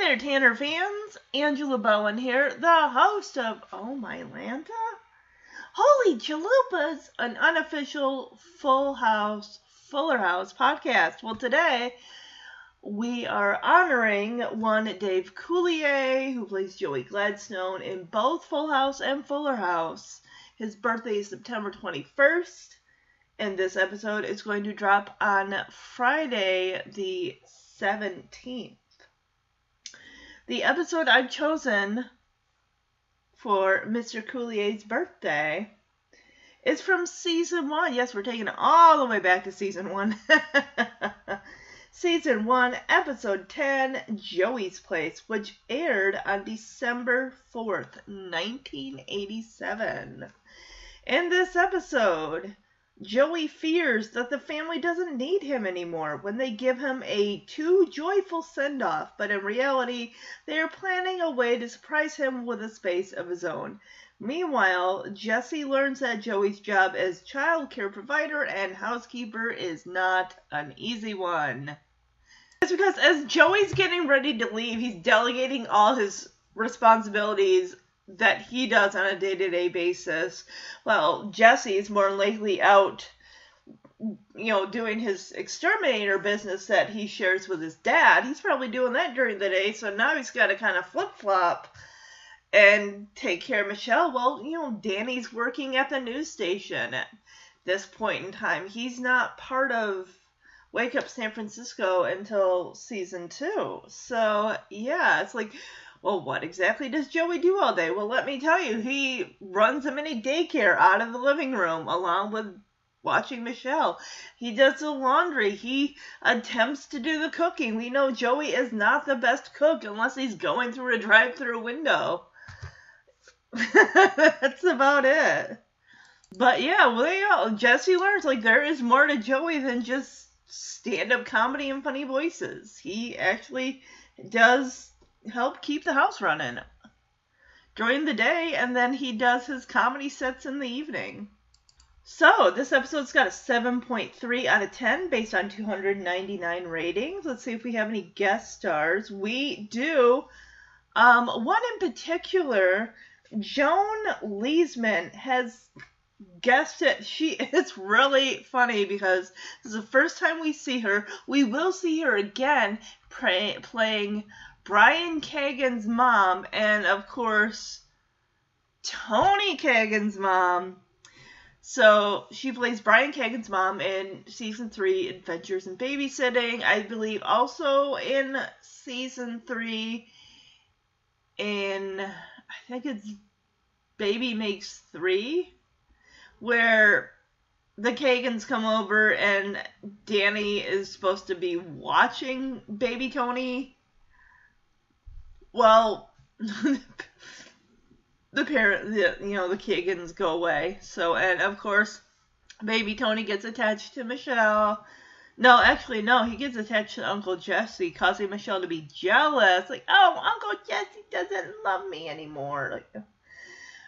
There, Tanner fans! Angela Bowen here, the host of Oh My Lanta? Holy Chalupas, an unofficial Full House, Fuller House podcast. Well, today we are honoring one Dave Coulier, who plays Joey Gladstone in both Full House and Fuller House. His birthday is September 21st, and this episode is going to drop on Friday, the 17th. The episode I've chosen for Mr. Coulier's birthday is from season one. Yes, we're taking it all the way back to season one. season one, episode 10, Joey's Place, which aired on December 4th, 1987. In this episode, Joey fears that the family doesn't need him anymore when they give him a too joyful send off, but in reality, they are planning a way to surprise him with a space of his own. Meanwhile, Jesse learns that Joey's job as child care provider and housekeeper is not an easy one. It's because as Joey's getting ready to leave, he's delegating all his responsibilities that he does on a day to day basis. Well, Jesse's more likely out, you know, doing his exterminator business that he shares with his dad. He's probably doing that during the day, so now he's got to kind of flip flop and take care of Michelle. Well, you know, Danny's working at the news station at this point in time. He's not part of Wake Up San Francisco until season two. So, yeah, it's like, well, what exactly does Joey do all day? Well, let me tell you, he runs a mini daycare out of the living room along with watching Michelle. He does the laundry. He attempts to do the cooking. We know Joey is not the best cook unless he's going through a drive through window. That's about it. But yeah, well, Jesse learns like there is more to Joey than just stand up comedy and funny voices. He actually does help keep the house running during the day, and then he does his comedy sets in the evening. So, this episode's got a 7.3 out of 10 based on 299 ratings. Let's see if we have any guest stars. We do. Um, one in particular, Joan Leesman, has guessed it. She it's really funny because this is the first time we see her. We will see her again pray, playing Brian Kagan's mom, and of course, Tony Kagan's mom. So she plays Brian Kagan's mom in season three, Adventures in Babysitting. I believe also in season three, in I think it's Baby Makes Three, where the Kagans come over and Danny is supposed to be watching Baby Tony well, the parent, the, you know, the Kagans go away. So, and of course, baby Tony gets attached to Michelle. No, actually, no, he gets attached to Uncle Jesse, causing Michelle to be jealous. Like, oh, Uncle Jesse doesn't love me anymore. Like,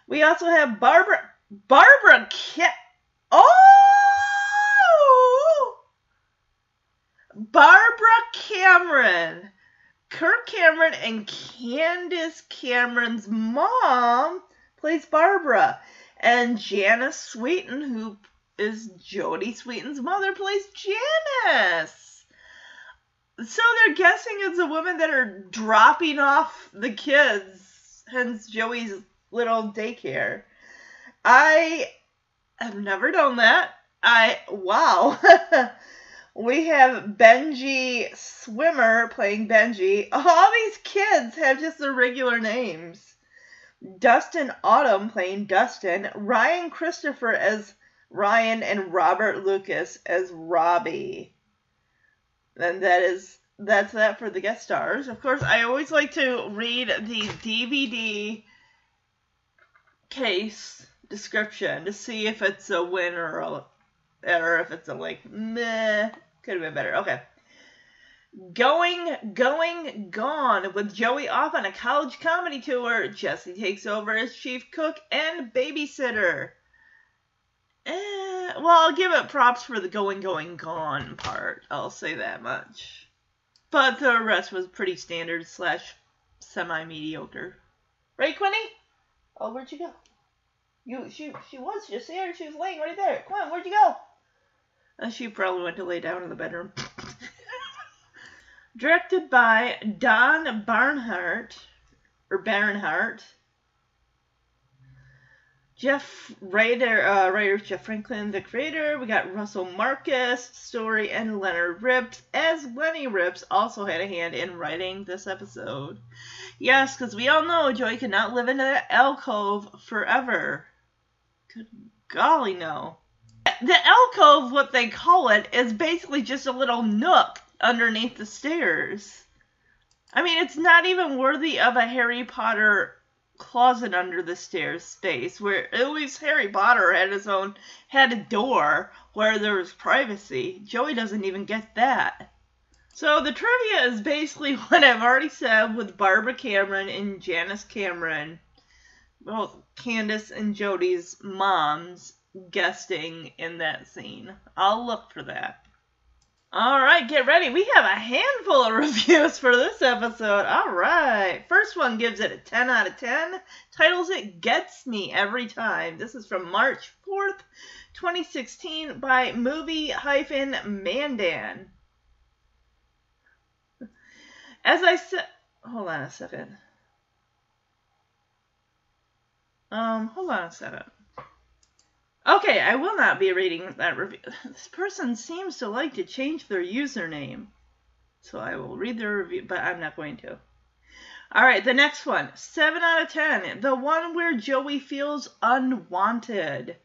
we also have Barbara, Barbara Ca- Oh! Barbara Cameron. Kirk Cameron and Candace Cameron's mom plays Barbara. And Janice Sweetin, who is Jodie Sweetin's mother, plays Janice. So they're guessing it's the women that are dropping off the kids, hence Joey's little daycare. I have never done that. I, wow. We have Benji Swimmer playing Benji. All these kids have just their regular names. Dustin Autumn playing Dustin. Ryan Christopher as Ryan and Robert Lucas as Robbie. And that is that's that for the guest stars. Of course, I always like to read the DVD case description to see if it's a win or a, or if it's a like meh. Could have been better. Okay. Going, going, gone. With Joey off on a college comedy tour, Jesse takes over as chief cook and babysitter. Eh, well, I'll give it props for the going, going, gone part. I'll say that much. But the rest was pretty standard slash semi mediocre. Right, Quinny? Oh, where'd you go? You, she, she was just there. She was laying right there. Come on, where'd you go? Uh, she probably went to lay down in the bedroom. Directed by Don Barnhart, or Barnhart. Jeff Writer, uh, writer Jeff Franklin, the creator. We got Russell Marcus, story, and Leonard Ripps, as Lenny Ripps also had a hand in writing this episode. Yes, because we all know Joey cannot live in an alcove forever. Good golly, no. The alcove, what they call it, is basically just a little nook underneath the stairs. I mean, it's not even worthy of a Harry Potter closet under the stairs space where at least Harry Potter had his own had a door where there was privacy. Joey doesn't even get that. So the trivia is basically what I've already said with Barbara Cameron and Janice Cameron, both Candace and Jody's moms guesting in that scene. I'll look for that. All right, get ready. We have a handful of reviews for this episode. All right. First one gives it a 10 out of 10. Titles it Gets Me Every Time. This is from March 4th, 2016 by Movie-Mandan. As I said, hold on a second. Um, hold on a second. Okay, I will not be reading that review. This person seems to like to change their username. So I will read their review, but I'm not going to. All right, the next one. 7 out of 10. The one where Joey feels unwanted.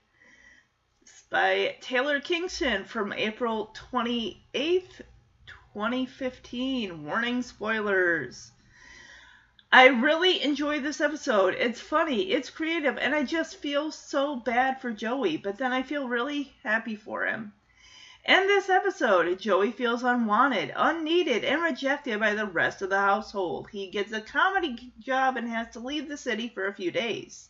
It's by Taylor Kingston from April 28th, 2015. Warning spoilers. I really enjoy this episode. It's funny, it's creative, and I just feel so bad for Joey, but then I feel really happy for him. In this episode, Joey feels unwanted, unneeded, and rejected by the rest of the household. He gets a comedy job and has to leave the city for a few days.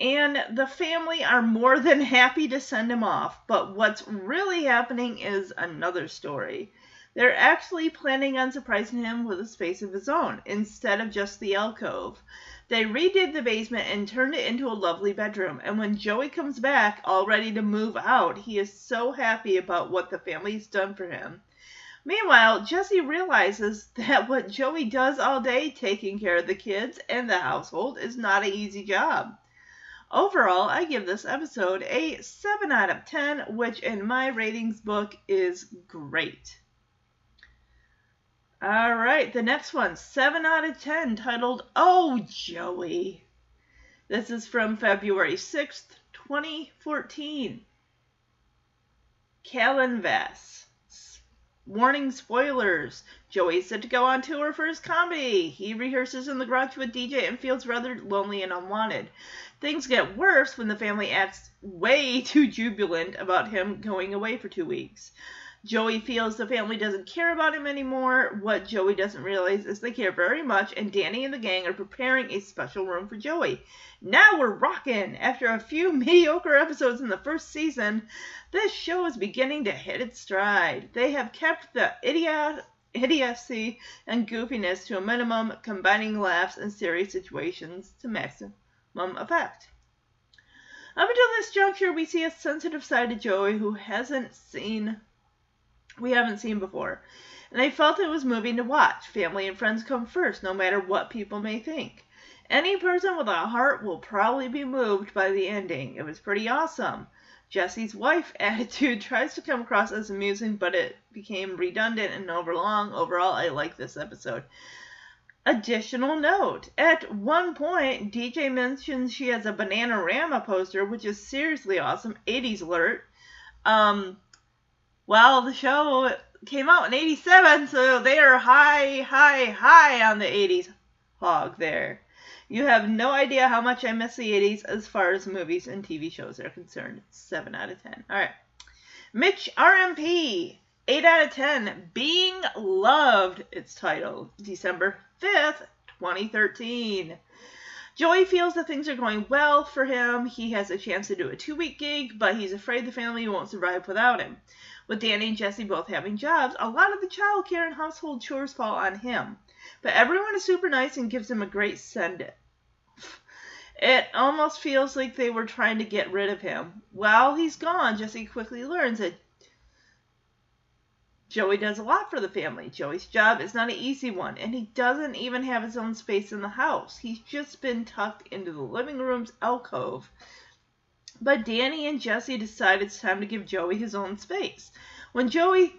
And the family are more than happy to send him off, but what's really happening is another story. They're actually planning on surprising him with a space of his own, instead of just the alcove. They redid the basement and turned it into a lovely bedroom, and when Joey comes back, all ready to move out, he is so happy about what the family's done for him. Meanwhile, Jesse realizes that what Joey does all day, taking care of the kids and the household, is not an easy job. Overall, I give this episode a 7 out of 10, which in my ratings book is great. All right, the next one, 7 out of 10, titled Oh, Joey. This is from February 6th, 2014. Callan Vass. Warning spoilers. Joey's set to go on tour for his comedy. He rehearses in the garage with DJ and feels rather lonely and unwanted. Things get worse when the family acts way too jubilant about him going away for two weeks. Joey feels the family doesn't care about him anymore. What Joey doesn't realize is they care very much, and Danny and the gang are preparing a special room for Joey. Now we're rocking! After a few mediocre episodes in the first season, this show is beginning to hit its stride. They have kept the idiot idiocy and goofiness to a minimum, combining laughs and serious situations to maximum effect. Up until this juncture, we see a sensitive side to Joey who hasn't seen we haven't seen before. And I felt it was moving to watch. Family and friends come first, no matter what people may think. Any person with a heart will probably be moved by the ending. It was pretty awesome. Jesse's wife attitude tries to come across as amusing, but it became redundant and overlong. Overall, I like this episode. Additional note At one point, DJ mentions she has a Bananarama poster, which is seriously awesome. 80s alert. Um, well, the show came out in 87, so they are high, high, high on the 80s hog there. You have no idea how much I miss the 80s as far as movies and TV shows are concerned. 7 out of 10. All right. Mitch RMP, 8 out of 10. Being Loved, it's titled. December 5th, 2013. Joey feels that things are going well for him. He has a chance to do a two week gig, but he's afraid the family won't survive without him. With Danny and Jesse both having jobs, a lot of the child care and household chores fall on him. But everyone is super nice and gives him a great send off. it almost feels like they were trying to get rid of him. While he's gone, Jesse quickly learns that Joey does a lot for the family. Joey's job is not an easy one, and he doesn't even have his own space in the house. He's just been tucked into the living room's alcove. But Danny and Jesse decide it's time to give Joey his own space. When Joey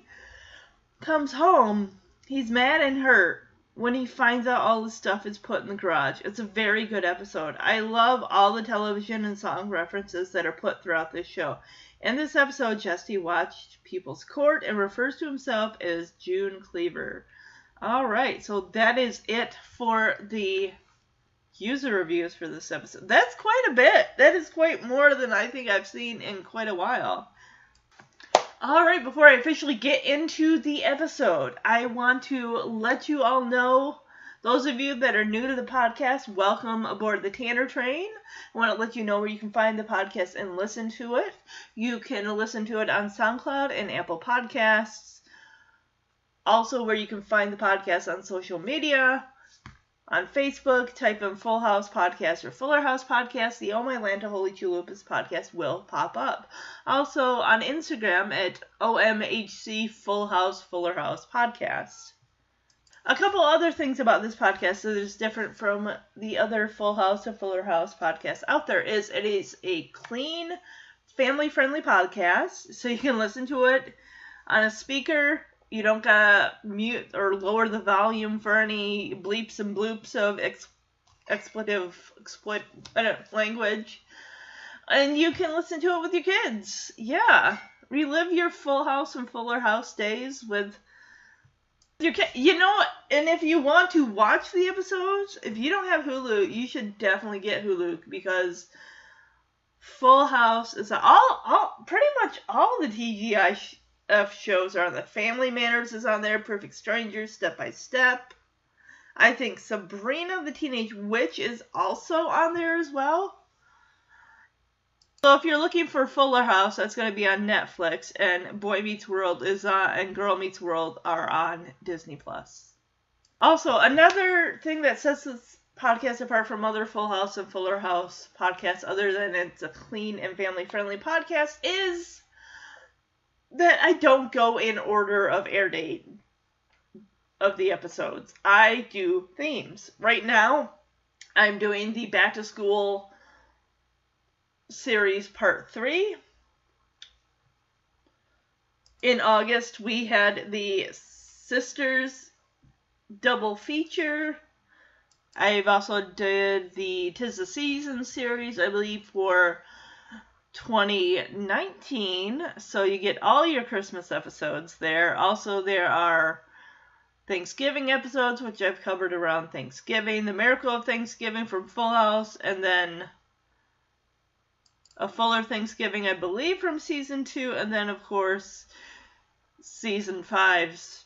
comes home, he's mad and hurt when he finds out all the stuff is put in the garage. It's a very good episode. I love all the television and song references that are put throughout this show. In this episode, Jesse watched People's Court and refers to himself as June Cleaver. All right, so that is it for the user reviews for this episode. That's quite a bit. That is quite more than I think I've seen in quite a while. All right, before I officially get into the episode, I want to let you all know those of you that are new to the podcast, welcome aboard the Tanner train. I want to let you know where you can find the podcast and listen to it. You can listen to it on SoundCloud and Apple Podcasts. Also, where you can find the podcast on social media. On Facebook, type in Full House Podcast or Fuller House Podcast. The Oh My Lanta Holy Chalupas podcast will pop up. Also on Instagram at OMHC Full House Fuller House Podcast. A couple other things about this podcast that is different from the other Full House or Fuller House podcasts out there is it is a clean, family friendly podcast, so you can listen to it on a speaker you don't gotta mute or lower the volume for any bleeps and bloops of ex- expletive exploit language, and you can listen to it with your kids. Yeah, relive your Full House and Fuller House days with your kid. You know, and if you want to watch the episodes, if you don't have Hulu, you should definitely get Hulu because. Full House is all, all pretty much all the TGI sh- of shows are on the Family Manners is on there, Perfect Strangers, Step by Step. I think Sabrina the Teenage Witch is also on there as well. So if you're looking for Fuller House, that's going to be on Netflix, and Boy Meets World is on, and Girl Meets World are on Disney Plus. Also, another thing that sets this podcast apart from other Full House and Fuller House podcasts, other than it's a clean and family friendly podcast, is that I don't go in order of air date of the episodes. I do themes. Right now, I'm doing the back to school series part 3. In August, we had the Sisters double feature. I've also did the Tis the Season series, I believe, for 2019. So you get all your Christmas episodes there. Also, there are Thanksgiving episodes, which I've covered around Thanksgiving, The Miracle of Thanksgiving from Full House, and then a fuller Thanksgiving, I believe, from season two, and then, of course, season five's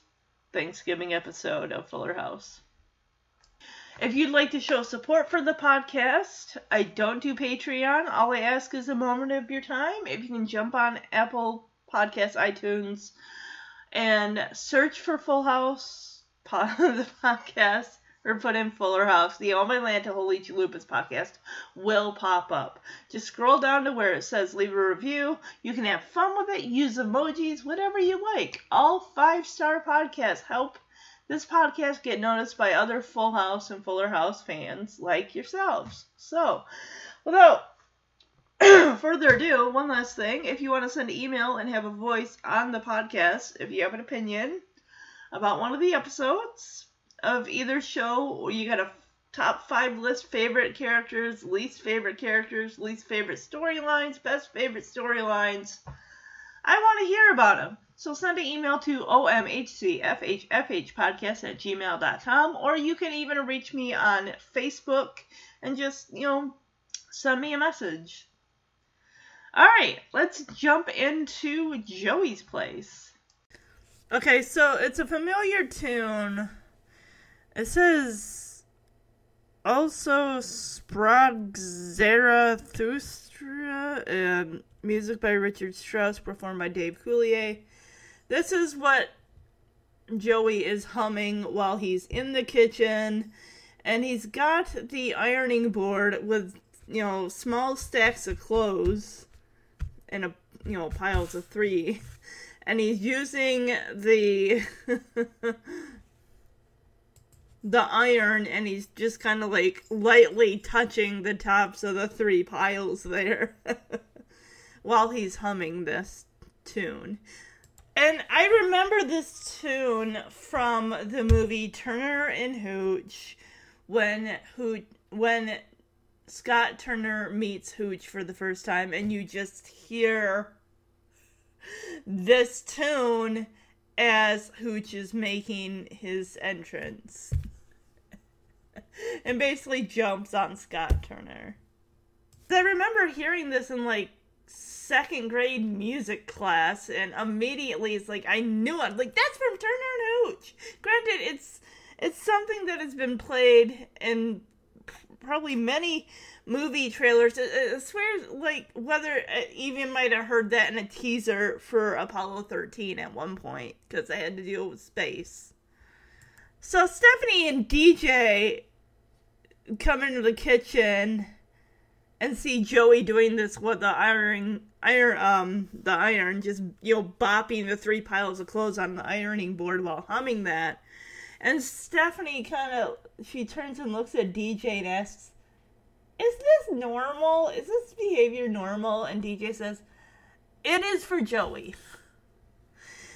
Thanksgiving episode of Fuller House. If you'd like to show support for the podcast, I don't do Patreon. All I ask is a moment of your time. If you can jump on Apple Podcasts, iTunes, and search for Full House, the podcast, or put in Fuller House, the All My Lanta Holy Chalupas podcast will pop up. Just scroll down to where it says leave a review. You can have fun with it, use emojis, whatever you like. All five star podcasts help this podcast get noticed by other Full House and Fuller House fans like yourselves. So, without further ado, one last thing. If you want to send an email and have a voice on the podcast, if you have an opinion about one of the episodes of either show, you got a top five list favorite characters, least favorite characters, least favorite storylines, best favorite storylines, I want to hear about them. So send an email to omhcfhfhpodcast at gmail.com or you can even reach me on Facebook and just, you know, send me a message. All right, let's jump into Joey's place. Okay, so it's a familiar tune. It says also sprach Zarathustra, and music by Richard Strauss, performed by Dave Coulier. This is what Joey is humming while he's in the kitchen, and he's got the ironing board with, you know, small stacks of clothes in a, you know, piles of three, and he's using the. the iron and he's just kind of like lightly touching the tops of the three piles there while he's humming this tune. And I remember this tune from the movie Turner and Hooch when Hooch when Scott Turner meets Hooch for the first time and you just hear this tune as Hooch is making his entrance. and basically jumps on Scott Turner. I remember hearing this in like second grade music class and immediately it's like I knew it. Like that's from Turner and Hooch. Granted, it's it's something that has been played in probably many movie trailers. I, swear, like whether I even might have heard that in a teaser for Apollo 13 at one point because I had to deal with space. So Stephanie and DJ come into the kitchen and see Joey doing this with the iron iron um the iron just you know bopping the three piles of clothes on the ironing board while humming that. And Stephanie kind of she turns and looks at DJ and asks, "Is this normal? Is this behavior normal?" And DJ says, "It is for Joey."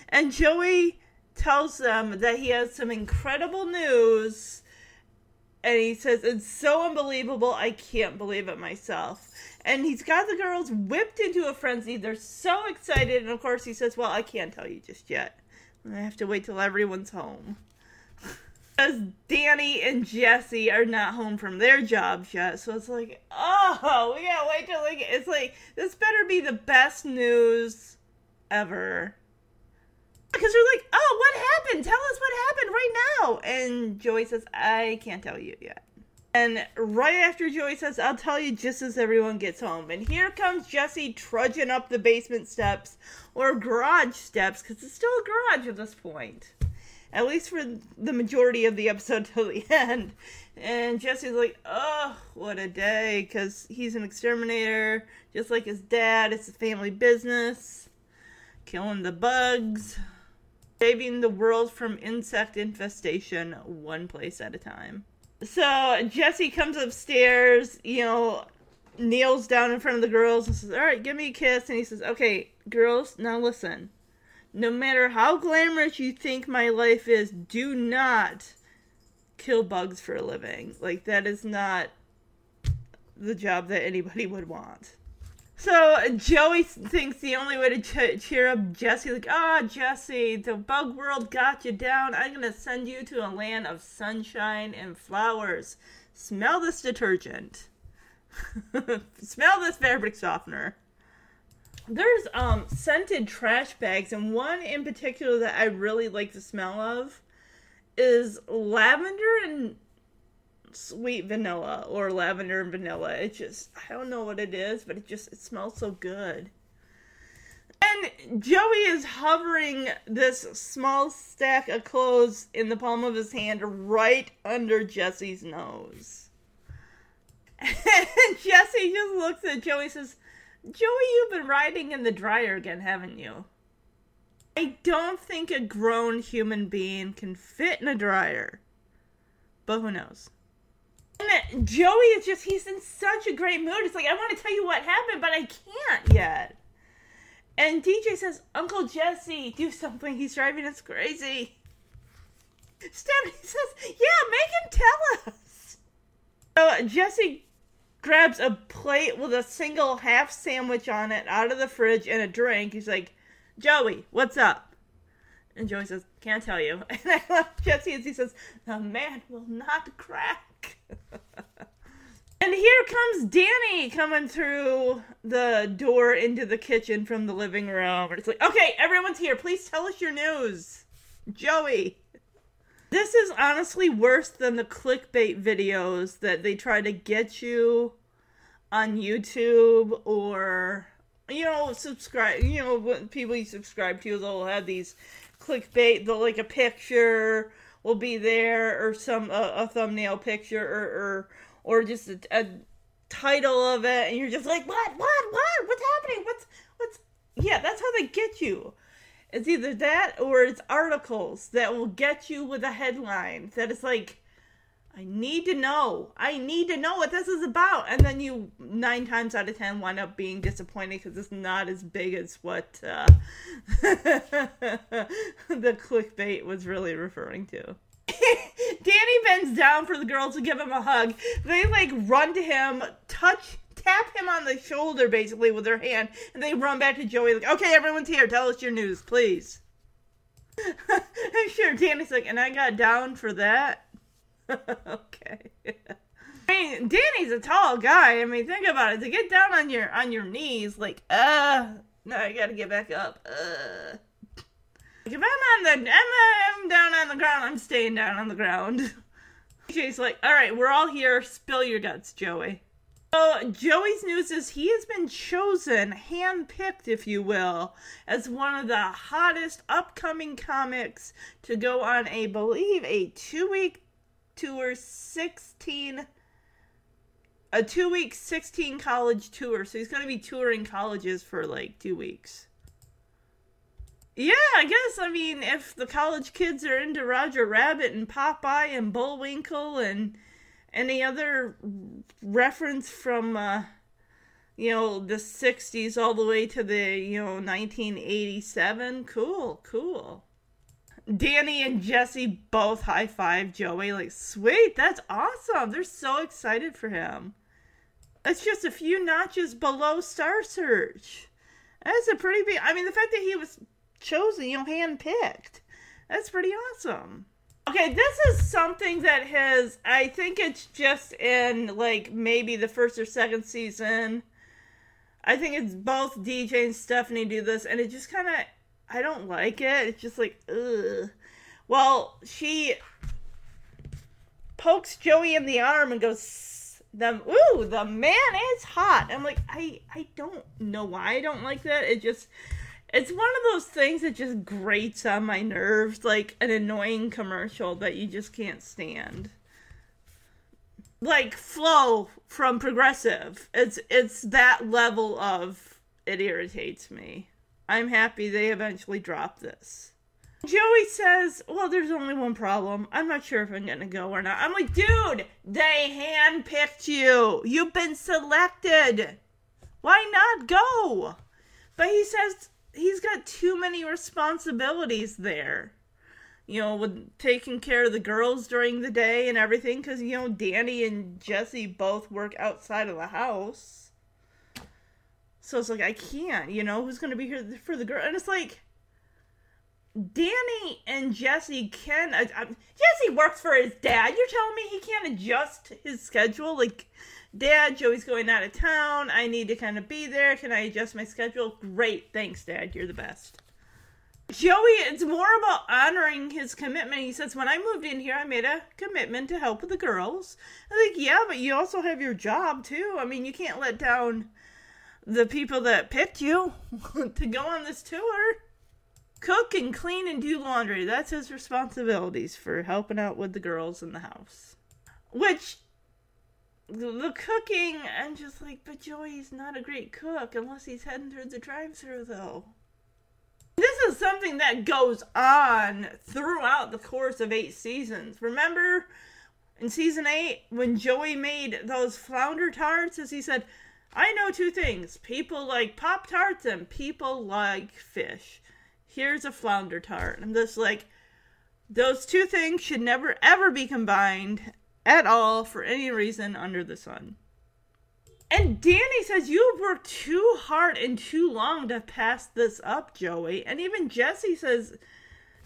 And Joey tells them that he has some incredible news and he says it's so unbelievable i can't believe it myself. And he's got the girls whipped into a frenzy. They're so excited. And of course he says well i can't tell you just yet. I have to wait till everyone's home. Because danny and jesse are not home from their jobs yet. So it's like oh we gotta wait till like it's like this better be the best news ever because they're like, oh, what happened? Tell us what happened right now. And Joey says, I can't tell you yet. And right after Joey says, I'll tell you just as everyone gets home. And here comes Jesse trudging up the basement steps or garage steps, because it's still a garage at this point. At least for the majority of the episode till the end. And Jesse's like, oh, what a day, because he's an exterminator, just like his dad. It's a family business, killing the bugs, saving the world from insect infestation one place at a time. So Jesse comes upstairs, you know, kneels down in front of the girls and says, All right, give me a kiss. And he says, Okay, girls, now listen. No matter how glamorous you think my life is, do not kill bugs for a living. Like, that is not the job that anybody would want. So Joey thinks the only way to ch- cheer up Jesse, like, ah, oh, Jesse, the bug world got you down. I'm gonna send you to a land of sunshine and flowers. Smell this detergent. Smell this fabric softener. There's um scented trash bags, and one in particular that I really like the smell of is lavender and sweet vanilla or lavender and vanilla. It just I don't know what it is, but it just it smells so good. And Joey is hovering this small stack of clothes in the palm of his hand right under Jesse's nose. And Jesse just looks at Joey and says, Joey, you've been riding in the dryer again, haven't you? I don't think a grown human being can fit in a dryer. But who knows? And Joey is just, he's in such a great mood. It's like, I want to tell you what happened, but I can't yet. And DJ says, Uncle Jesse, do something. He's driving us crazy. Stephanie says, Yeah, make him tell us. So Jesse grabs a plate with a single half sandwich on it out of the fridge and a drink. He's like, Joey, what's up? And Joey says, Can't tell you. And I love Jesse as he says, The man will not crack. and here comes Danny coming through the door into the kitchen from the living room. It's like, Okay, everyone's here. Please tell us your news. Joey. This is honestly worse than the clickbait videos that they try to get you on YouTube or you know subscribe you know people you subscribe to they'll have these clickbait they'll like a picture will be there or some a thumbnail picture or or, or just a, a title of it. And you're just like what what what? What's happening? What's what's yeah that's how they get you. It's either that or it's articles that will get you with a headline that is like I need to know. I need to know what this is about. And then you, nine times out of ten, wind up being disappointed because it's not as big as what uh, the clickbait was really referring to. Danny bends down for the girl to give him a hug. They like run to him, touch, tap him on the shoulder basically with their hand, and they run back to Joey like, "Okay, everyone's here. Tell us your news, please." I'm sure Danny's like, and I got down for that. okay. I mean, Danny's a tall guy. I mean, think about it. To get down on your on your knees, like, uh, no, I gotta get back up. Uh. Like, if I'm on the, I'm, I'm down on the ground. I'm staying down on the ground. She's like, all right, we're all here. Spill your guts, Joey. So Joey's news is he has been chosen, handpicked, if you will, as one of the hottest upcoming comics to go on a believe a two week tour 16 a two week 16 college tour. So he's going to be touring colleges for like two weeks. Yeah i guess. I mean if the college kids are into roger rabbit and popeye and bullwinkle and any other reference from uh you know the 60s all the way to the you know 1987 cool cool Danny and Jesse both high five Joey, like, sweet, that's awesome. They're so excited for him. That's just a few notches below Star Search. That's a pretty big. I mean, the fact that he was chosen, you know, handpicked, that's pretty awesome. Okay, this is something that has. I think it's just in, like, maybe the first or second season. I think it's both DJ and Stephanie do this, and it just kind of I don't like it. It's just like, ugh. Well, she pokes Joey in the arm and goes, "The ooh, the man is hot." I'm like, I I don't know why I don't like that. It just it's one of those things that just grates on my nerves, like an annoying commercial that you just can't stand. Like Flo from Progressive. It's it's that level of it irritates me. I'm happy they eventually dropped this. Joey says, Well, there's only one problem. I'm not sure if I'm going to go or not. I'm like, Dude, they handpicked you. You've been selected. Why not go? But he says he's got too many responsibilities there. You know, with taking care of the girls during the day and everything, because, you know, Danny and Jesse both work outside of the house. So it's like I can't, you know, who's going to be here for the girl? And it's like Danny and Jesse can. Uh, Jesse works for his dad. You're telling me he can't adjust his schedule? Like, Dad, Joey's going out of town. I need to kind of be there. Can I adjust my schedule? Great, thanks, Dad. You're the best. Joey, it's more about honoring his commitment. He says, When I moved in here, I made a commitment to help with the girls. I'm like, Yeah, but you also have your job, too. I mean, you can't let down the people that picked you to go on this tour. Cook and clean and do laundry. That's his responsibilities for helping out with the girls in the house. Which the cooking, I'm just like, but Joey's not a great cook unless he's heading through the drive through though. This is something that goes on throughout the course of eight seasons. Remember in season eight when Joey made those flounder tarts, as he said, I know two things. People like Pop Tarts and people like fish. Here's a flounder tart. I'm just like, those two things should never ever be combined at all for any reason under the sun. And Danny says, You've worked too hard and too long to pass this up, Joey. And even Jesse says,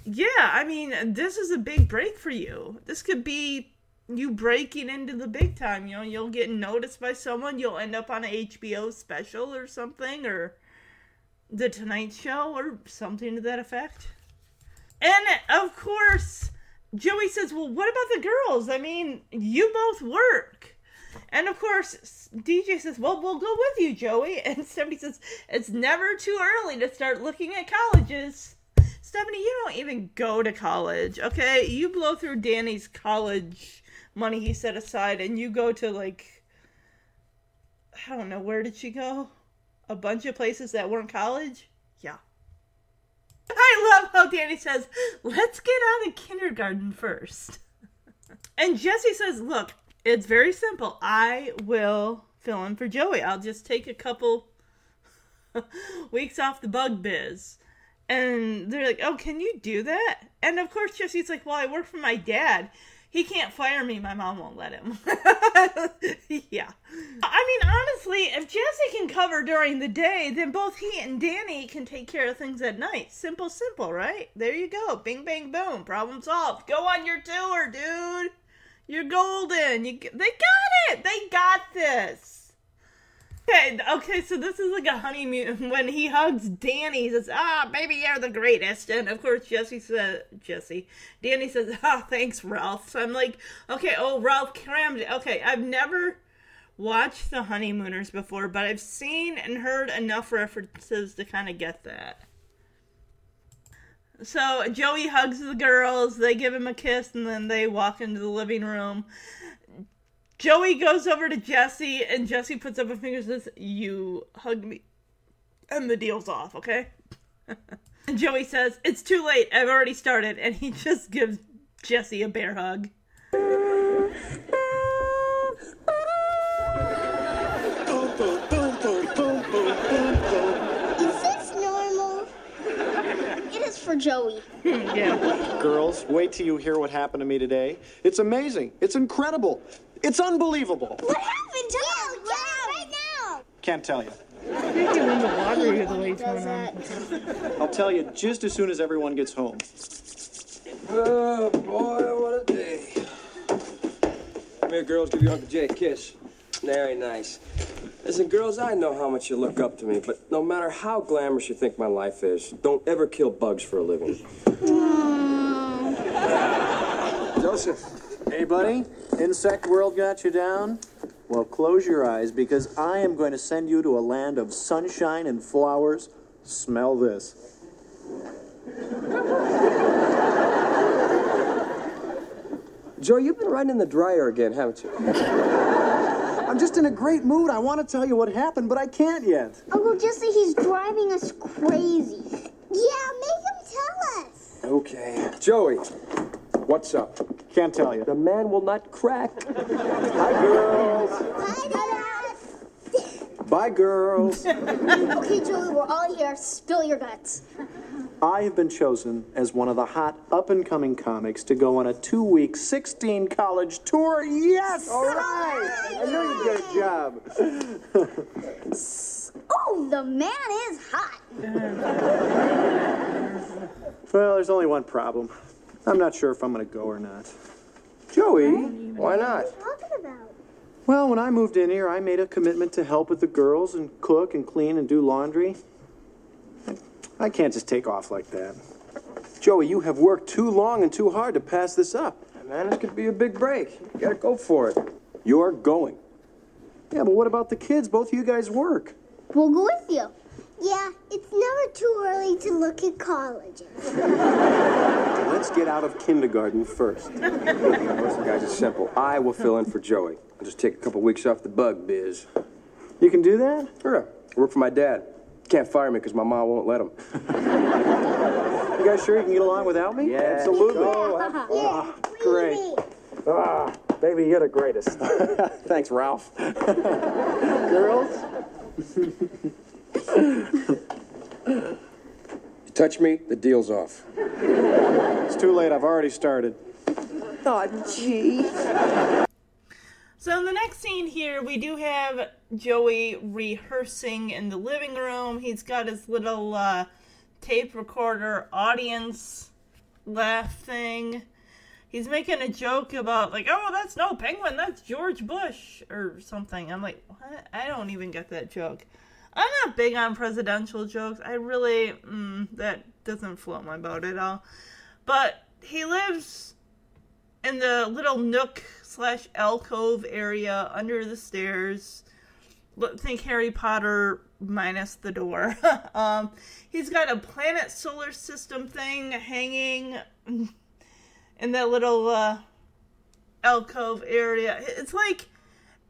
yeah, I mean, this is a big break for you. This could be you breaking into the big time. You know, you'll get noticed by someone. You'll end up on an HBO special or something, or the Tonight Show, or something to that effect. And of course, Joey says, "Well, what about the girls? I mean, you both work." And of course, DJ says, Well, we'll go with you, Joey. And Stephanie says, It's never too early to start looking at colleges. Stephanie, you don't even go to college, okay? You blow through Danny's college money he set aside and you go to, like, I don't know, where did she go? A bunch of places that weren't college? Yeah. I love how Danny says, Let's get out of kindergarten first. And Jesse says, Look, it's very simple. I will fill in for Joey. I'll just take a couple weeks off the bug biz. And they're like, oh, can you do that? And of course, Jesse's like, well, I work for my dad. He can't fire me. My mom won't let him. yeah. I mean, honestly, if Jesse can cover during the day, then both he and Danny can take care of things at night. Simple, simple, right? There you go. Bing, bang, boom. Problem solved. Go on your tour, dude. You're golden. You, they got it. They got this. Okay, okay, so this is like a honeymoon when he hugs Danny. He says, "Ah, baby, you're the greatest." And of course, Jesse says, "Jesse." Danny says, "Ah, thanks, Ralph." So I'm like, "Okay, oh, Ralph Kramden." Okay, I've never watched The Honeymooners before, but I've seen and heard enough references to kind of get that. So Joey hugs the girls, they give him a kiss, and then they walk into the living room. Joey goes over to Jesse, and Jesse puts up a finger and says, You hugged me. And the deal's off, okay? and Joey says, It's too late. I've already started. And he just gives Jesse a bear hug. Is this normal? It is for Joey. yeah. Girls, wait till you hear what happened to me today. It's amazing. It's incredible. It's unbelievable. What happened to him? right now. Can't tell you. Speaking of the water the way it's going on. I'll tell you just as soon as everyone gets home. Oh boy, what a day. Come here, girls, give your Uncle Jay a kiss. Very nice. Listen, girls, I know how much you look up to me, but no matter how glamorous you think my life is, don't ever kill bugs for a living. Mm. Joseph. Hey, buddy. Insect world got you down? Well, close your eyes because I am going to send you to a land of sunshine and flowers. Smell this. Joe, you've been right in the dryer again, haven't you? I'm just in a great mood. I want to tell you what happened, but I can't yet. Uncle Jesse, he's driving us crazy. Yeah, make him tell us. Okay. Joey, what's up? Can't tell you. The man will not crack. Hi, girls. Hi, Dad. Bye, girls. Okay, Julie, we're all here. Spill your guts. I have been chosen as one of the hot up and coming comics to go on a two week, 16 college tour. Yes! All right! I know you get a job. Oh, the man is hot. Well, there's only one problem. I'm not sure if I'm going to go or not. Joey? Why not? Talking about. Well, when I moved in here, I made a commitment to help with the girls and cook and clean and do laundry. I can't just take off like that. Joey, you have worked too long and too hard to pass this up. Man, this could be a big break. You gotta go for it. You're going. Yeah, but what about the kids? Both of you guys work. We'll go with you. Yeah, it's never too early to look at colleges. Let's get out of kindergarten first. Listen, guys, it's simple. I will fill in for Joey. I'll just take a couple weeks off the bug biz. You can do that? Sure. I work for my dad. Can't fire me because my mom won't let him. You guys sure you can get along without me? Yeah, Absolutely. Yeah, great. Ah, baby, you're the greatest. Thanks, Ralph. Girls? You touch me, the deal's off. It's too late. I've already started. Oh, gee. So in the next scene here, we do have Joey rehearsing in the living room. He's got his little uh, tape recorder audience laugh thing. He's making a joke about like, oh, that's no penguin, that's George Bush or something. I'm like, what? I don't even get that joke. I'm not big on presidential jokes. I really, mm, that doesn't float my boat at all. But he lives in the little nook slash alcove area under the stairs. Think Harry Potter minus the door. um, he's got a planet solar system thing hanging in that little uh, alcove area. It's like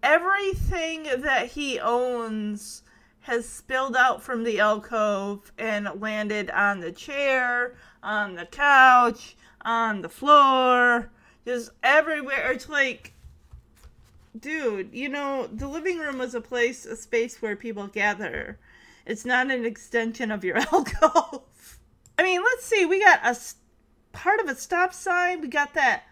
everything that he owns has spilled out from the alcove and landed on the chair, on the couch, on the floor, just everywhere. It's like, dude, you know, the living room was a place, a space where people gather. It's not an extension of your alcove. I mean, let's see. We got a part of a stop sign. We got that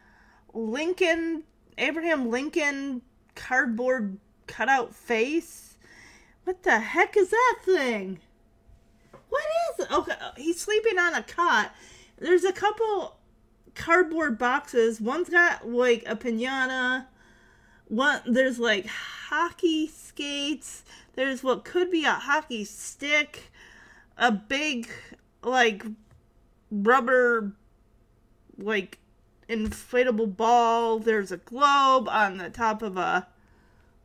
Lincoln, Abraham Lincoln cardboard cutout face. What the heck is that thing? What is it? Okay, uh, he's sleeping on a cot. There's a couple cardboard boxes. One's got like a pinata. One there's like hockey skates. There's what could be a hockey stick. A big like rubber like inflatable ball. There's a globe on the top of a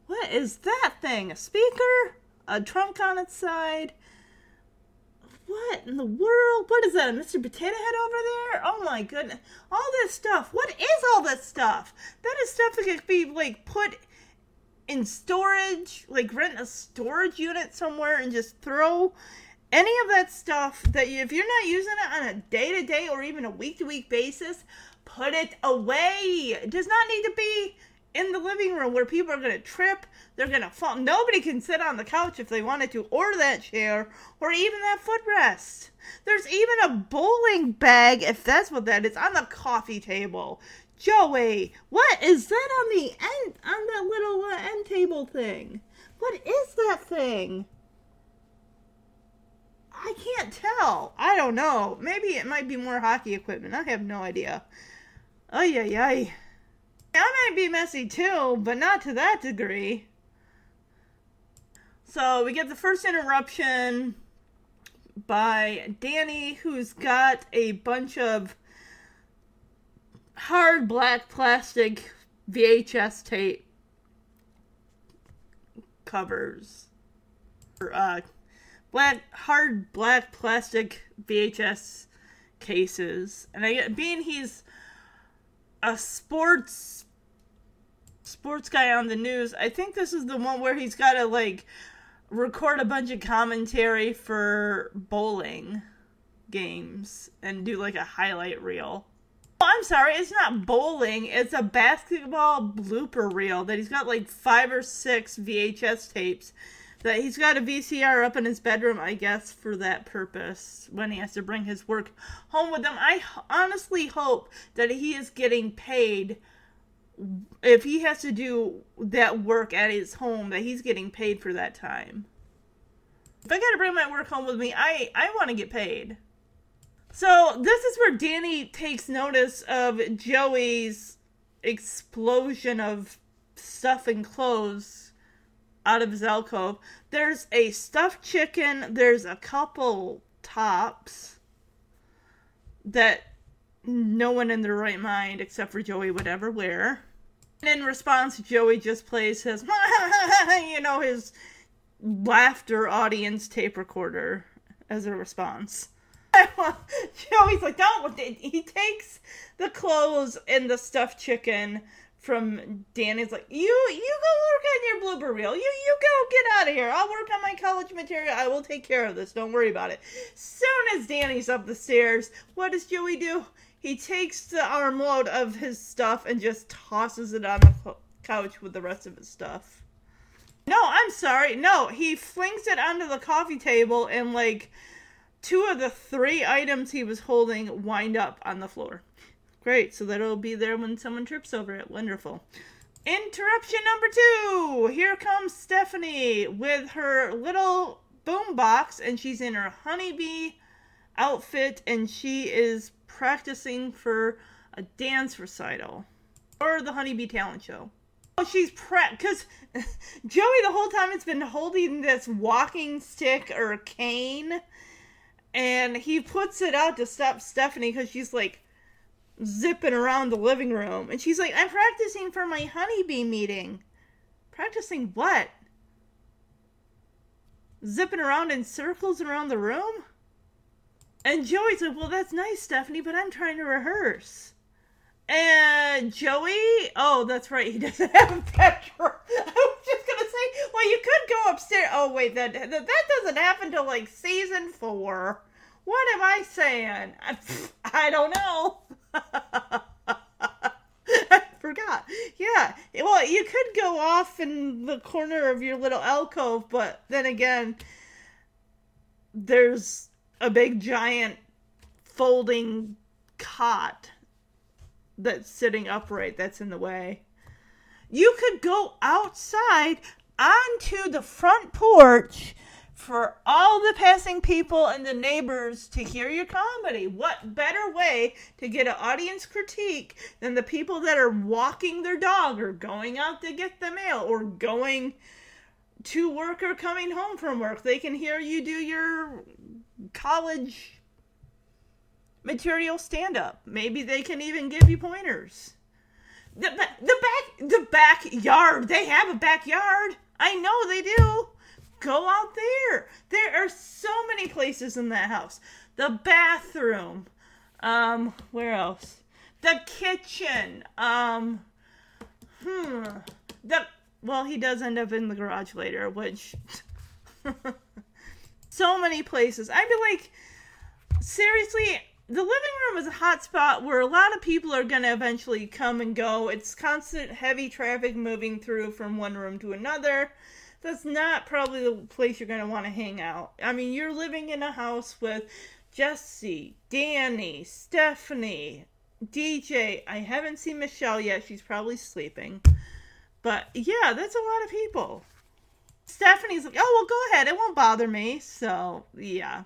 what is that thing? A speaker? A trunk on its side? What in the world? What is that? A Mr. Potato Head over there? Oh my goodness. All this stuff. What is all this stuff? That is stuff that could be like put in storage, like rent a storage unit somewhere and just throw any of that stuff that you, if you're not using it on a day to day or even a week to week basis, put it away. It does not need to be in the living room where people are going to trip, they're going to fall. Nobody can sit on the couch if they wanted to, or that chair, or even that footrest. There's even a bowling bag, if that's what that is, on the coffee table. Joey, what is that on the end, on that little uh, end table thing? What is that thing? I can't tell. I don't know. Maybe it might be more hockey equipment. I have no idea. Ay, ay, ay. I might be messy too, but not to that degree. So we get the first interruption by Danny, who's got a bunch of hard black plastic VHS tape covers. Or, uh, black, hard black plastic VHS cases. And I, being he's a sports sports guy on the news. I think this is the one where he's got to like record a bunch of commentary for bowling games and do like a highlight reel. Oh, I'm sorry, it's not bowling. It's a basketball blooper reel that he's got like five or six VHS tapes that he's got a VCR up in his bedroom, I guess, for that purpose when he has to bring his work home with him. I honestly hope that he is getting paid if he has to do that work at his home that he's getting paid for that time. If I got to bring my work home with me, I I want to get paid. So this is where Danny takes notice of Joey's explosion of stuff and clothes out of his alcove. There's a stuffed chicken, there's a couple tops that no one in their right mind except for Joey would ever wear. And in response, Joey just plays his, you know, his laughter audience tape recorder as a response. Joey's like, don't. He takes the clothes and the stuffed chicken from Danny's like, you you go work on your blooper reel. You you go get out of here. I'll work on my college material. I will take care of this. Don't worry about it. Soon as Danny's up the stairs, what does Joey do? He takes the armload of his stuff and just tosses it on the co- couch with the rest of his stuff. No, I'm sorry. No, he flings it onto the coffee table and like two of the three items he was holding wind up on the floor. Great, so that it'll be there when someone trips over it. Wonderful. Interruption number two. Here comes Stephanie with her little boom box, and she's in her honeybee outfit, and she is practicing for a dance recital or the Honeybee Talent Show. Oh, she's pre because Joey the whole time has been holding this walking stick or cane, and he puts it out to stop Stephanie because she's like zipping around the living room, and she's like, "I'm practicing for my honeybee meeting." Practicing what? Zipping around in circles around the room? And Joey's like, Well, that's nice, Stephanie, but I'm trying to rehearse. And Joey, oh, that's right, he doesn't have a bedroom. I was just gonna say, well, you could go upstairs. Oh, wait, that that, that doesn't happen till like season four. What am I saying? I, I don't know. I forgot. Yeah. Well, you could go off in the corner of your little alcove, but then again, there's a big giant folding cot that's sitting upright that's in the way. You could go outside onto the front porch for all the passing people and the neighbors to hear your comedy. What better way to get an audience critique than the people that are walking their dog or going out to get the mail or going to work or coming home from work? They can hear you do your college material stand up. Maybe they can even give you pointers. The, the back the backyard. They have a backyard. I know they do. Go out there. There are so many places in that house. The bathroom. Um, where else? The kitchen. Um, hmm. The well, he does end up in the garage later, which so many places. I'd be like, seriously, the living room is a hot spot where a lot of people are going to eventually come and go. It's constant heavy traffic moving through from one room to another. That's not probably the place you're going to want to hang out. I mean, you're living in a house with Jesse, Danny, Stephanie, DJ. I haven't seen Michelle yet. She's probably sleeping. But yeah, that's a lot of people. Stephanie's like, oh, well, go ahead. It won't bother me. So, yeah.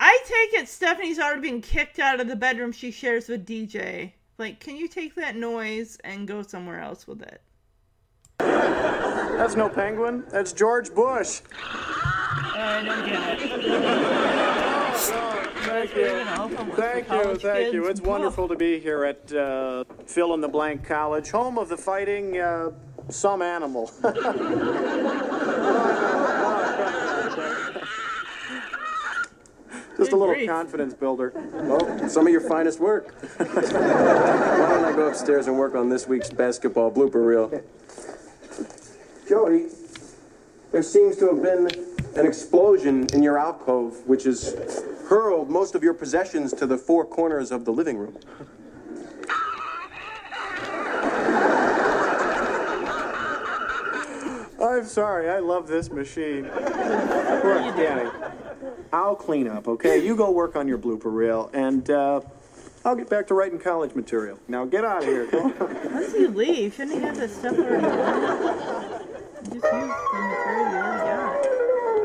I take it Stephanie's already been kicked out of the bedroom she shares with DJ. Like, can you take that noise and go somewhere else with it? That's no penguin. That's George Bush. I don't get it. Thank We're you. gonna help 'em with Thank you, thank you. It's wonderful to be here at uh, Fill in the Blank College, home of the fighting uh, some animal. Just a little confidence builder. Oh, some of your finest work. Why don't I go upstairs and work on this week's basketball blooper reel? Joey, there seems to have been an explosion in your alcove, which has hurled most of your possessions to the four corners of the living room. I'm sorry, I love this machine. Look, Danny, I'll clean up, okay? You go work on your blooper reel, and uh, I'll get back to writing college material. Now get out of here. Go on. Once you leave, shouldn't you have this stuff already done? Just use the material you already got.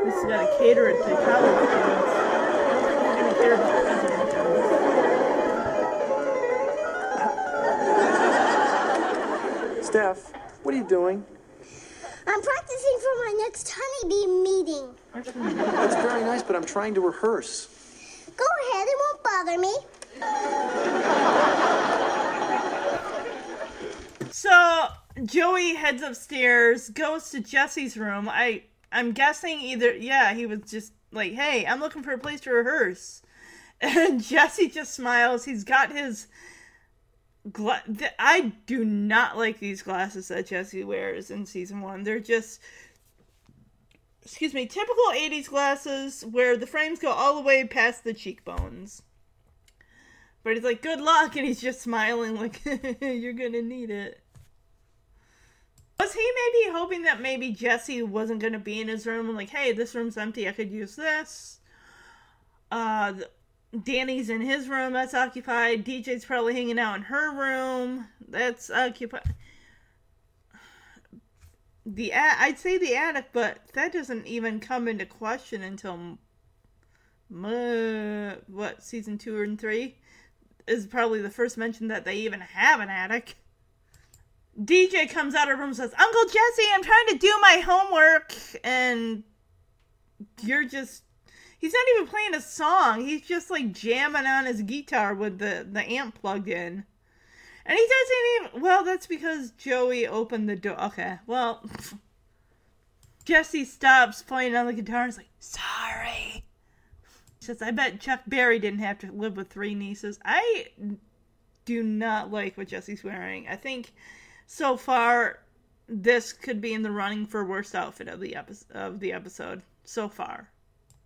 This has got to cater it to college students. You're gonna care about. Steph, what are you doing? I'm practicing for my next honeybee meeting. That's very nice, but I'm trying to rehearse. Go ahead, it won't bother me. So Joey heads upstairs, goes to Jesse's room. I I'm guessing either yeah, he was just like, "Hey, I'm looking for a place to rehearse." And Jesse just smiles. He's got his gla- I do not like these glasses that Jesse wears in season 1. They're just excuse me, typical 80s glasses where the frames go all the way past the cheekbones. But he's like, good luck, and he's just smiling, like, you're gonna need it. Was he maybe hoping that maybe Jesse wasn't gonna be in his room and like, hey, this room's empty, I could use this? Uh, Danny's in his room, that's occupied. DJ's probably hanging out in her room, that's occupied. The I'd say the attic, but that doesn't even come into question until what season two and three. is probably the first mention that they even have an attic. DJ comes out of her room says, Uncle Jesse, I'm trying to do my homework. And you're just. He's not even playing a song. He's just like jamming on his guitar with the, the amp plugged in. And he doesn't even. Well, that's because Joey opened the door. Okay, well. Jesse stops playing on the guitar and is like, sorry. He says, I bet Chuck Berry didn't have to live with three nieces. I do not like what Jesse's wearing. I think so far this could be in the running for worst outfit of the of the episode so far.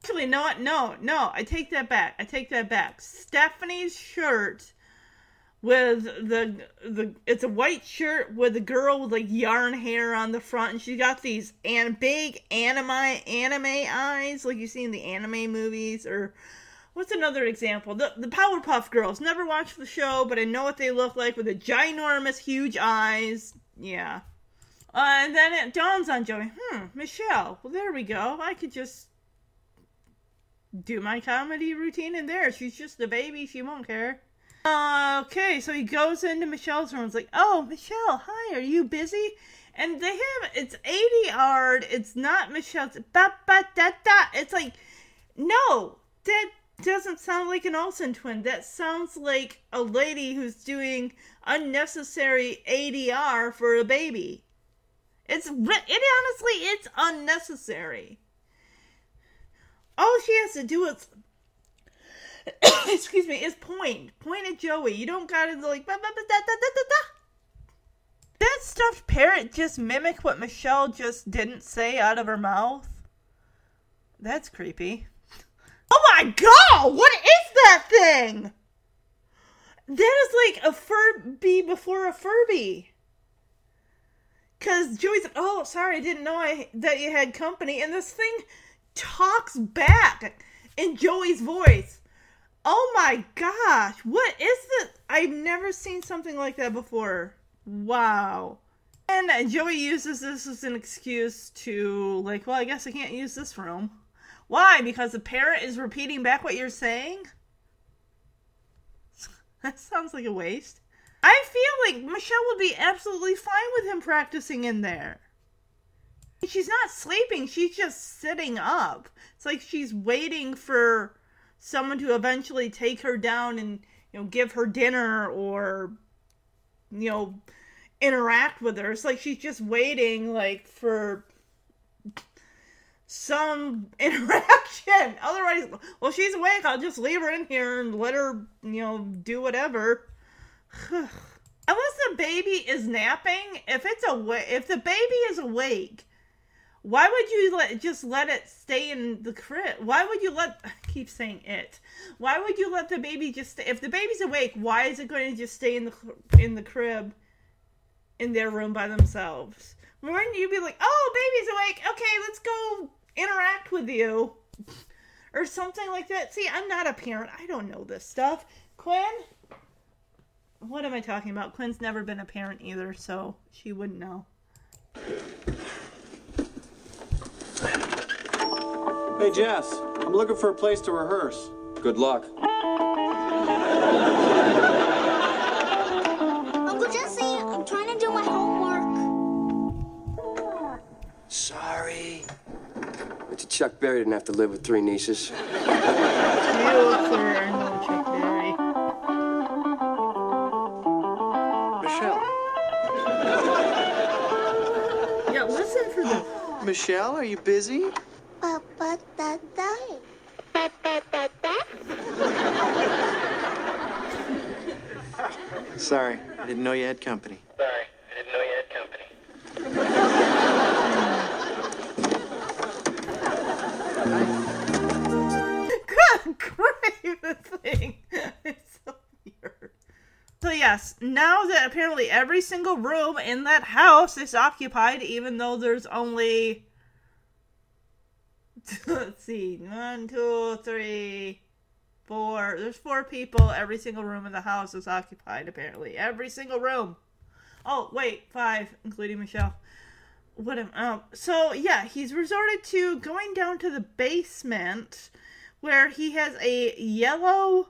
Actually, no, no, no. I take that back. I take that back. Stephanie's shirt with the the it's a white shirt with a girl with like yarn hair on the front, and she got these and big anime anime eyes like you see in the anime movies or. What's another example? The the Powerpuff Girls. Never watched the show, but I know what they look like with the ginormous, huge eyes. Yeah. Uh, and then it dawns on Joey, hmm, Michelle. Well, there we go. I could just do my comedy routine in there. She's just a baby. She won't care. Uh, okay, so he goes into Michelle's room. It's like, oh, Michelle, hi, are you busy? And they have, it's 80 hard. It's not Michelle's. Ba, ba, da, da. It's like, no, that doesn't sound like an Olsen twin. That sounds like a lady who's doing unnecessary ADR for a baby. It's, it honestly, it's unnecessary all she has to do is excuse me is point. Point at joey. You don't gotta like da, da, da, da, da. that stuffed parrot just mimic what michelle just didn't say out of her mouth. That's creepy. Oh my god! What is that thing? That is like a furby before a furby. Because joey's oh sorry i didn't know I, that you had company. And this thing talks back in Joey's voice. Oh my gosh, what is this? I've never seen something like that before. Wow. And Joey uses this as an excuse to, like, well, I guess I can't use this room. Why? Because the parrot is repeating back what you're saying? that sounds like a waste. I feel like Michelle would be absolutely fine with him practicing in there. She's not sleeping, she's just sitting up. It's like she's waiting for someone to eventually take her down and, you know, give her dinner or, you know, interact with her. It's like she's just waiting, like, for some interaction. Otherwise, well, she's awake. I'll just leave her in here and let her, you know, do whatever. Unless the baby is napping, if it's awake, if the baby is awake, why would you let just let it stay in the crib? Why would you let I keep saying it? Why would you let the baby just stay, if the baby's awake? Why is it going to just stay in the in the crib in their room by themselves? Wouldn't you be like, "Oh, baby's awake. Okay, let's go interact with you." Or something like that. See, I'm not a parent. I don't know this stuff. Quinn, what am I talking about? Quinn's never been a parent either, so she wouldn't know. Hey, Jess, I'm looking for a place to rehearse. Good luck. Uncle Jesse, I'm trying to do my homework. Sorry. But Chuck Berry didn't have to live with three nieces. Michelle, are you busy? Ba, ba, da, da. Sorry, I didn't know you had company. Sorry, I didn't know you had company. Good grief, this thing. So yes, now that apparently every single room in that house is occupied, even though there's only let's see, one, two, three, four. There's four people. Every single room in the house is occupied. Apparently, every single room. Oh wait, five, including Michelle. What am um? So yeah, he's resorted to going down to the basement, where he has a yellow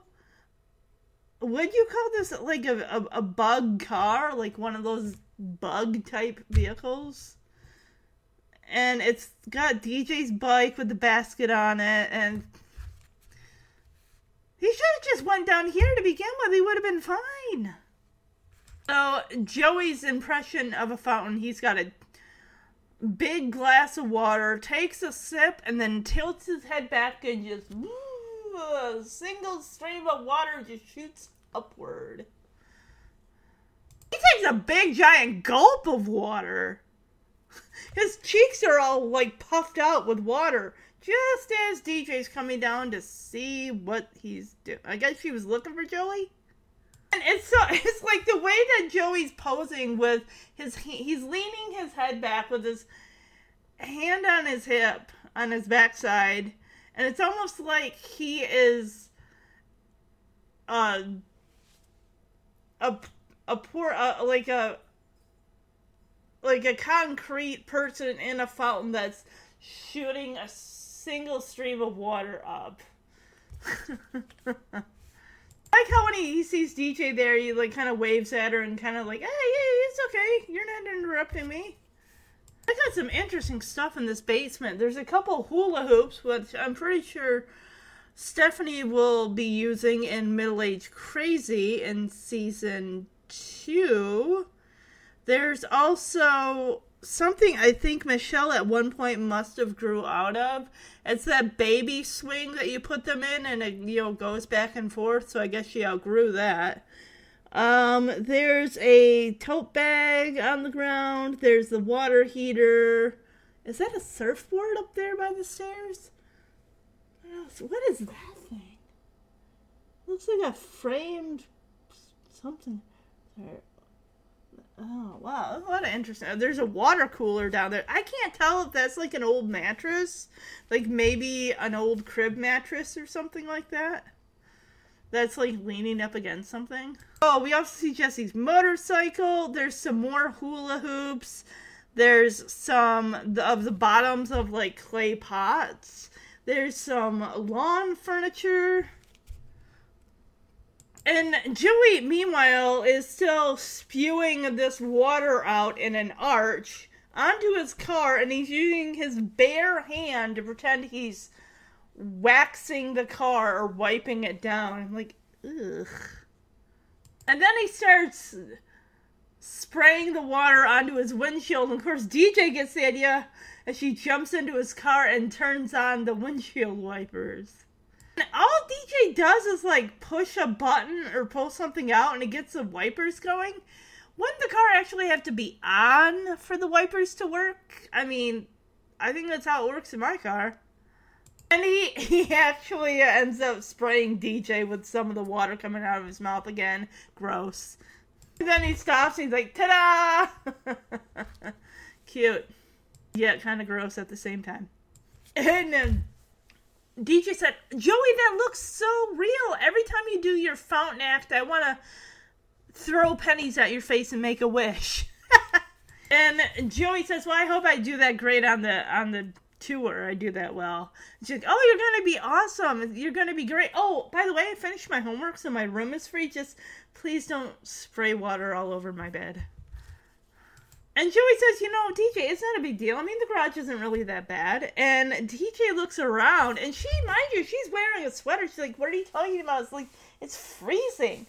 would you call this like a, a, a bug car? Like one of those bug type vehicles? And it's got DJ's bike with the basket on it, and he should have just went down here to begin with. He would have been fine. So Joey's impression of a fountain, he's got a big glass of water, takes a sip, and then tilts his head back and just a single stream of water just shoots upward. He takes a big giant gulp of water. His cheeks are all like puffed out with water, just as DJ's coming down to see what he's doing. I guess she was looking for Joey. And it's so it's like the way that Joey's posing with his he's leaning his head back with his hand on his hip on his backside, and it's almost like he is uh a a poor uh, like a like a concrete person in a fountain that's shooting a single stream of water up. like how when he, he sees DJ there, he like kind of waves at her and kind of like, "Hey, hey, it's okay. You're not interrupting me." I got some interesting stuff in this basement. There's a couple hula hoops, which I'm pretty sure Stephanie will be using in Middle Age Crazy in season two. There's also something I think Michelle at one point must have grew out of. It's that baby swing that you put them in and it you know goes back and forth, so I guess she outgrew that. Um, there's a tote bag on the ground. There's the water heater. Is that a surfboard up there by the stairs? What is that thing? Looks like a framed something. Oh wow, a lot of interesting. There's a water cooler down there. I can't tell if that's like an old mattress, like maybe an old crib mattress or something like that. That's like leaning up against something. Oh, we also see Jesse's motorcycle. There's some more hula hoops. There's some of the bottoms of like clay pots. There's some lawn furniture. And Joey, meanwhile, is still spewing this water out in an arch onto his car, and he's using his bare hand to pretend he's waxing the car or wiping it down. I'm like, ugh. And then he starts spraying the water onto his windshield. And of course, DJ gets the idea as she jumps into his car and turns on the windshield wipers. And all DJ does is like push a button or pull something out and it gets the wipers going. Wouldn't the car actually have to be on for the wipers to work? I mean, I think that's how it works in my car. And he, he actually ends up spraying DJ with some of the water coming out of his mouth again. Gross. And then he stops and he's like, ta da! Cute. Yet kind of gross at the same time. And um, then DJ said, Joey, that looks so real. Every time you do your fountain act, I want to throw pennies at your face and make a wish. and Joey says, Well, I hope I do that great on the on the tour. I do that well. She's like, Oh, you're gonna be awesome. You're gonna be great. Oh, by the way, I finished my homework, so my room is free. Just please don't spray water all over my bed. And Joey says, you know, DJ, it's not a big deal. I mean, the garage isn't really that bad. And DJ looks around, and she, mind you, she's wearing a sweater. She's like, what are you talking about? It's like, it's freezing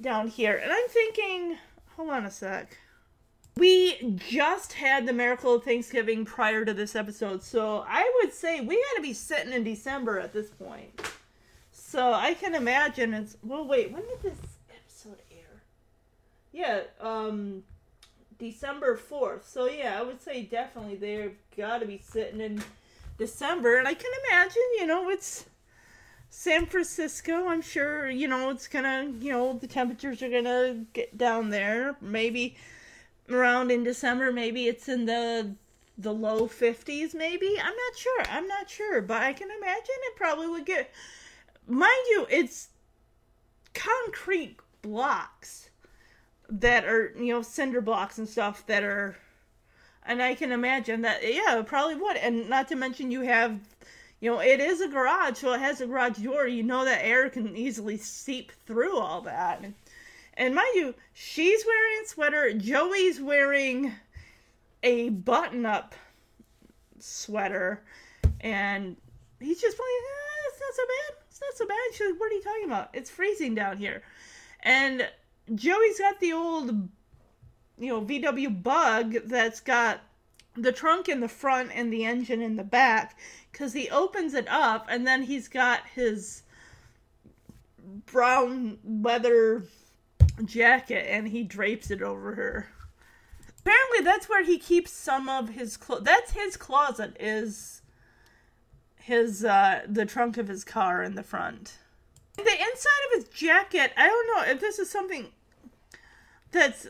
down here. And I'm thinking, hold on a sec. We just had the miracle of Thanksgiving prior to this episode, so I would say we got to be sitting in December at this point. So I can imagine it's. Well, wait, when did this episode air? Yeah, um, December 4th. So yeah, I would say definitely they've got to be sitting in December. And I can imagine, you know, it's San Francisco. I'm sure, you know, it's gonna, you know, the temperatures are gonna get down there. Maybe around in December, maybe it's in the the low 50s maybe i'm not sure i'm not sure but i can imagine it probably would get mind you it's concrete blocks that are you know cinder blocks and stuff that are and i can imagine that yeah probably would and not to mention you have you know, it is a garage, so it has a garage door. You know that air can easily seep through all that. And, mind you, she's wearing a sweater. Joey's wearing a button-up sweater, and he's just playing. Eh, it's not so bad. It's not so bad. She's like, "What are you talking about? It's freezing down here." And Joey's got the old, you know, VW Bug that's got the trunk in the front and the engine in the back because he opens it up and then he's got his brown leather jacket and he drapes it over her. Apparently, that's where he keeps some of his clothes. That's his closet. Is his uh the trunk of his car in the front. The inside of his jacket. I don't know if this is something that's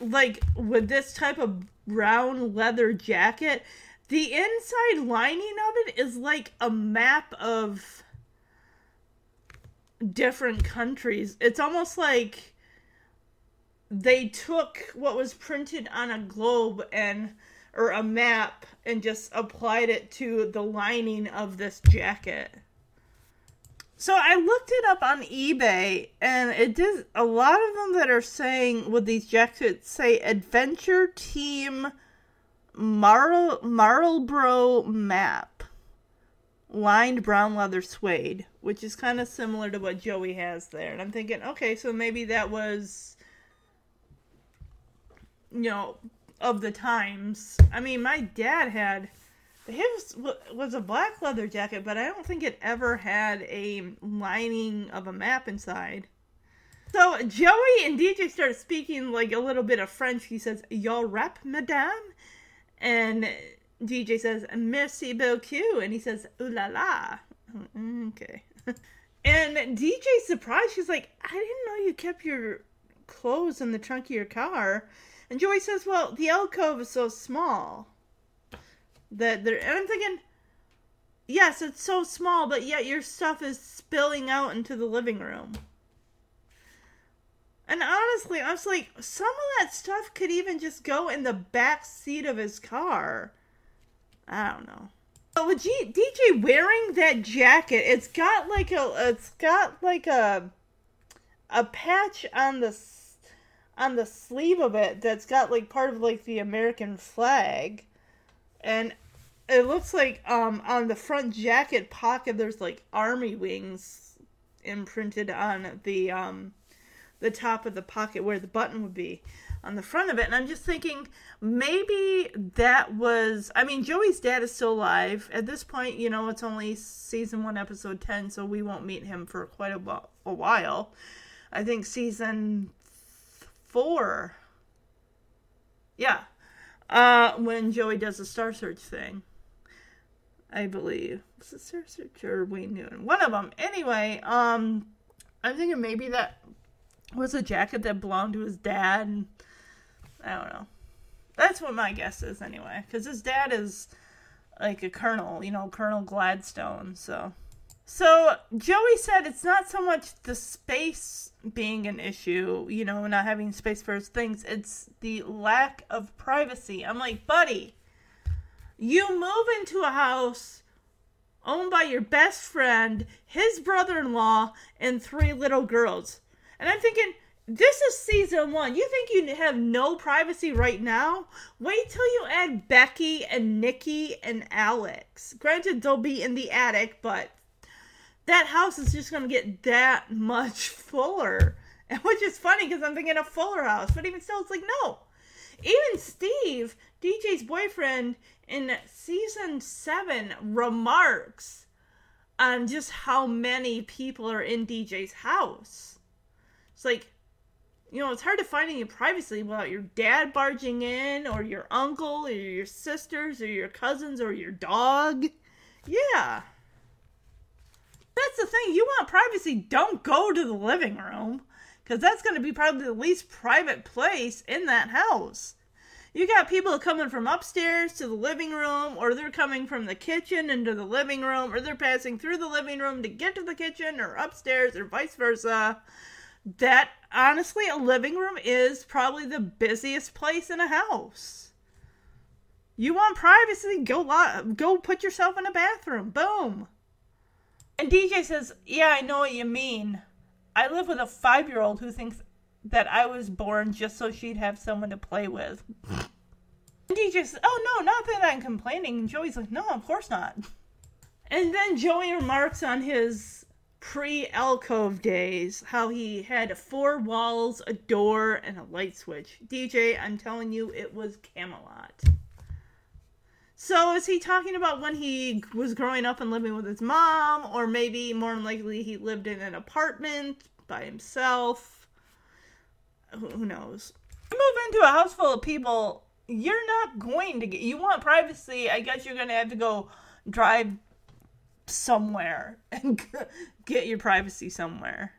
like with this type of brown leather jacket. The inside lining of it is like a map of different countries. It's almost like they took what was printed on a globe and or a map and just applied it to the lining of this jacket. So I looked it up on eBay and it did a lot of them that are saying with these jackets say Adventure Team Marl Marlboro map lined brown leather suede, which is kind of similar to what Joey has there. And I'm thinking, okay, so maybe that was you know, of the times. I mean, my dad had his was a black leather jacket, but I don't think it ever had a lining of a map inside. So Joey and DJ start speaking like a little bit of French. He says, "Your wrap, madame," and DJ says, "Merci beaucoup," and he says, "Ooh la la." Mm, okay. And DJ's surprised. She's like, "I didn't know you kept your clothes in the trunk of your car." And Joey says, "Well, the alcove is so small." that they're and I'm thinking, yes, it's so small, but yet your stuff is spilling out into the living room. And honestly, I was like, some of that stuff could even just go in the back seat of his car. I don't know. But with G- DJ wearing that jacket, it's got like a, it's got like a, a patch on the, on the sleeve of it that's got like part of like the American flag. And it looks like um on the front jacket pocket there's like army wings imprinted on the um the top of the pocket where the button would be on the front of it. And i'm just thinking maybe that was i mean joey's dad is still alive. At this point you know it's only season 1 episode 10 so we won't meet him for quite a, a while. I think season 4 yeah uh, when Joey does the Star Search thing. I believe. Was it Star Search or Wayne Newton? One of them. Anyway, um, I'm thinking maybe that was a jacket that belonged to his dad. And I don't know. That's what my guess is, anyway. Because his dad is like a colonel, you know, Colonel Gladstone, so. So Joey said it's not so much the space being an issue, you know, not having space for his things, it's the lack of privacy. I'm like, buddy, you move into a house owned by your best friend, his brother in law, and three little girls. And I'm thinking, this is season one. You think you have no privacy right now? Wait till you add Becky and Nikki and Alex. Granted, they'll be in the attic, but that house is just going to get that much fuller. And which is funny because I'm thinking a fuller house, but even still, it's like, no. Even Steve, DJ's boyfriend, in season seven remarks on just how many people are in DJ's house. It's like, you know, it's hard to find any privacy without your dad barging in, or your uncle, or your sisters, or your cousins, or your dog. Yeah. That's the thing. You want privacy, don't go to the living room. Because that's going to be probably the least private place in that house. You got people coming from upstairs to the living room, or they're coming from the kitchen into the living room, or they're passing through the living room to get to the kitchen, or upstairs, or vice versa. That, honestly, a living room is probably the busiest place in a house. You want privacy? Go lo- go put yourself in a bathroom. Boom. And DJ says, "Yeah, I know what you mean. I live with a 5-year-old who thinks that I was born just so she'd have someone to play with." And DJ says, "Oh no, not that I'm complaining." And Joey's like, "No, of course not." And then Joey remarks on his pre alcove days how he had four walls, a door, and a light switch. DJ, I'm telling you, it was Camelot. So is he talking about when he was growing up and living with his mom, or maybe more than likely he lived in an apartment by himself? Who knows? Move into a house full of people, you're not going to get. You want privacy? I guess you're going to have to go drive somewhere and get your privacy somewhere.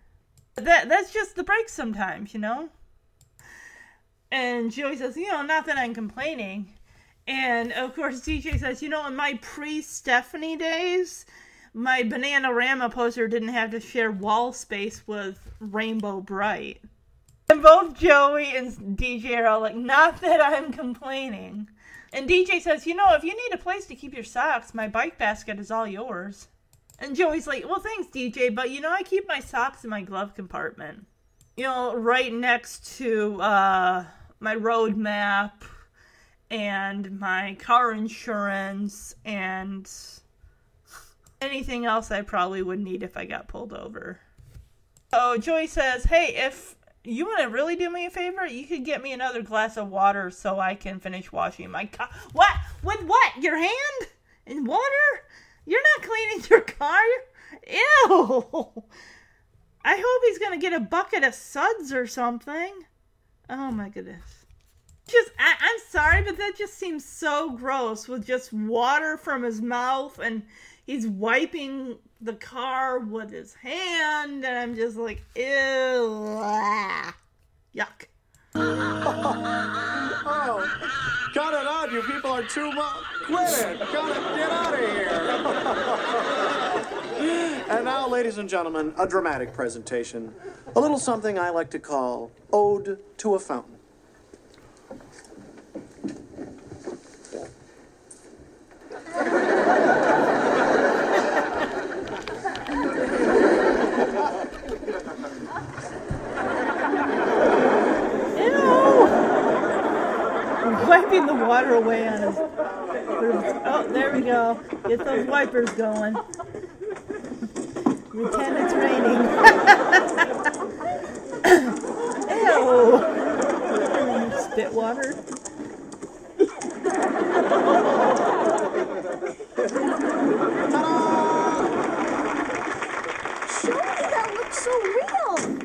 That that's just the break sometimes, you know. And Joey says, you know, not that I'm complaining. And of course, DJ says, you know, in my pre Stephanie days, my Bananarama poster didn't have to share wall space with Rainbow Brite. And both Joey and DJ are all like, not that I'm complaining. And DJ says, you know, if you need a place to keep your socks, my bike basket is all yours. And Joey's like, well, thanks, DJ, but you know, I keep my socks in my glove compartment. You know, right next to uh, my road map and my car insurance and anything else I probably would need if I got pulled over. So Joy says, hey, if you want to really do me a favor, you could get me another glass of water so I can finish washing my car. What? With what? Your hand? In water? You're not cleaning your car? Ew! I hope he's gonna get a bucket of suds or something. Oh my goodness. Just, I, I'm sorry, but that just seems so gross with just water from his mouth and he's wiping the car with his hand, and I'm just like, ew. ah, Yuck. Oh, cut it out. You people are too much. Quit it. Cut it. Get out of here. and now, ladies and gentlemen, a dramatic presentation. A little something I like to call Ode to a Fountain. Wiping the water away on his. Oh, there we go. Get those wipers going. Pretend it's raining. Ew! Spit water. Joey, that looks so real.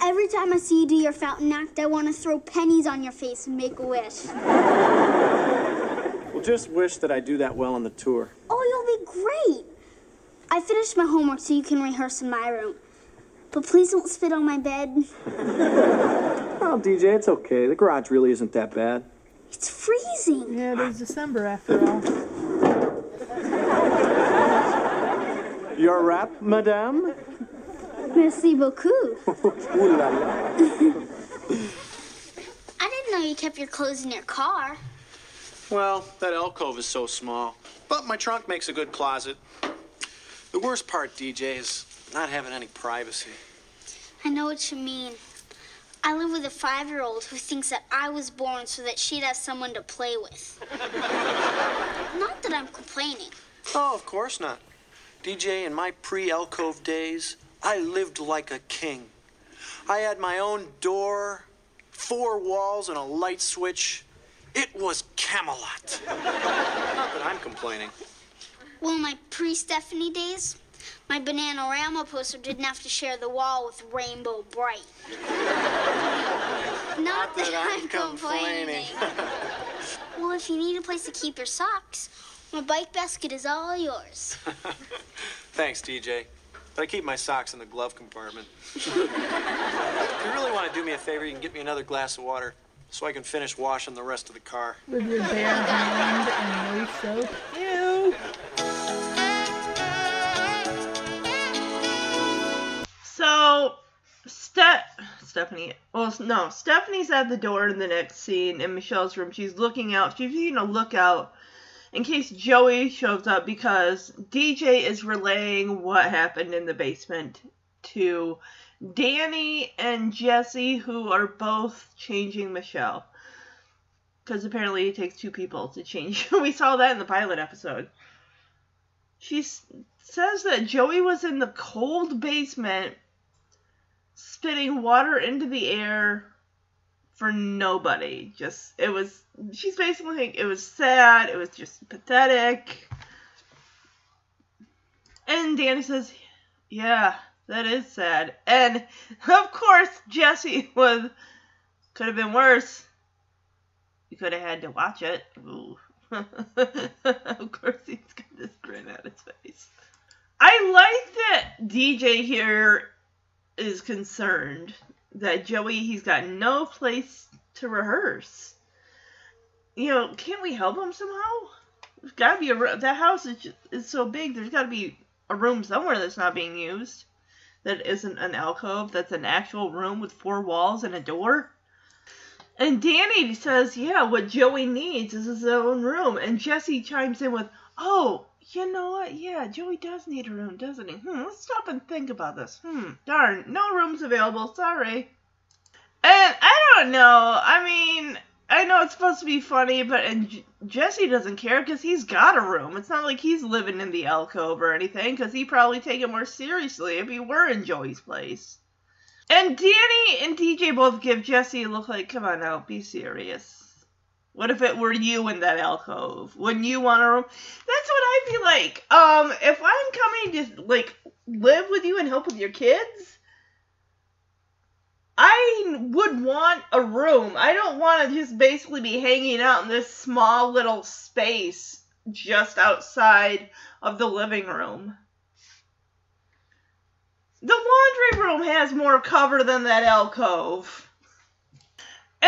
Every time I see you do your fountain act, I want to throw pennies on your face and make a wish. Well, just wish that I do that well on the tour. Oh, you'll be great. I finished my homework so you can rehearse in my room. But please don't spit on my bed. Oh, DJ, it's okay. The garage really isn't that bad. It's freezing. Yeah, it is December after all. Your wrap, madame? Merci beaucoup. Ooh la la. I didn't know you kept your clothes in your car. Well, that alcove is so small. But my trunk makes a good closet. The worst part, DJ, is not having any privacy. I know what you mean. I live with a five year old who thinks that I was born so that she'd have someone to play with. Not that I'm complaining. Oh, of course not. DJ, in my pre alcove days, I lived like a king. I had my own door, four walls, and a light switch. It was Camelot. not that I'm complaining. Well, in my pre Stephanie days, my Bananarama poster didn't have to share the wall with Rainbow Brite. Not that I'm complaining. well, if you need a place to keep your socks, my bike basket is all yours. Thanks, DJ. But I keep my socks in the glove compartment. if you really want to do me a favor, you can get me another glass of water so I can finish washing the rest of the car. With your bare hand and no soap. Ew! So, Ste- Stephanie. Well, no, Stephanie's at the door in the next scene in Michelle's room. She's looking out. She's using a lookout in case Joey shows up because DJ is relaying what happened in the basement to Danny and Jesse, who are both changing Michelle. Because apparently it takes two people to change. we saw that in the pilot episode. She says that Joey was in the cold basement spitting water into the air for nobody. Just it was she's basically like it was sad, it was just pathetic. And Danny says, Yeah, that is sad. And of course Jesse was could have been worse. You could have had to watch it. Of course he's got this grin on his face. I like that DJ here is concerned that Joey he's got no place to rehearse. You know, can't we help him somehow? There's got to be a that house is just, is so big. There's got to be a room somewhere that's not being used. That isn't an alcove. That's an actual room with four walls and a door. And Danny says, "Yeah, what Joey needs is his own room." And Jesse chimes in with, "Oh, you know what? Yeah, Joey does need a room, doesn't he? Hmm, let's stop and think about this. Hmm, darn, no rooms available. Sorry." And I don't know. I mean, I know it's supposed to be funny, but and J- Jesse doesn't care because he's got a room. It's not like he's living in the alcove or anything, because he'd probably take it more seriously if he were in Joey's place. And Danny and DJ both give Jesse a look like, come on now, be serious. What if it were you in that alcove? Wouldn't you want a room? That's what I feel like. Um, if I'm coming to like live with you and help with your kids, I would want a room. I don't want to just basically be hanging out in this small little space just outside of the living room. The laundry room has more cover than that alcove.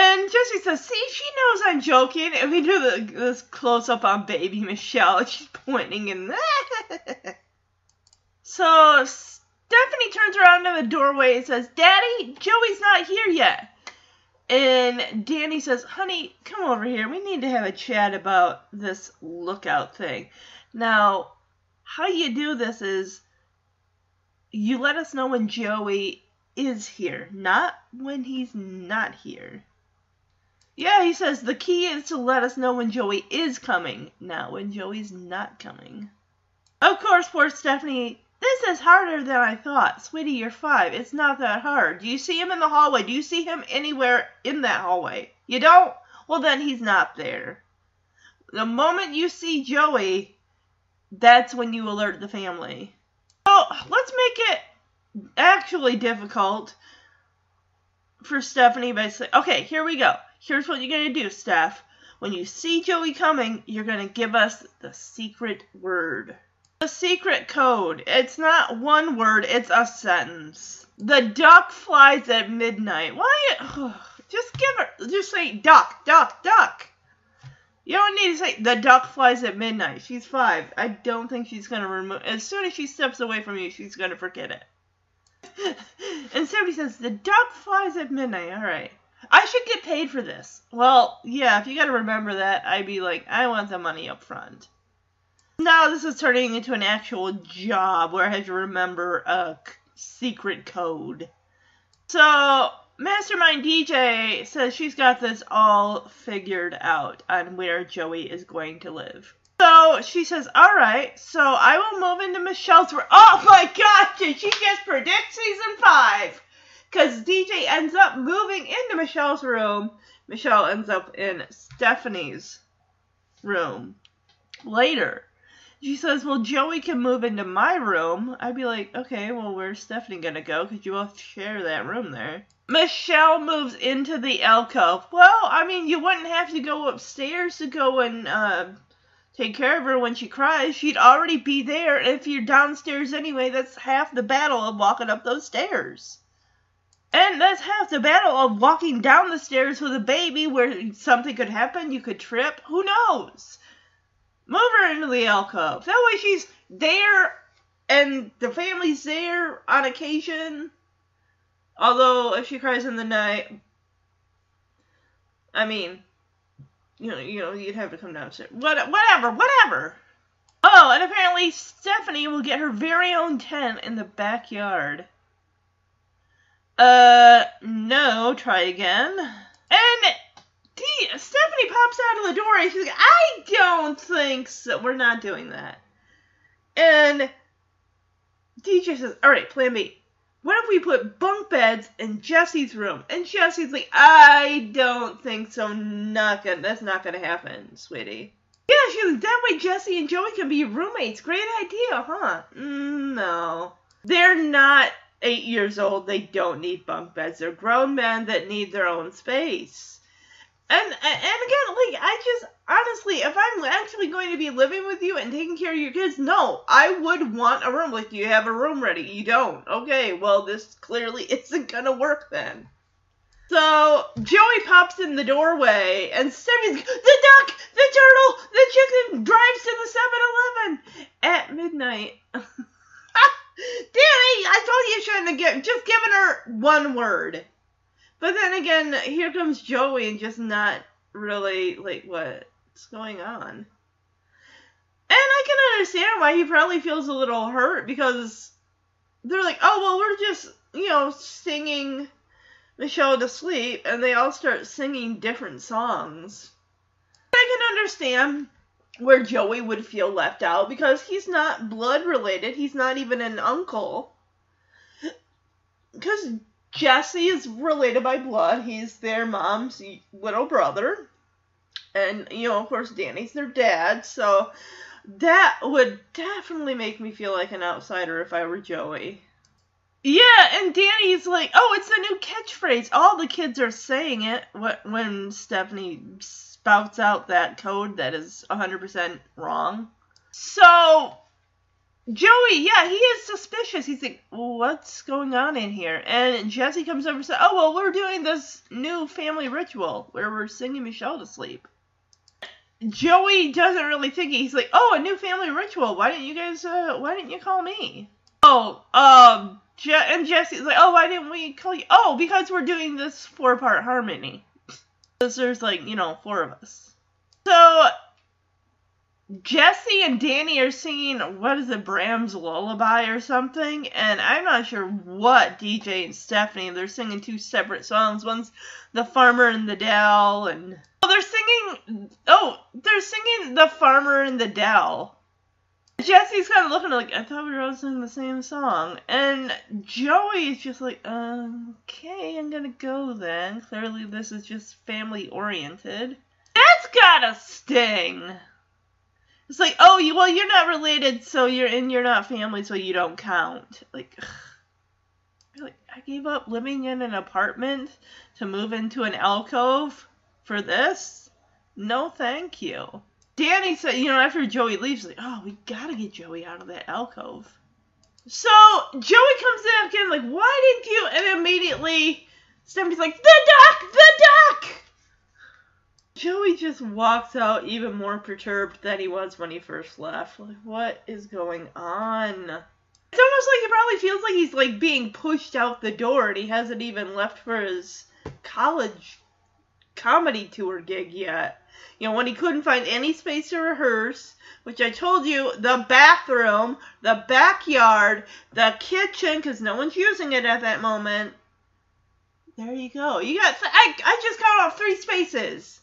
And Jesse says, "See, she knows I'm joking." And we do the, this close up on baby Michelle. She's pointing and so Stephanie turns around in the doorway and says, "Daddy, Joey's not here yet." And Danny says, "Honey, come over here. We need to have a chat about this lookout thing." Now, how you do this is you let us know when Joey is here, not when he's not here. Yeah, he says the key is to let us know when Joey is coming, not when Joey's not coming. Of course, poor Stephanie. This is harder than I thought. Sweetie, you're five. It's not that hard. Do you see him in the hallway? Do you see him anywhere in that hallway? You don't? Well, then he's not there. The moment you see Joey, that's when you alert the family. So let's make it actually difficult for Stephanie by saying, okay, here we go. Here's what you're going to do, Steph. When you see Joey coming, you're going to give us the secret word. The secret code. It's not one word, it's a sentence. The duck flies at midnight. Why? Just give her, just say duck, duck, duck. You don't need to say the duck flies at midnight. She's five. I don't think she's gonna remove. As soon as she steps away from you, she's gonna forget it. and somebody says the duck flies at midnight. All right. I should get paid for this. Well, yeah. If you gotta remember that, I'd be like, I want the money up front. Now this is turning into an actual job where I have to remember a c- secret code. So Mastermind DJ says she's got this all figured out on where Joey is going to live. So she says, All right, so I will move into Michelle's room. Oh my gosh, did she just predict season five? Because DJ ends up moving into Michelle's room. Michelle ends up in Stephanie's room later. She says, Well, Joey can move into my room. I'd be like, Okay, well, where's Stephanie gonna go? Because you both share that room there. Michelle moves into the alcove. Well, I mean, you wouldn't have to go upstairs to go and uh, take care of her when she cries. She'd already be there. And if you're downstairs anyway, that's half the battle of walking up those stairs. And that's half the battle of walking down the stairs with a baby where something could happen. You could trip. Who knows? Move her into the alcove. That way she's there and the family's there on occasion. Although if she cries in the night, I mean, you know, you know, you'd have to come downstairs. What, whatever, whatever. Oh, and apparently Stephanie will get her very own tent in the backyard. Uh, no, try again. And D, Stephanie pops out of the door and she's like, I don't think so. We're not doing that. And DJ says, all right, plan B. What if we put bunk beds in Jesse's room? And Jesse's like, I don't think so. Not gonna, that's not gonna happen, sweetie. Yeah, she's like, that way Jesse and Joey can be roommates. Great idea, huh? Mm, no. They're not eight years old. They don't need bunk beds. They're grown men that need their own space. And and again, like I just honestly, if I'm actually going to be living with you and taking care of your kids, no, I would want a room. Like you have a room ready, you don't. Okay, well this clearly isn't gonna work then. So Joey pops in the doorway and Steffi's the duck, the turtle, the chicken drives to the 7-Eleven at midnight. Danny, I told you you shouldn't have just given her one word. But then again, here comes Joey and just not really like what's going on. And I can understand why he probably feels a little hurt because they're like, oh well, we're just you know singing Michelle to sleep, and they all start singing different songs. I can understand where Joey would feel left out because he's not blood related. He's not even an uncle. Because Jesse is related by blood. He's their mom's little brother. And, you know, of course, Danny's their dad. So that would definitely make me feel like an outsider if I were Joey. Yeah, and Danny's like, oh, it's the new catchphrase. All the kids are saying it when Stephanie spouts out that code that is 100% wrong. So Joey, yeah, he is suspicious. He's like, what's going on in here? And Jesse comes over and says, oh, well, we're doing this new family ritual where we're singing Michelle to sleep. Joey doesn't really think it. He's like, oh, a new family ritual. Why didn't you guys, uh, why didn't you call me? Oh, um, Je- and Jesse's like, oh, why didn't we call you? Oh, because we're doing this four part harmony. Because there's like, you know, four of us. So Jesse and Danny are singing what is it, Brahms' Lullaby or something, and I'm not sure what DJ and Stephanie. They're singing two separate songs. One's the Farmer in the Dell, and oh, they're singing. Oh, they're singing the Farmer in the Dell. Jesse's kind of looking like I thought we were all singing the same song, and Joey is just like, okay, I'm gonna go then. Clearly, this is just family oriented. That's gotta sting. It's like, oh, you well, you're not related, so you're and you're not family, so you don't count. Like, like I gave up living in an apartment to move into an alcove for this. No, thank you. Danny said, you know, after Joey leaves, like, oh, we gotta get Joey out of that alcove. So Joey comes in again, like, why didn't you? And immediately, Stephanie's like, the duck, the duck. Joey just walks out even more perturbed than he was when he first left. Like, what is going on? It's almost like he probably feels like he's like being pushed out the door and he hasn't even left for his college comedy tour gig yet. You know, when he couldn't find any space to rehearse, which I told you, the bathroom, the backyard, the kitchen, because no one's using it at that moment. There you go. You got, th- I, I just got off three spaces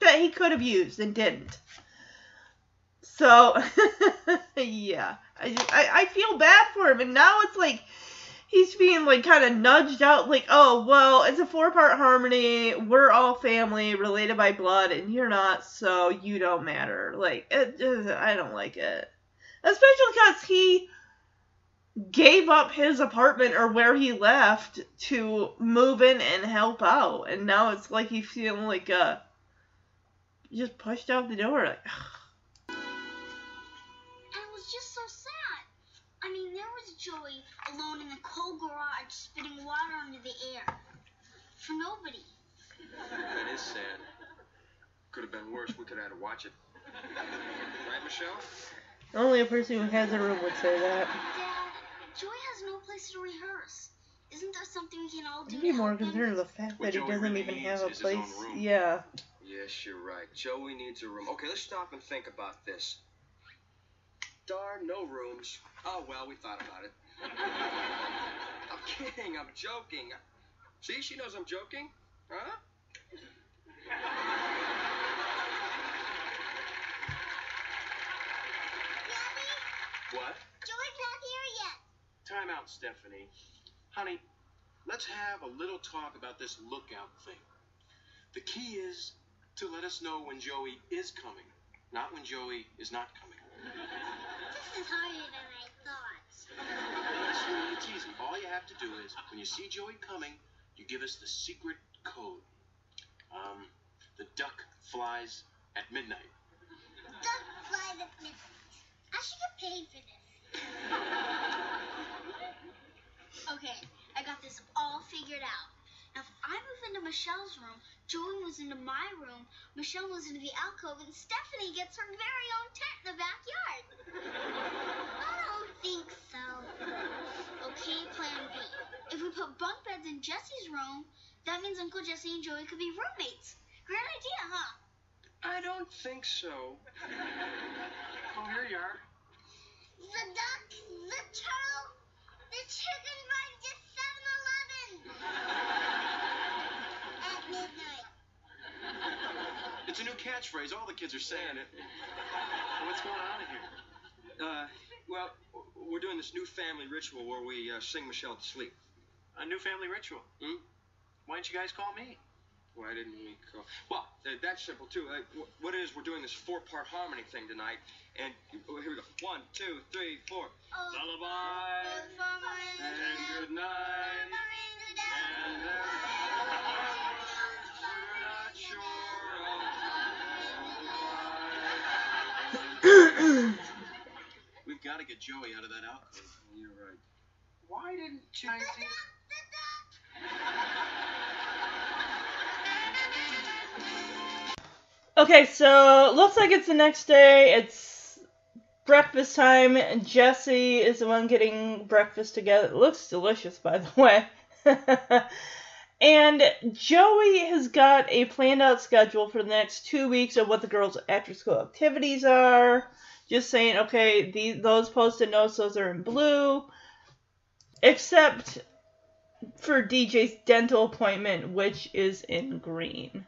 that he could have used and didn't. So, yeah, I, I, I feel bad for him, and now it's like he's being like kind of nudged out, like, oh well, it's a four part harmony. We're all family, related by blood, and you're not, so you don't matter. Like, it, I don't like it, especially because he gave up his apartment or where he left to move in and help out, and now it's like he's feeling like a just pushed out the door. Like, Joey alone in the cold garage spitting water under the air. For nobody. That is sad. Could have been worse. We could have had to watch it. Right, Michelle? Only a person who has a room would say that. Dad, Joey has no place to rehearse. Is Isn't there something we can all do I'd to be more help him? concerned with the fact What that he doesn't really even have a is his own place. Yeah. Yes, you're right. Joey needs a room. Okay, let's stop and think about this. Darn, no rooms. Oh, well, we thought about it. I'm kidding. I'm joking. See, she knows I'm joking. Huh? Daddy, What? Joey's not here yet. Time out, Stephanie. Honey, let's have a little talk about this lookout thing. The key is to let us know when Joey is coming, not when Joey is not coming. This is harder than I thought. Listen, it's easy. All you have to do is, when you see Joey coming, you give us the secret code. Um, the duck flies at midnight. Duck flies at midnight. I should get paid for this. Okay, I got this all figured out. Now, if I move into Michelle's room, Joey moves into my room, Michelle moves into the alcove, and Stephanie gets her very own tent in the backyard. I don't think so. Okay, plan B. If we put bunk beds in Jesse's room, that means Uncle Jesse and Joey could be roommates. Great idea, huh? I don't think so. Oh, here you are. The duck, the turtle, the chicken runs to 7-Eleven at midnight. It's a new catchphrase. All the kids are saying it. What's going on here? Uh, well, we're doing this new family ritual where we uh, sing Michelle to sleep. A new family ritual. Hmm? Why didn't you guys call me? Why didn't we call? Well, uh, that's simple too. Uh, what it is, we're doing this four-part harmony thing tonight, and oh, here we go. One, two, three, four. Oh, Lullaby and good night. Got to get Joey out of that alcove. You're right. Why didn't you? Okay, so looks like it's the next day. It's breakfast time. and Jesse is the one getting breakfast together. It looks delicious, by the way. and Joey has got a planned out schedule for the next two weeks of what the girls' after school activities are. Just saying, okay, the, those posted notes, those are in blue. Except for DJ's dental appointment, which is in green.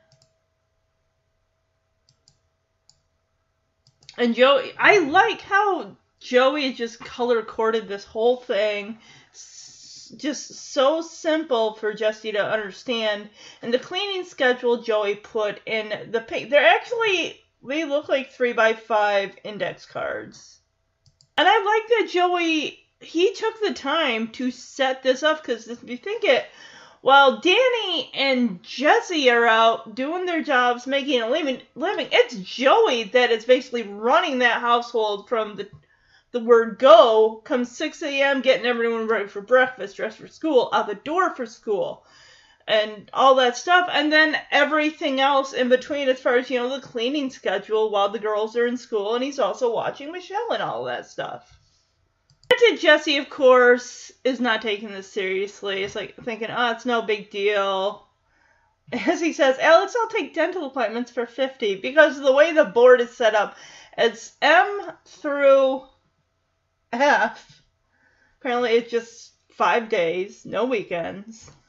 And Joey, I like how Joey just color coded this whole thing. Just so simple for Jesse to understand. And the cleaning schedule Joey put in the pink. They're actually, they look like 3 by 5 index cards. And I like that Joey, he took the time to set this up because if you think it, while Danny and Jesse are out doing their jobs, making a living, living, it's Joey that is basically running that household from the the word go comes 6 a.m. getting everyone ready for breakfast, dressed for school, out the door for school, and all that stuff, and then everything else in between as far as you know the cleaning schedule while the girls are in school, and he's also watching Michelle and all that stuff. Granted, Jesse, of course, is not taking this seriously. It's like thinking, oh, it's no big deal. As he says, Alex, I'll take dental appointments for 50 because the way the board is set up, it's M through F. Apparently, it just five days, no weekends.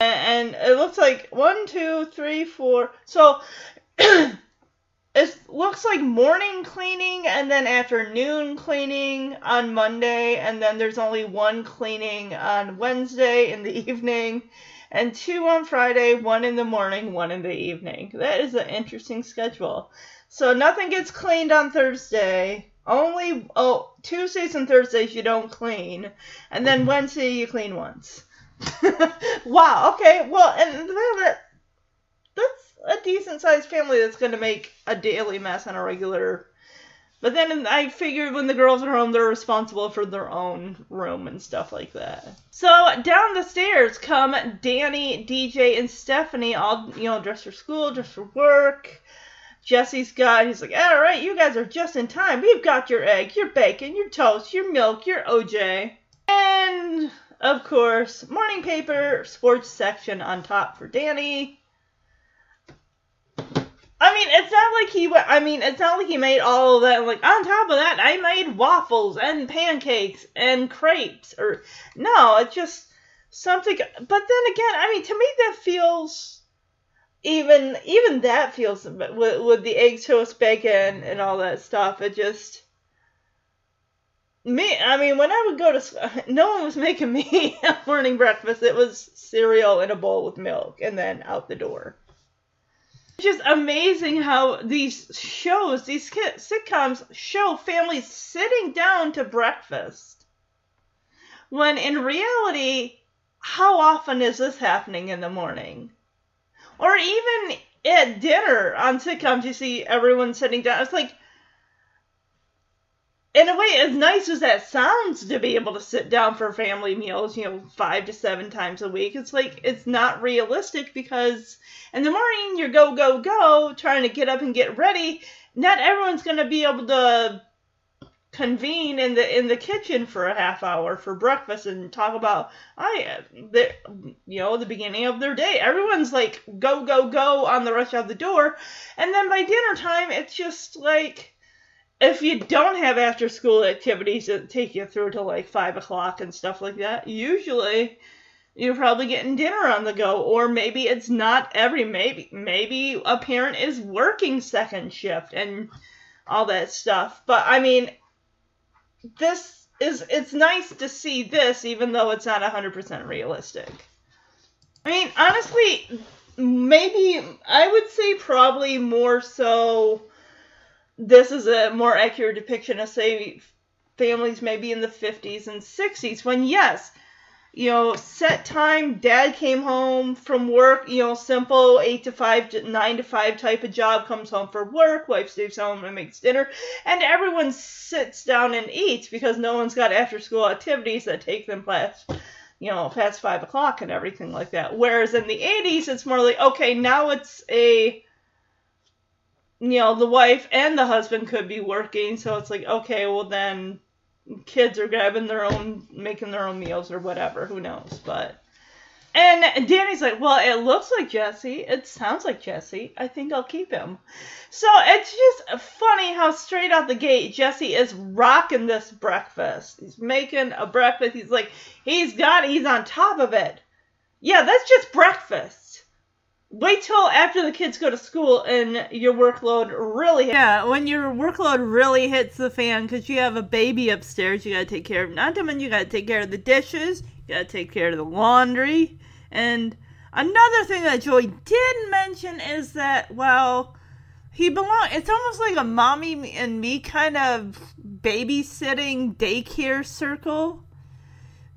and it looks like one, two, three, four. So it looks like morning cleaning and then afternoon cleaning on Monday, and then there's only one cleaning on Wednesday in the evening, and two on Friday, one in the morning, one in the evening. That is an interesting schedule. So nothing gets cleaned on Thursday. Only oh Tuesdays and Thursdays you don't clean, and then mm-hmm. Wednesday you clean once. wow. Okay. Well, and that that's a decent sized family that's going to make a daily mess on a regular. But then I figured when the girls are home, they're responsible for their own room and stuff like that. So down the stairs come Danny, DJ, and Stephanie, all you know, dressed for school, dressed for work. Jesse's got, he's like, all right, you guys are just in time. We've got your egg, your bacon, your toast, your milk, your OJ. And of course, morning paper, sports section on top for Danny. I mean, it's not like he. I mean, it's not like he made all of that. Like on top of that, I made waffles and pancakes and crepes. Or no, it's just something. But then again, I mean, to me, that feels even even that feels with with the egg toast bacon and all that stuff. It just me. I mean, when I would go to, school no one was making me a morning breakfast. It was cereal in a bowl with milk, and then out the door. It's just amazing how these shows, these sitcoms, show families sitting down to breakfast. When in reality, how often is this happening in the morning? Or even at dinner on sitcoms, you see everyone sitting down. It's like, in a way, as nice as that sounds to be able to sit down for family meals, you know, five to seven times a week, it's like, it's not realistic because in the morning you're go, go, go, trying to get up and get ready. Not everyone's going to be able to convene in the in the kitchen for a half hour for breakfast and talk about I the you know the beginning of their day. Everyone's like go go go on the rush out the door, and then by dinner time it's just like if you don't have after school activities that take you through to like five o'clock and stuff like that, usually you're probably getting dinner on the go. Or maybe it's not every maybe maybe a parent is working second shift and all that stuff. But i mean this is it's nice to see this even though it's not 100% realistic. I mean honestly maybe i would say probably more so this is a more accurate depiction of say families maybe in the 50s and 60s when yes you know, set time. Dad came home from work, you know, simple eight to five, nine to five type of job. Comes home for work. Wife stays home and makes dinner, and everyone sits down and eats because no one's got after school activities that take them past, you know, past five o'clock and everything like that. Whereas in the '80s, it's more like okay, now it's a you know, the wife and the husband could be working, so it's like, okay, well then kids are grabbing their own, making their own meals or whatever. Who knows? But and Danny's like, well, it looks like Jesse. It sounds like Jesse. I think I'll keep him. So it's just funny how straight out the gate Jesse is rocking this breakfast. He's making a breakfast. He's like, he's got, he's on top of it. Yeah, that's just breakfast. Wait till after the kids go to school and your workload really yeah when your workload really hits the fan because you have a baby upstairs you gotta take care of not to you gotta take care of the dishes you gotta take care of the laundry. And another thing that Joey did mention is that well he belong it's almost like a mommy and me kind of babysitting daycare circle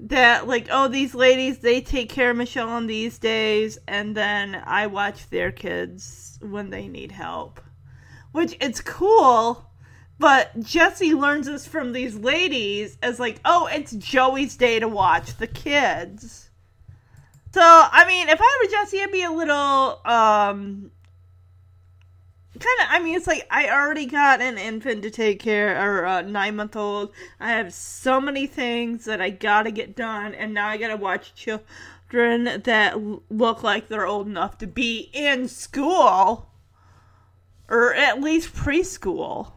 that like oh these ladies they take care of michelle on these days and then i watch their kids when they need help. Which it's cool but jesse learns this from these ladies as like oh it's joey's day to watch the kids. So i mean if i were jesse i'd be a little um kind of i mean it's like i already got an infant to take care or uh, a nine month old i have so many things that i gotta get done and now i gotta watch children that look like they're old enough to be in school or at least preschool.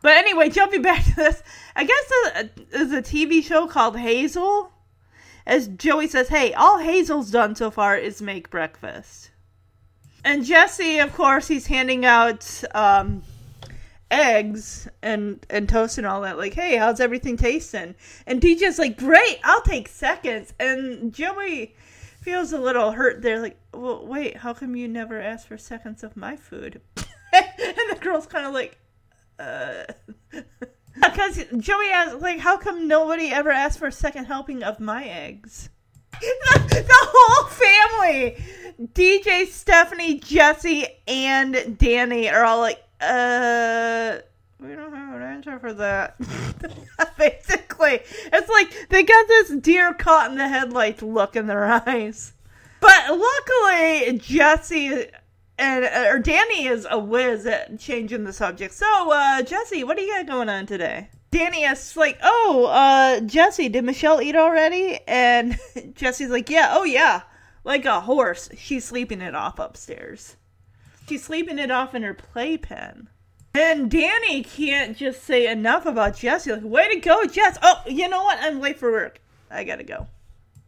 But anyway jumping back to this i guess uh, there's a tv show called hazel. As joey says hey all hazel's done so far is make breakfast and Jesse, of course, he's handing out um, eggs and and toast and all that. Like, hey, how's everything tasting? And DJ's like, great, I'll take seconds. And Joey feels a little hurt there. Like, well, wait, how come you never asked for seconds of my food? and the girl's kind of like, uh. Because Joey asks, like, how come nobody ever asked for a second helping of my eggs? the, whole family. Dj stephanie jesse and danny are all like uh we don't have an answer for that. Basically it's like they got this deer caught in the headlights look in their eyes. But luckily jesse and or danny is a whiz at changing the subject. So uh jesse what do you got going on today Danny asks, like, oh, uh, Jesse, did Michelle eat already? And Jesse's like, yeah, oh, yeah. Like a horse. She's sleeping it off upstairs. She's sleeping it off in her playpen. And Danny can't just say enough about Jesse. Like, way to go, Jess. Oh, you know what? I'm late for work. I gotta go.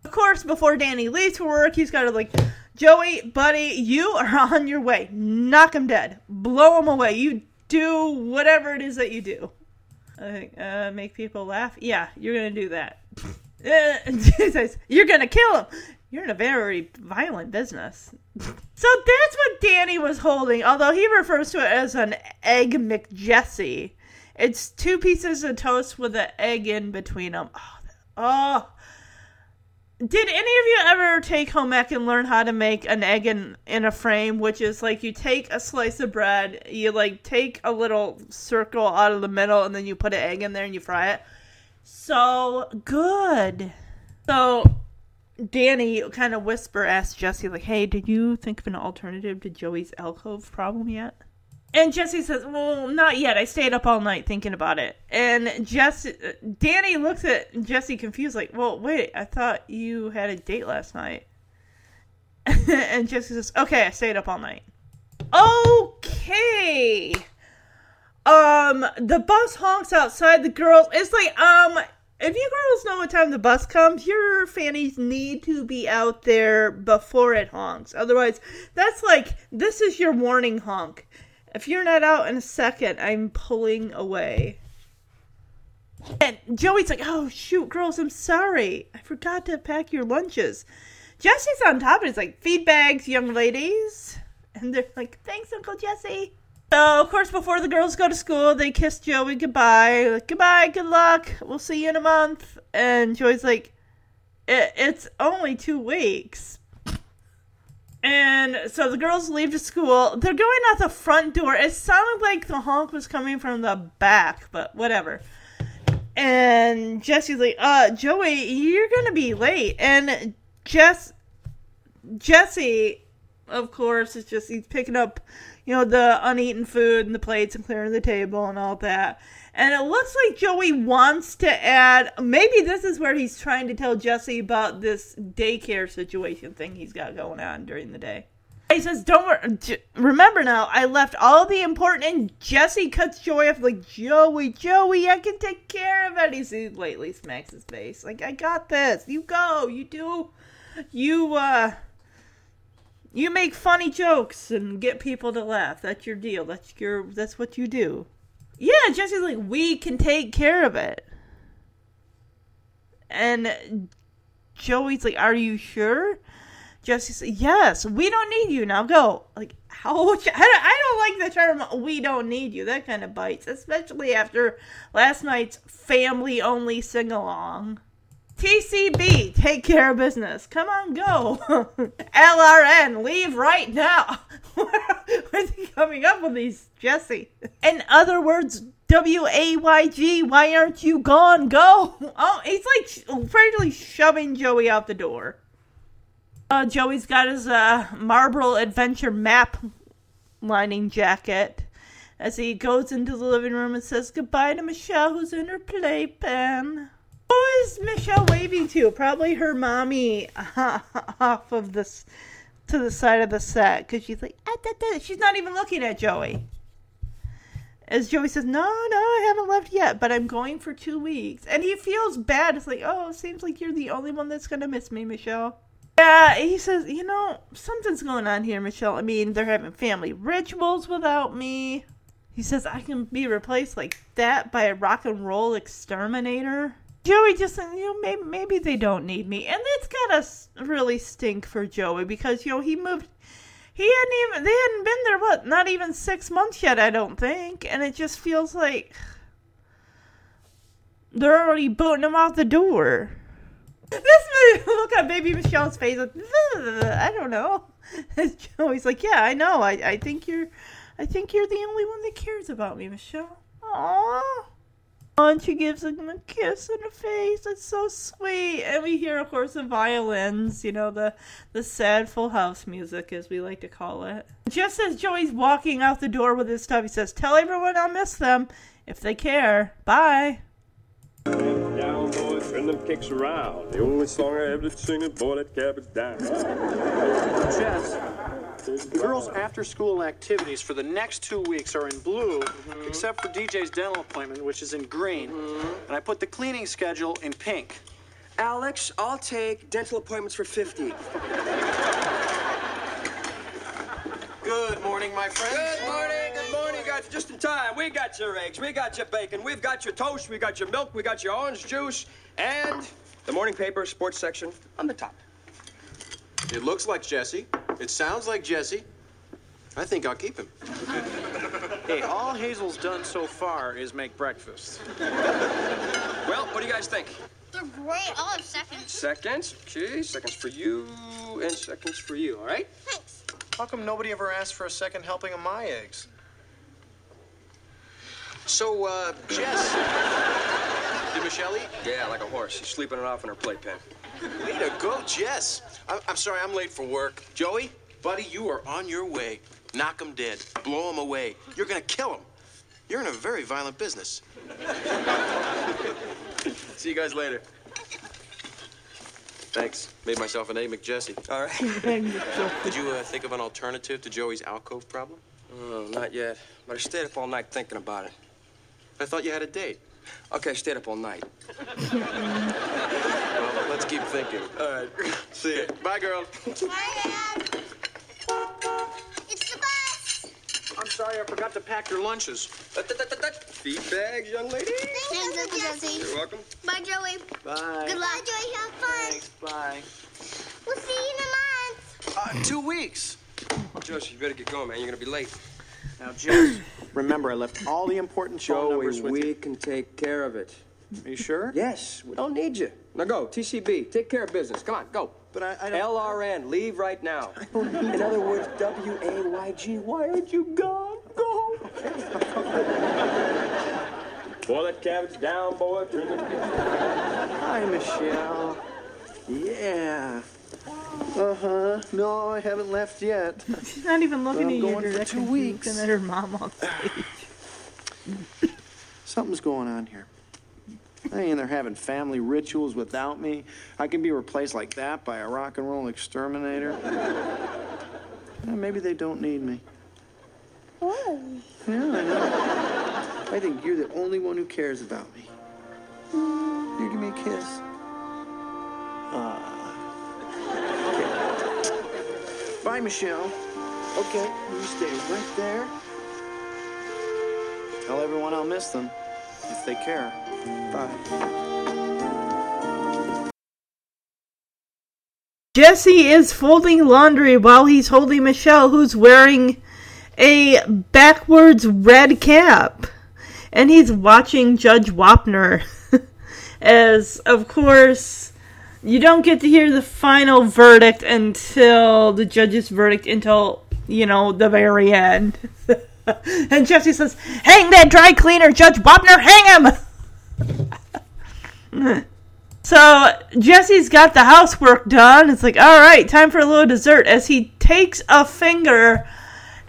Of course, before Danny leaves for work, he's gotta, like, Joey, buddy, you are on your way. Knock him dead. Blow him away. You do whatever it is that you do. Uh, make people laugh? Yeah, you're gonna do that. You're gonna kill him. You're in a very violent business. so that's what Danny was holding, although he refers to it as an egg McJesse. It's two pieces of toast with an egg in between them. Oh, oh. Did any of you ever take home ec and learn how to make an egg in, in a frame, which is like you take a slice of bread, you like take a little circle out of the middle, and then you put an egg in there and you fry it? So good. So Danny kind of whisper asks Jesse, like, hey, did you think of an alternative to Joey's alcove problem yet? And Jesse says, well, not yet. I stayed up all night thinking about it. And Jesse, Danny looks at Jesse confused, like, well, wait, I thought you had a date last night. and Jesse says, okay, I stayed up all night. Okay. Um, the bus honks outside the girls. It's like, um, if you girls know what time the bus comes, your fannies need to be out there before it honks. Otherwise, that's like this is your warning honk. If you're not out in a second, I'm pulling away. And Joey's like, "Oh shoot, girls, I'm sorry. I forgot to pack your lunches." Jesse's on top and he's like, "Feed bags, young ladies," and they're like, "Thanks, Uncle Jesse." So, of course, before the girls go to school, they kiss Joey goodbye. Like, goodbye, good luck. We'll see you in a month. And Joey's like, it, it's only two weeks. And so the girls leave to school. They're going out the front door. It sounded like the honk was coming from the back, but whatever. And Jesse's like, uh, Joey, you're gonna be late. And Jess Jesse, of course, is just he's picking up you know, the uneaten food and the plates and clearing the table and all that. And it looks like Joey wants to add, maybe this is where he's trying to tell Jesse about this daycare situation thing he's got going on during the day. He says, "Don't worry. Remember now, I left all the important." And Jesse cuts Joey off like, "Joey, Joey, I can take care of it." He lately smacks his face like, "I got this. You go. You do. You uh, you make funny jokes and get people to laugh. That's your deal. That's your that's what you do. Yeah, Jesse's like, we can take care of it. And Joey's like, Are you sure? Jesse says, Yes, we don't need you. Now go. Like, how? I don't like the term, we don't need you. That kind of bites, especially after last night's family only sing along. TCB, take care of business. Come on, go. LRN, leave right now. Where's he coming up with these, Jesse? In other words, W A Y G, why aren't you gone? Go. Oh, he's like practically shoving Joey out the door. Uh, Joey's got his uh, Adventure map lining jacket as he goes into the living room and says goodbye to Michelle, who's in her playpen. Who is Michelle waving to? Probably her mommy off of this to the side of the set because she's like, ah, da, da. she's not even looking at Joey. As Joey says, No, no, I haven't left yet, but I'm going for two weeks. And he feels bad. It's like, Oh, seems like you're the only one that's going to miss me, Michelle. Yeah, he says, You know, something's going on here, Michelle. I mean, they're having family rituals without me. He says, I can be replaced like that by a rock and roll exterminator. Joey just said, you know, maybe maybe they don't need me, and it's gotta really stink for Joey because you know he moved. He hadn't even they hadn't been there what not even six months yet I don't think, and it just feels like they're already booting him out the door. This look on baby Michelle's face. Like, I don't know. Joey's like, yeah, I know. I I think you're, I think you're the only one that cares about me, Michelle. Aww. And she gives him a kiss in the face. It's so sweet. And we hear, of course, the violins, you know, the, the sad full house music, as we like to call it. Just as Joey's walking out the door with his stuff, he says, Tell everyone I'll miss them if they care. Bye. Down, boy, turn them kicks around. The only song I ever did sing it, boy, that cab is down. Jess, the girls' after-school activities for the next two weeks are in blue, mm-hmm. except for DJ's dental appointment, which is in green. Mm-hmm. And I put the cleaning schedule in pink. Alex, I'll take dental appointments for 50. Good morning, my friend. Good morning, good morning. guys. just in time. We got your eggs, we got your bacon, we've got your toast, we got your milk, we got your orange juice, and the morning paper, sports section on the top. It looks like Jesse. It sounds like Jesse. I think I'll keep him. Hey, all Hazel's done so far is make breakfast. Well, what do you guys think? They're great. I'll have seconds. Seconds, okay, seconds for you, and seconds for you, all right? Thanks. How come nobody ever asked for a second helping of my eggs? So, uh, Jess. Did Michelle eat? Yeah, like a horse. She's sleeping it off in her playpen. Way to go, Jess. I- I'm sorry, I'm late for work. Joey, buddy, you are on your way. Knock him dead. Blow him away. You're gonna kill him. You're in a very violent business. See you guys later. Thanks. Made myself an egg McJesse. All right. Did you uh, think of an alternative to Joey's alcove problem? Oh, not yet. But I stayed up all night thinking about it. I thought you had a date. Okay, I stayed up all night. Well, let's keep thinking. All right. See you. Bye, girl. It's sorry, I forgot to pack your lunches. Feed bags, young lady. Thanks, Uncle Jesse. You're welcome. Bye, Joey. Bye. Good luck. Bye, Joey. Have fun. Thanks. Bye. We'll see you in a month. Uh, two weeks. Josie, you better get going, man. You're gonna be late. Now, Jess, remember, I left all the important phone numbers with we you. can take care of it. Are you sure? Yes, we don't need you. Now go, TCB. Take care of business. Come on, go. But I, I don't. LRN, leave right now. In other words, W A Y G. Why aren't you gone? Go. Boy, that cab is down, boy, turn them kicks Hi, Michelle. Yeah. Uh huh. No, I haven't left yet. She's not even looking I'm at you. going for direction. two She's weeks. looking at her mom on stage. Something's going on here. I mean, they're having family rituals without me. I can be replaced like that by a rock and roll exterminator. Yeah, maybe they don't need me. Whoa. Yeah, I know. I think you're the only one who cares about me. Here, give me a kiss. Ah. Okay. Bye, Michelle. Okay, you stay right there. Tell everyone I'll miss them if they care. Bye. Jesse is folding laundry while he's holding Michelle, who's wearing a backwards red cap. And he's watching Judge Wapner. As, of course, you don't get to hear the final verdict until the judge's verdict, until, you know, the very end. and Jesse says, Hang that dry cleaner, Judge Wapner, hang him! So Jesse's got the housework done. It's like, all right, time for a little dessert. As he takes a finger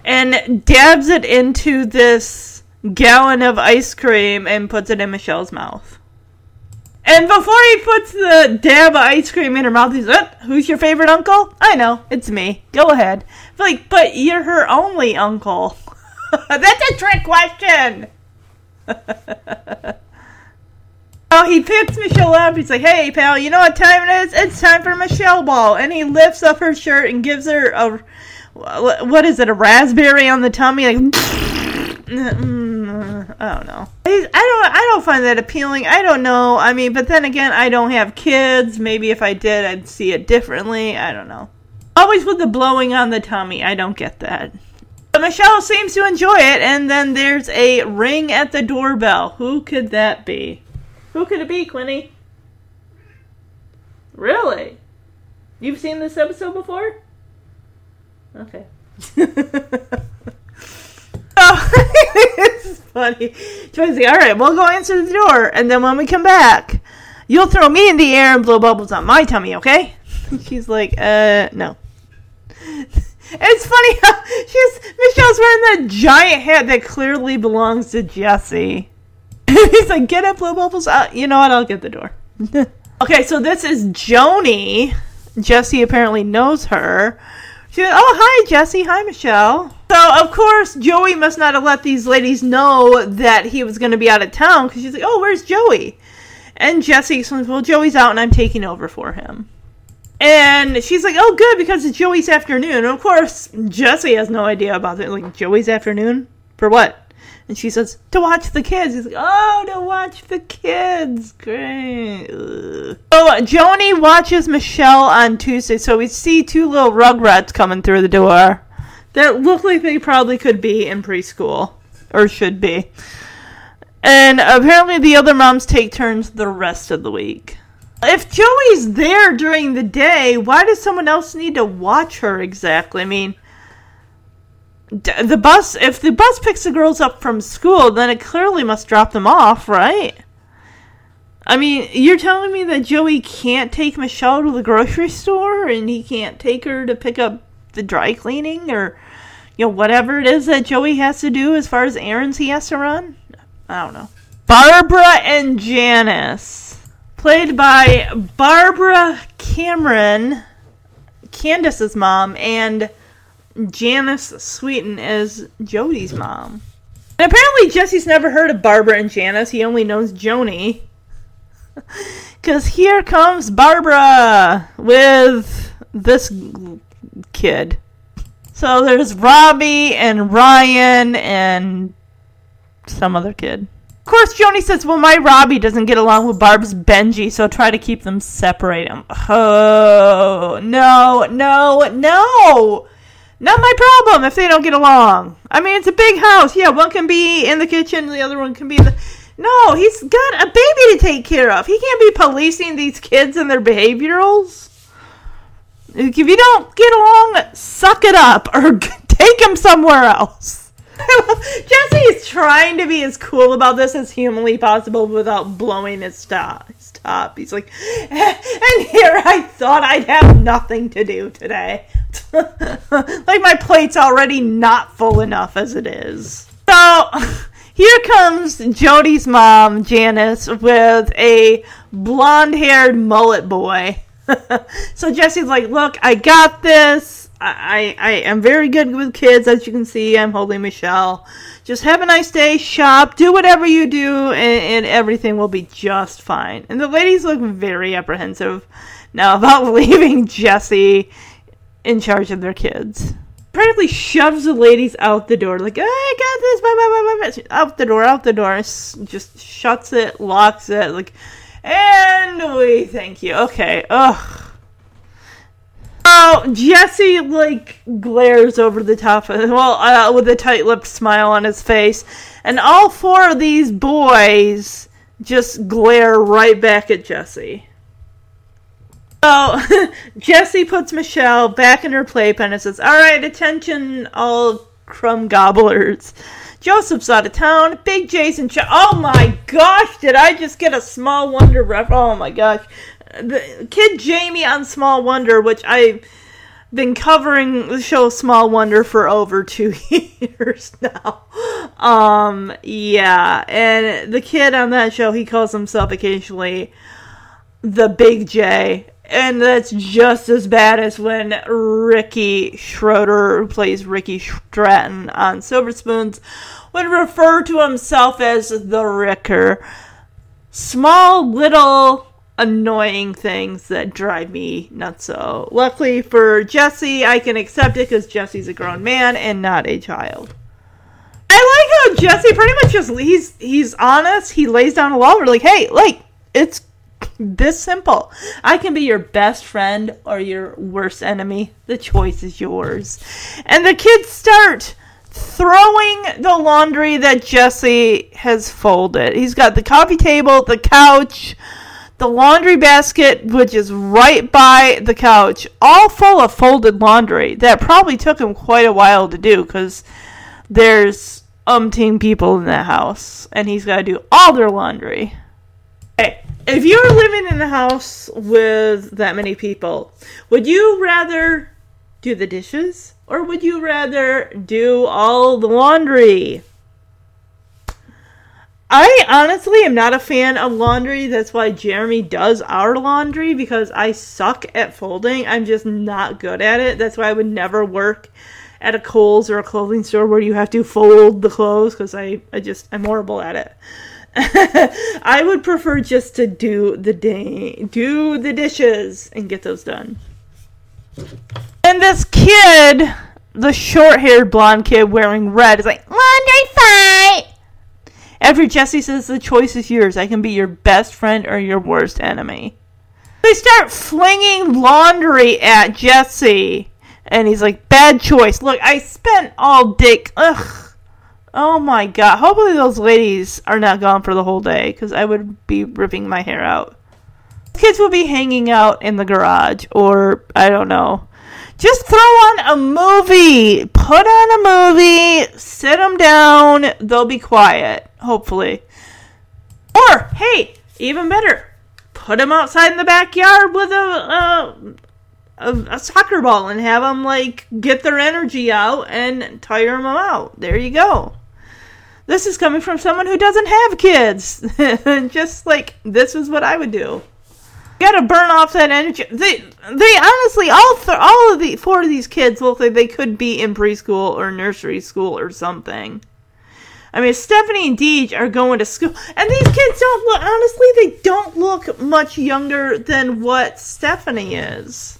and dabs it into this gallon of ice cream and puts it in Michelle's mouth. And before he puts the dab of ice cream in her mouth, he's like, "Who's your favorite uncle?" I know, it's me. Go ahead. Like, but you're her only uncle. That's a trick question. Oh, he picks Michelle up. He's like, "Hey, pal, you know what time it is? It's time for Michelle Ball." And he lifts up her shirt and gives her a what is it? A raspberry on the tummy? Like, I don't know. I don't. I don't find that appealing. I don't know. I mean, but then again, I don't have kids. Maybe if I did, I'd see it differently. I don't know. Always with the blowing on the tummy. I don't get that. But Michelle seems to enjoy it, and then there's a ring at the doorbell. Who could that be? Who could it be, Quinny? Really? You've seen this episode before? Okay. oh, it's funny. Tracy, all right, we'll go answer the door, and then when we come back, you'll throw me in the air and blow bubbles on my tummy, okay? She's like, uh, no. It's funny how she's Michelle's wearing that giant hat that clearly belongs to Jesse. He's like, get up, blow bubbles. Uh, you know what? I'll get the door. okay, so this is Joni. Jesse apparently knows her. She goes, oh, hi, Jesse. Hi, Michelle. So, of course, Joey must not have let these ladies know that he was going to be out of town because she's like, oh, where's Joey? And Jesse explains, well, Joey's out and I'm taking over for him. And she's like, oh, good, because it's Joey's afternoon. And of course, Jesse has no idea about it. Like, Joey's afternoon? For what? And she says, to watch the kids. He's like, oh, to watch the kids. Great. Ugh. So Joni watches Michelle on Tuesday. So we see two little rugrats coming through the door that look like they probably could be in preschool or should be. And apparently the other moms take turns the rest of the week. If Joey's there during the day, why does someone else need to watch her exactly? I mean, the bus if the bus picks the girls up from school, then it clearly must drop them off, right? I mean, you're telling me that Joey can't take Michelle to the grocery store and he can't take her to pick up the dry cleaning or you know whatever it is that Joey has to do as far as errands he has to run? I don't know. Barbara and Janice, played by Barbara Cameron, Candace's mom, and Janice Sweetin is Jodie's mom. And apparently Jesse's never heard of Barbara and Janice. He only knows Joni. Cause here comes Barbara with this kid. So there's Robbie and Ryan and some other kid. Of course, Joni says, well, my Robbie doesn't get along with Barb's Benji, so try to keep them separate. Oh, no, no, no. Not my problem if they don't get along. I mean, it's a big house. Yeah, one can be in the kitchen, the other one can be in the. No, he's got a baby to take care of. He can't be policing these kids and their behaviorals. If you don't get along, suck it up or take him somewhere else. Jesse is trying to be as cool about this as humanly possible without blowing his. His top. He's like, and here I thought I'd have nothing to do today. Like my plate's already not full enough as it is. So here comes Jodie's mom, Janice, with a blonde-haired mullet boy. so Jesse's like, "Look, I got this. I, I I am very good with kids, as you can see. I'm holding Michelle. Just have a nice day, shop, do whatever you do, and, and everything will be just fine." And the ladies look very apprehensive now about leaving Jesse in charge of their kids. Practically shoves the ladies out the door, like, oh, I got this, blah, blah, blah, blah. out the door, out the door, just shuts it, locks it, like, and we thank you. Okay, ugh. Oh, Jesse like glares over the top of well, uh, with a tight-lipped smile on his face, and all four of these boys just glare right back at Jesse. So Jesse puts Michelle back in her playpen and says, "All right, attention, all crumb gobblers. Joseph's out of town. Big Jason. Ch- oh my gosh! Did I just get a Small Wonder ref? Oh my gosh! The kid Jamie on Small Wonder, which I've been covering the show Small Wonder for over two years now. Um, yeah, and the kid on that show, he calls himself occasionally the Big J. And that's just as bad as when Ricky Schroder, who plays Ricky Stratton on Silver Spoons, would refer to himself as the Ricker. Small, little, annoying things that drive me nuts. So, luckily for Jesse, I can accept it because Jesse's a grown man and not a child. I like how Jesse pretty much just he's he's honest. He lays down a law. We're like, hey, like it's this simple. I can be your best friend or your worst enemy. The choice is yours. And the kids start throwing the laundry that Jesse has folded. He's got the coffee table, the couch, the laundry basket, which is right by the couch, all full of folded laundry. That probably took him quite a while to do because there's umpteen people in that house, and he's got to do all their laundry. Hey, if you were living in a house with that many people, would you rather do the dishes or would you rather do all the laundry? I honestly am not a fan of laundry. That's why Jeremy does our laundry because I suck at folding. I'm just not good at it. That's why I would never work at a Kohl's or a clothing store where you have to fold the clothes because I, I just I'm horrible at it. I would prefer just to do the day, do the dishes and get those done. And this kid, the short-haired blonde kid wearing red, is like laundry fight. After Jesse says the choice is yours, I can be your best friend or your worst enemy. They start flinging laundry at Jesse. And he's like, bad choice. Look, I spent all day. Ugh. Oh my god. Hopefully those ladies are not gone for the whole day because I would be ripping my hair out. Kids will be hanging out in the garage or, I don't know. Just throw on a movie. Put on a movie. Sit them down. They'll be quiet, hopefully. Or, hey, even better. Put them outside in the backyard with a, uh, a, a soccer ball and have them like get their energy out and tire them out. There you go. This is coming from someone who doesn't have kids. Just like this is what I would do. Gotta burn off that energy. They, they honestly, all th- all of the four of these kids look like they could be in preschool or nursery school or something. I mean, Stephanie and Deej are going to school, and these kids don't look. Honestly, they don't look much younger than what Stephanie is.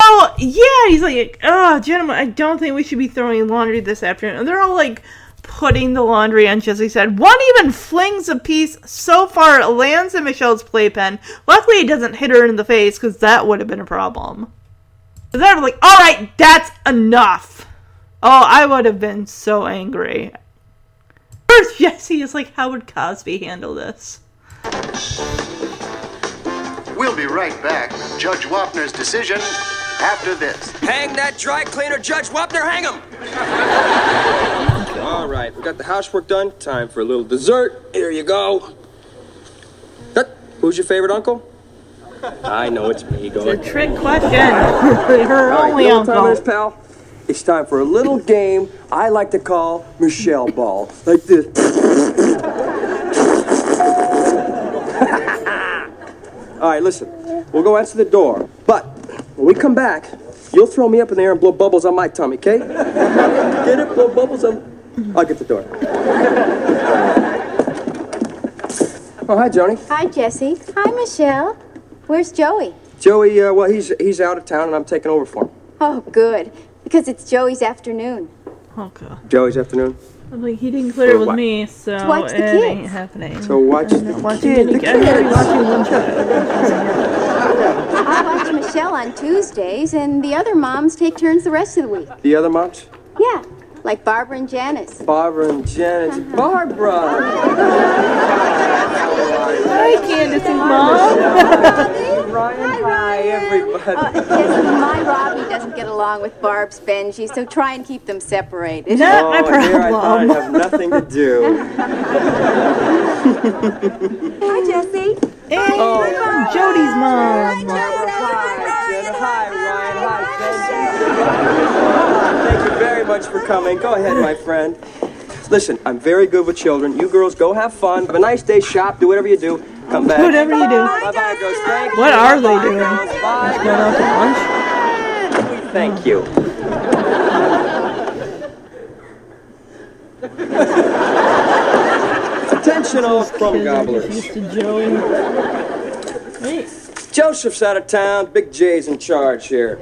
Oh yeah, he's like, oh, gentlemen, I don't think we should be throwing laundry this afternoon. And they're all like putting the laundry on Jesse's head. One even flings a piece so far it lands in Michelle's playpen. Luckily, it doesn't hit her in the face because that would have been a problem. But they're like, all right, that's enough. Oh, I would have been so angry. First, Jesse is like, how would Cosby handle this? We'll be right back with Judge Wapner's decision after this. Hang that dry cleaner, Judge Wapner, hang him! All right, we got the housework done. Time for a little dessert. Here you go. Huh, Who's your favorite uncle? I know it's me. Go It's a trick question. Her All right, only you know what time it is, uncle. pal? It's time for a little game I like to call Michelle Ball. Like this. All right, listen. We'll go answer the door. But when we come back, you'll throw me up in the air and blow bubbles on my tummy, okay? Get it? Blow bubbles on. I'll get the door. Oh, hi, Joni. Hi, Jesse. Hi, Michelle. Where's Joey? Joey, uh, well, he's he's out of town and I'm taking over for him. Oh, good. Because it's Joey's afternoon. Okay. Joey's afternoon. I'm like, he didn't clear it with what? me, so To watch the it kids. ain't happening. So watch I'm the not watching kid, the kids. watching. I watch Michelle on Tuesdays, and the other moms take turns the rest of the week. The other moms? Yeah, like Barbara and Janice. Barbara and Janice. Barbara! Hi, Candace Candace's mom. Ryan, hi, everybody. Uh, Jesse, my Robbie doesn't get along with Barb's Benji, so try and keep them separated. Not my oh, here I thought I'd have nothing to do. Hi, Jesse. And Jodie's mom. Hi, Jen. Hi, Ryan. Hi, Benji. Very much for coming. Go ahead, my friend. Listen, I'm very good with children. You girls go have fun. Have a nice day, shop, do whatever you do. Come back. Whatever you do. Bye bye, girls. Thank What you. are they doing? girls. Bye. Going out to lunch? Thank you. Attention, all Kids gobblers. used to Joey. Wait. Joseph's out of town. Big J's in charge here.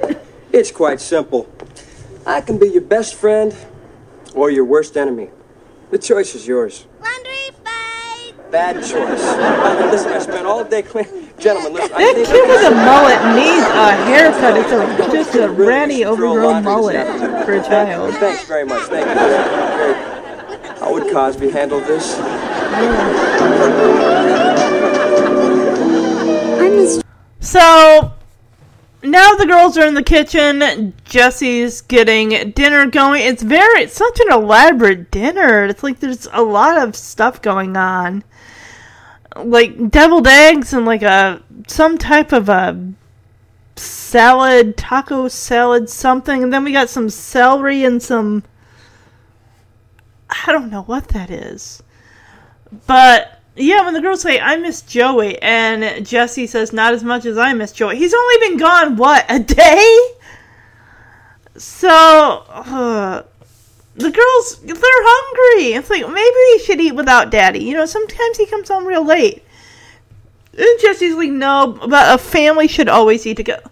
It's quite simple. I can be your best friend or your worst enemy. The choice is yours. Laundry fight. Bad choice. Listen, I spent all day cleaning. Gentlemen, listen. I That think kid with a mullet needs a haircut. It's a, just a really ratty, should throw overgrown laundry this mullet afternoon. for a child. Thanks very much. Thank you. Very- How would Cosby handle this? So now the girls are in the kitchen. Jesse's getting dinner going. It's very, it's such an elaborate dinner. It's like there's a lot of stuff going on, like deviled eggs and like a some type of a salad, taco salad, something. And then we got some celery and some. I don't know what that is. But yeah, when the girls say I miss Joey, and Jesse says not as much as I miss Joey. He's only been gone what a day. So uh, the girls they're hungry. It's like maybe we should eat without Daddy. You know, sometimes he comes home real late. And Jesse's like, no, but a family should always eat together.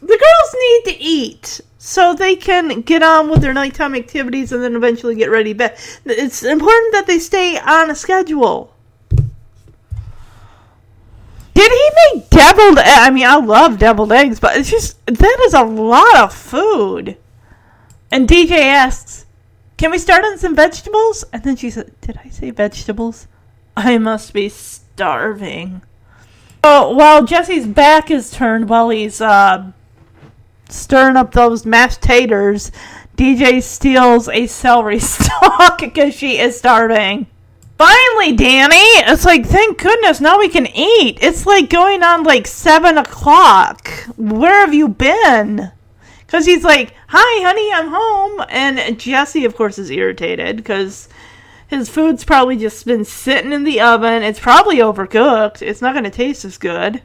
The girls need to eat so they can get on with their nighttime activities and then eventually get ready. But it's important that they stay on a schedule. Did he make deviled? e- I mean, I love deviled eggs, but it's just that is a lot of food. And DJ asks, "Can we start on some vegetables?" And then she said, "Did I say vegetables? I must be starving." Oh, while Jesse's back is turned, while he's uh, stirring up those mashed taters, DJ steals a celery stalk because she is starving. Finally, Danny! It's like, thank goodness, now we can eat. It's like going on like 7 o'clock. Where have you been? Because he's like, hi, honey, I'm home. And Jesse, of course, is irritated because his food's probably just been sitting in the oven. It's probably overcooked. It's not going to taste as good.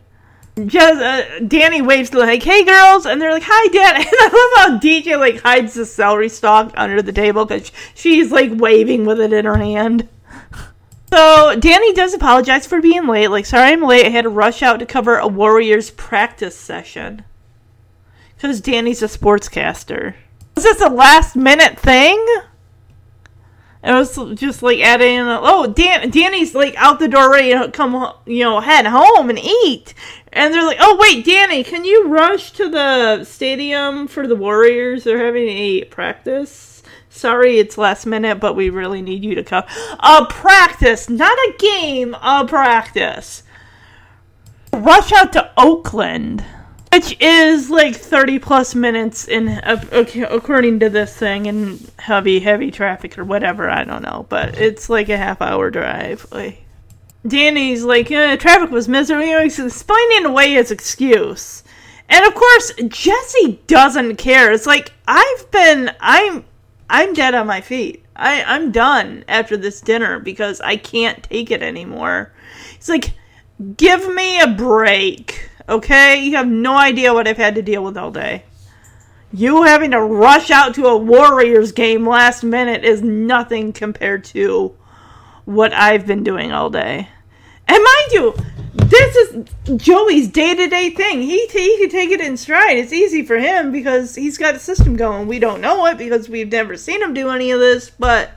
Just, uh, Danny waves to like, "Hey girls," and they're like, "Hi, Dad." And I love how DJ like hides the celery stalk under the table because she's like waving with it in her hand. So Danny does apologize for being late. Like, sorry I'm late. I had to rush out to cover a Warriors practice session because Danny's a sportscaster. Was this a last minute thing? It was just like adding, in oh, Dan, Danny's like out the door ready to come, you know, head home and eat. And they're like, oh, wait, Danny, can you rush to the stadium for the Warriors? They're having a practice. Sorry, it's last minute, but we really need you to come. A practice, not a game, a practice. Rush out to Oakland, which is like 30 plus minutes in, according to this thing, in heavy, heavy traffic or whatever. I don't know, but it's like a half hour drive. Like, Danny's like, uh, traffic was miserable. He's explaining away his excuse. And of course, Jesse doesn't care. It's like, I've been, I'm, I'm dead on my feet. I, I'm done after this dinner because I can't take it anymore. He's like, give me a break, okay? You have no idea what I've had to deal with all day. You having to rush out to a Warriors game last minute is nothing compared to what I've been doing all day. And mind you, this is Joey's day to day thing. He, he can take it in stride. It's easy for him because he's got a system going. We don't know it because we've never seen him do any of this, but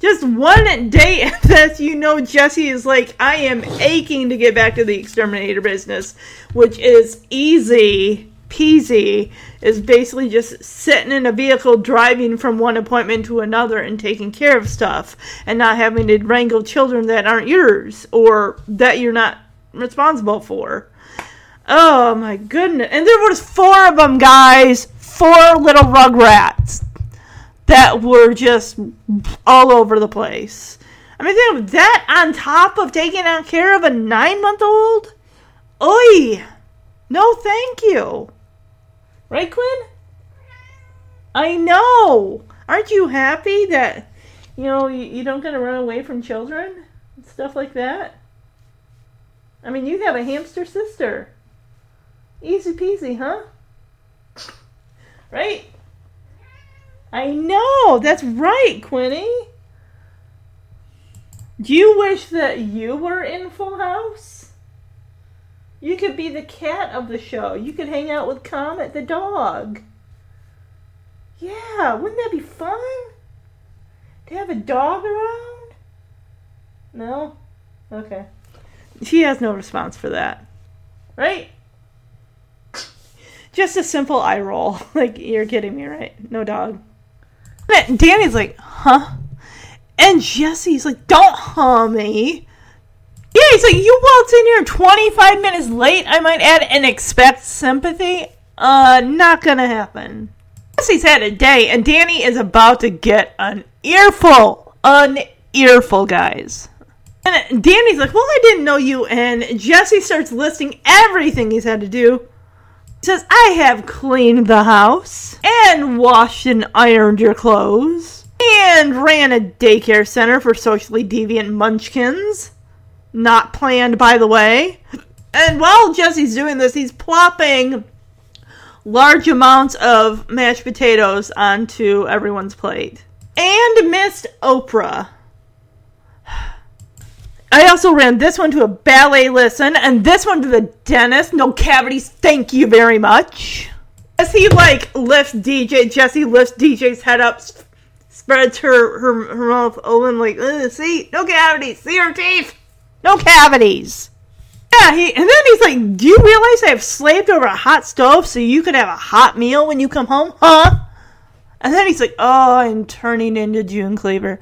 just one day that you know Jesse is like, I am aching to get back to the exterminator business, which is easy peasy, is basically just sitting in a vehicle driving from one appointment to another and taking care of stuff and not having to wrangle children that aren't yours or that you're not responsible for. Oh my goodness. And there was four of them, guys. Four little rugrats that were just all over the place. I mean, think of that on top of taking on care of a nine month old? Oi! No, thank you. Right, Quinn? I know. Aren't you happy that, you know, you, you don't gotta run away from children and stuff like that? I mean, you have a hamster sister. Easy peasy, huh? Right? I know. That's right, Quinny. Do you wish that you were in Full House? You could be the cat of the show. You could hang out with Comet the dog. Yeah, wouldn't that be fun? To have a dog around? No? Okay. She has no response for that. Right? Just a simple eye roll. Like, you're kidding me, right? No dog. Danny's like, huh? And Jesse's like, don't huh me. Yeah, he's like, you walked in here 25 minutes late, I might add, and expect sympathy? Uh, not gonna happen. Jesse's had a day, and Danny is about to get an earful. An earful, guys. And Danny's like, well, I didn't know you. And Jesse starts listing everything he's had to do. Says, I have cleaned the house and washed and ironed your clothes. and ran a daycare center for socially deviant munchkins. Not planned, by the way. And while Jesse's doing this, he's plopping large amounts of mashed potatoes onto everyone's plate. And missed Oprah. I also ran this one to a ballet lesson and this one to the dentist. No cavities, thank you very much. As he like lifts DJ, Jesse lifts DJ's head up, sp- spreads her, her her mouth open like, "Ugh, see, no cavities, see her teeth, no cavities. Yeah, he and then he's like, "Do you realize I've slaved over a hot stove so you could have a hot meal when you come home, huh?" And then he's like, "Oh, I'm turning into June Cleaver."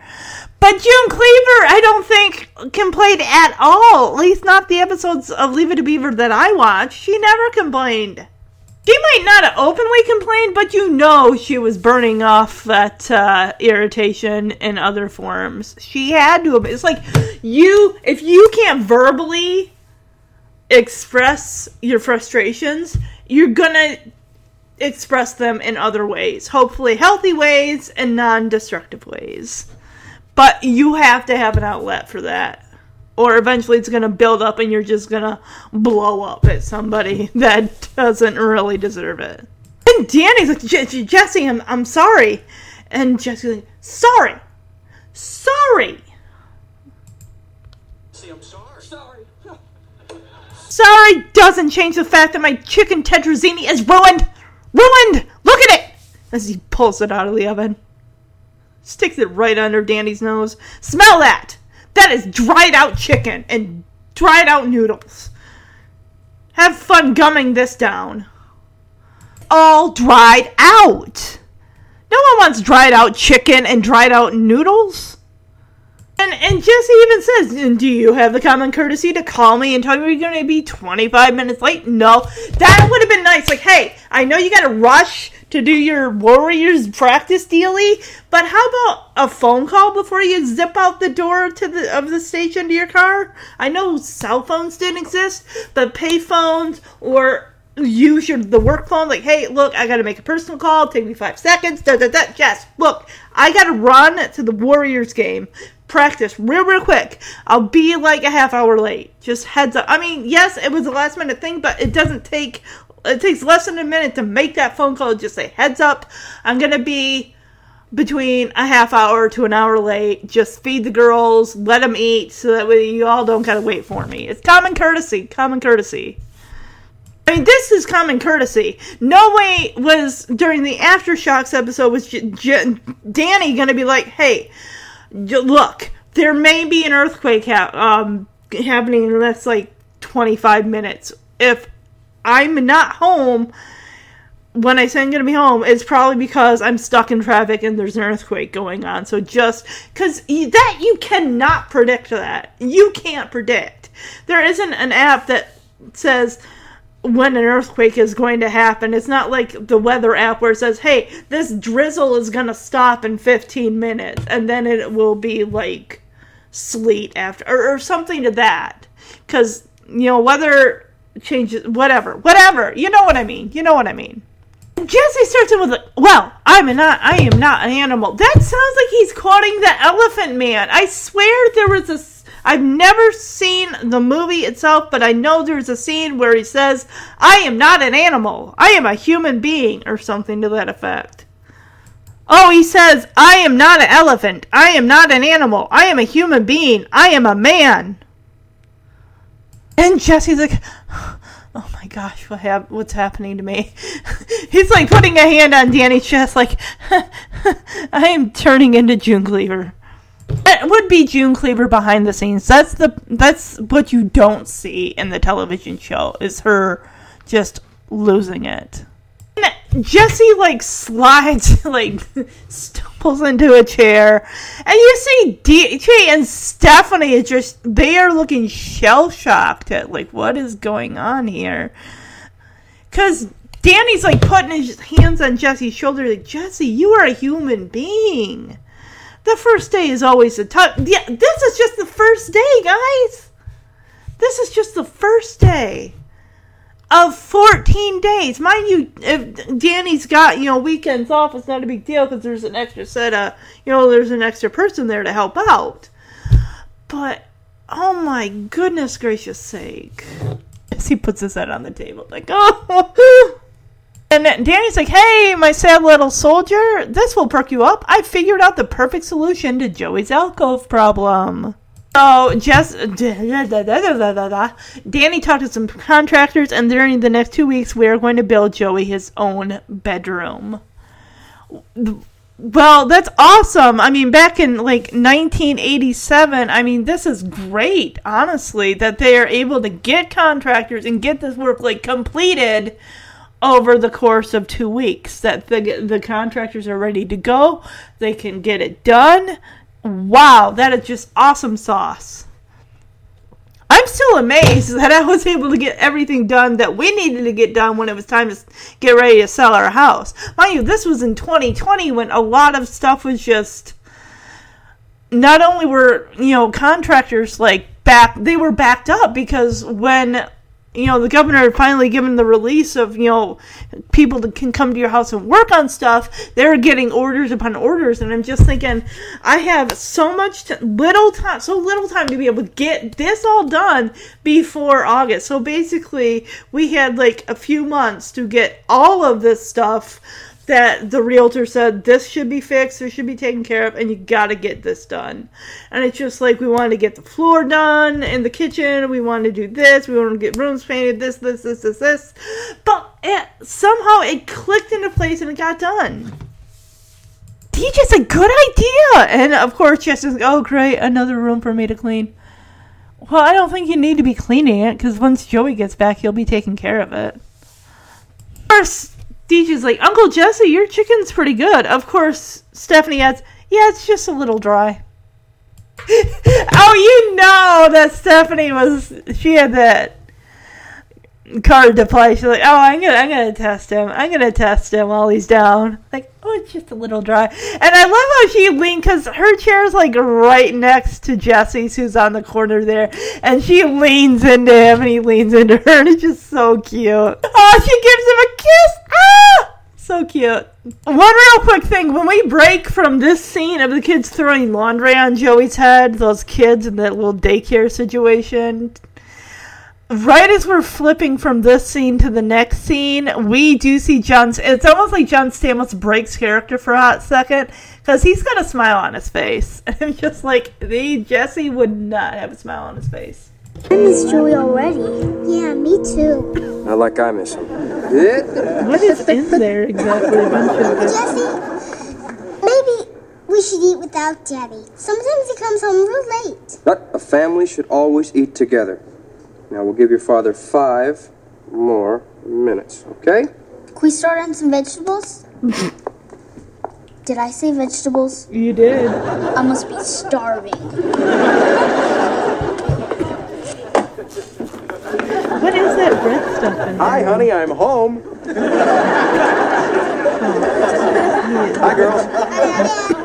But June Cleaver, I don't think complained at all. At least not the episodes of Leave It to Beaver that I watched. She never complained. She might not have openly complained, but you know she was burning off that uh, irritation in other forms. She had to have. It's like you, if you can't verbally express your frustrations, you're gonna express them in other ways. Hopefully, healthy ways and non destructive ways. But you have to have an outlet for that. Or eventually it's going to build up and you're just going to blow up at somebody that doesn't really deserve it. And Danny's like, "Je- Je- Jesse, I'm, I'm sorry. And Jesse's like, sorry. Sorry. See, I'm sorry. Sorry. Sorry doesn't change the fact that my chicken tetrazzini is ruined. Ruined! Look at it! As he pulls it out of the oven. Sticks it right under Danny's nose. Smell that! That is dried out chicken and dried out noodles. Have fun gumming this down. All dried out. No one wants dried out chicken and dried out noodles. And and Jesse even says, "Do you have the common courtesy to call me and tell me you're going to be 25 minutes late?" No, that would have been nice. Like, hey, I know you got to rush to do your Warriors practice dealy, but how about a phone call before you zip out the door to the of the station to your car? I know cell phones didn't exist, but pay phones or use your the work phone like hey look i gotta make a personal call take me five seconds da da da jess look i gotta run to the warriors game. Practice real real quick. I'll be like a half hour late. Just heads up. I mean yes it was a last minute thing but it doesn't take it takes less than a minute to make that phone call just say heads up i'm gonna be between a half hour to an hour late just feed the girls let them eat so that way you all don't gotta wait for me it's common courtesy common courtesy I mean, this is common courtesy. No way was during the aftershocks episode was J- J- Danny going to be like, "Hey, j- look, there may be an earthquake ha- um, happening in the next like 25 minutes. If I'm not home when I say I'm going to be home, it's probably because I'm stuck in traffic and there's an earthquake going on. So just because that you cannot predict that, you can't predict. There isn't an app that says." when an earthquake is going to happen. It's not like the weather app where it says, hey, this drizzle is going to stop in 15 minutes, and then it will be like sleet after, or, or something to that. Because, you know, weather changes, whatever, whatever. You know what I mean. You know what I mean. Jesse starts in with like, "Well, I'm not. I am not an animal." That sounds like he's quoting the Elephant Man. I swear there was a. I've never seen the movie itself, but I know there's a scene where he says, "I am not an animal. I am a human being," or something to that effect. Oh, he says, "I am not an elephant. I am not an animal. I am a human being. I am a man." And Jesse's like, "Oh my gosh, what hap- what's happening to me?" He's like putting a hand on Danny's chest, like, "I am turning into June Cleaver." It would be June Cleaver behind the scenes. That's the that's what you don't see in the television show is her just losing it. Jesse like slides, like stumbles into a chair, and you see DJ and Stephanie is just they are looking shell shocked at like what is going on here, because Danny's like putting his hands on Jesse's shoulder, like Jesse, you are a human being. The first day is always a tough. Yeah, this is just the first day, guys. This is just the first day. Of 14 days. Mind you, if Danny's got, you know, weekends off, it's not a big deal because there's an extra set of, you know, there's an extra person there to help out. But, oh my goodness gracious sake. As he puts his head on the table, like, oh. And Danny's like, hey, my sad little soldier, this will perk you up. I figured out the perfect solution to Joey's alcove problem. So, Jess, Danny talked to some contractors, and during the next two weeks, we are going to build Joey his own bedroom. Well, that's awesome. I mean, back in like 1987, I mean, this is great, honestly, that they are able to get contractors and get this work like completed over the course of two weeks. That the the contractors are ready to go, they can get it done. Wow, that is just awesome sauce. I'm still amazed that I was able to get everything done that we needed to get done when it was time to get ready to sell our house. Mind you, this was in 2020 when a lot of stuff was just. Not only were, you know, contractors like back, they were backed up because when you know, the governor finally given the release of, you know, people that can come to your house and work on stuff, they're getting orders upon orders. And I'm just thinking, I have so much, t- little time, so little time to be able to get this all done before August. So basically, we had like a few months to get all of this stuff that the realtor said this should be fixed, this should be taken care of, and you gotta get this done. And it's just like we wanted to get the floor done in the kitchen, we wanted to do this, we wanted to get rooms painted, this, this, this, this, this. But it, somehow it clicked into place and it got done. DJ's a good idea! And of course, like, oh great, another room for me to clean. Well, I don't think you need to be cleaning it, because once Joey gets back, he'll be taking care of it. First, DJ's like, Uncle Jesse, your chicken's pretty good. Of course, Stephanie adds, Yeah, it's just a little dry. oh, you know that Stephanie was, she had that card to play. She's like, Oh, I'm gonna, I'm gonna test him. I'm gonna test him while he's down. Like, oh, it's just a little dry. And I love how she leaned, because her chair is like right next to Jesse's, who's on the corner there. And she leans into him, and he leans into her, and it's just so cute. Oh, she gives him a kiss. Ah! So cute. One real quick thing when we break from this scene of the kids throwing laundry on Joey's head, those kids in that little daycare situation, right as we're flipping from this scene to the next scene, we do see John. It's almost like John Stamos breaks character for a hot second because he's got a smile on his face. And I'm just like, the Jesse would not have a smile on his face. I miss Joey already. Yeah, me too. Not like I miss him. What is in there exactly? A bunch of Jesse, maybe we should eat without Daddy. Sometimes he comes home real late. But a family should always eat together. Now we'll give your father five more minutes, okay? Can we start on some vegetables? Did I say vegetables? You did. I must be starving. What is that red stuff in there? Hi, honey, I'm home. Oh, Hi, girls.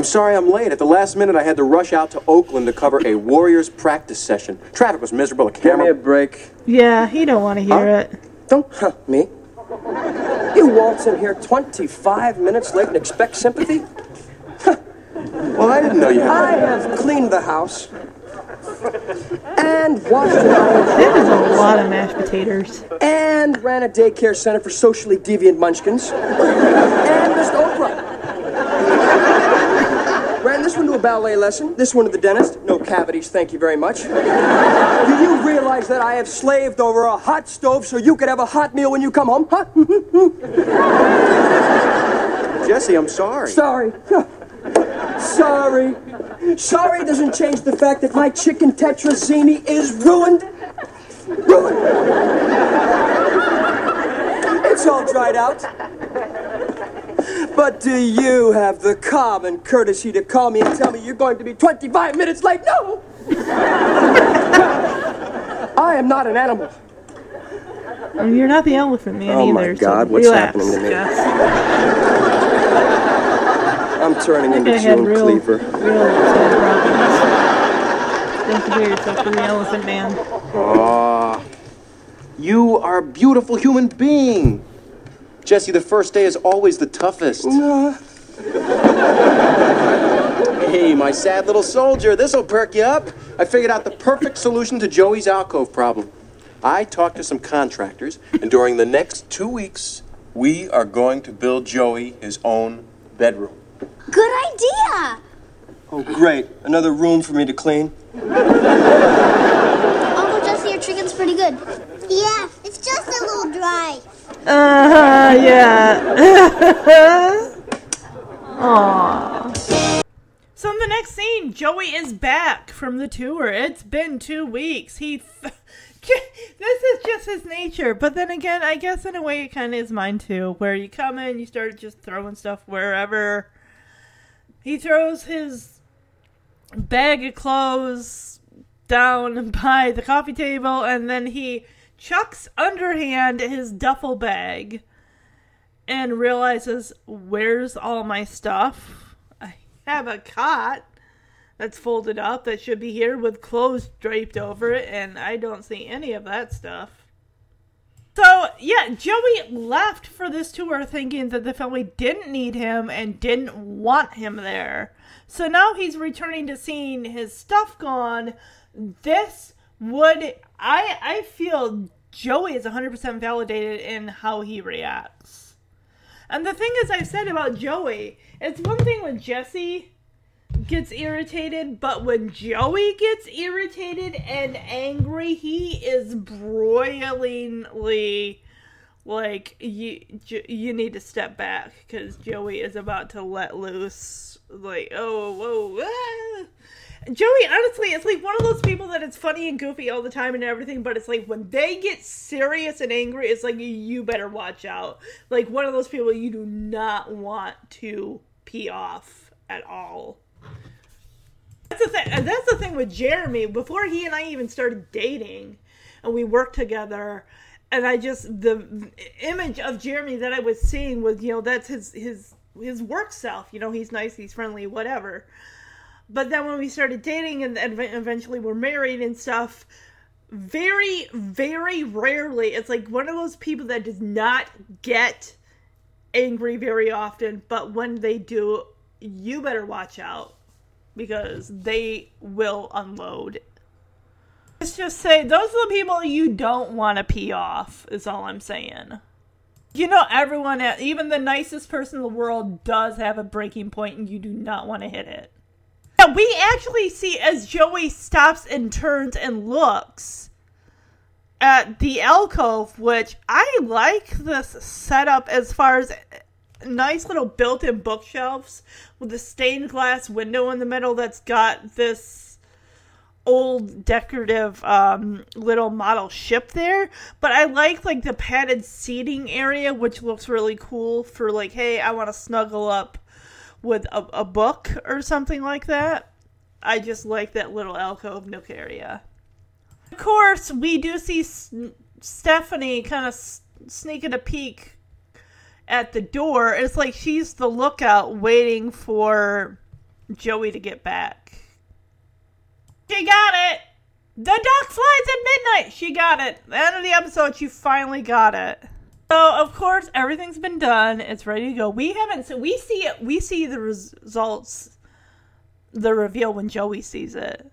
I'm sorry I'm late. At the last minute, I had to rush out to Oakland to cover a Warriors practice session. Traffic was miserable. The Give me camera. a break. Yeah, he don't want to hear it. Don't, huh, me? You waltz in here 25 minutes late and expect sympathy? Well, I didn't know you I had. have cleaned the house and washed it That is a lot of mashed potatoes. and ran a daycare center for socially deviant munchkins and missed Oprah. Ran this one to a ballet lesson, this one to the dentist. No cavities, thank you very much. Do you realize that I have slaved over a hot stove so you could have a hot meal when you come home? Huh? Jesse, I'm sorry. Sorry. Sorry. Sorry doesn't change the fact that my chicken tetrazzini is ruined. Ruined. It's all dried out. But do you have the common courtesy to call me and tell me you're going to be 25 minutes late? No! I am not an animal. And You're not the elephant man either. Oh my either. so God, what's relax, happening to me? Jess. I'm turning into I had June real, Cleaver. real sad problems. Don't compare yourself to the elephant man. Aw. You are a beautiful human being. Jesse, the first day is always the toughest. hey, my sad little soldier, this'll perk you up. I figured out the perfect solution to Joey's alcove problem. I talked to some contractors, and during the next two weeks, we are going to build Joey his own bedroom. Good idea. Oh, great. Another room for me to clean. Your chicken's pretty good. Yeah, it's just a little dry. Uh, yeah. Aww. So in the next scene, Joey is back from the tour. It's been two weeks. He, th- this is just his nature. But then again, I guess in a way it kind of is mine too. Where you come in, you start just throwing stuff wherever. He throws his bag of clothes down by the coffee table, and then he chucks underhand his duffel bag and realizes, Where's all my stuff? I have a cot that's folded up that should be here with clothes draped over it, and I don't see any of that stuff. So, yeah, Joey left for this tour thinking that the family didn't need him and didn't want him there. So now he's returning to seeing his stuff gone. This would I I feel Joey is 100% validated in how he reacts. And the thing is I've said about Joey, it's one thing when Jesse gets irritated, but when Joey gets irritated and angry, he is broilingly like you you need to step back because Joey is about to let loose. Like oh whoa. Ah. Joey, honestly, it's like one of those people that it's funny and goofy all the time and everything, but it's like when they get serious and angry, it's like you better watch out. Like one of those people you do not want to pee off at all. That's the thing. That's the thing with Jeremy. Before he and I even started dating, and we worked together, and I just the image of Jeremy that I was seeing was you know that's his his his work self. You know he's nice, he's friendly, whatever. But then when we started dating and, and eventually we're married and stuff, very very rarely it's like one of those people that does not get angry very often. But when they do, you better watch out because they will unload. Let's just say those are the people you don't want to pee off, is all I'm saying. You know, everyone, even the nicest person in the world, does have a breaking point, and you do not want to hit it. Now, we actually see as Joey stops and turns and looks at the alcove, which I like this setup as far as nice little built-in bookshelves with a stained glass window in the middle that's got this old decorative um, little model ship there. But i like like the padded seating area which looks really cool for like hey i want to snuggle up with a, a book or something like that i just like that little alcove nook area of course we do see S- stephanie kind of s- sneaking a peek at the door. It's like she's the lookout waiting for Joey to get back. She got it! The duck flies at midnight! She got it. The end of the episode, she finally got it. So of course everything's been done. It's ready to go. We haven't so we see it we see the results the reveal when Joey sees it.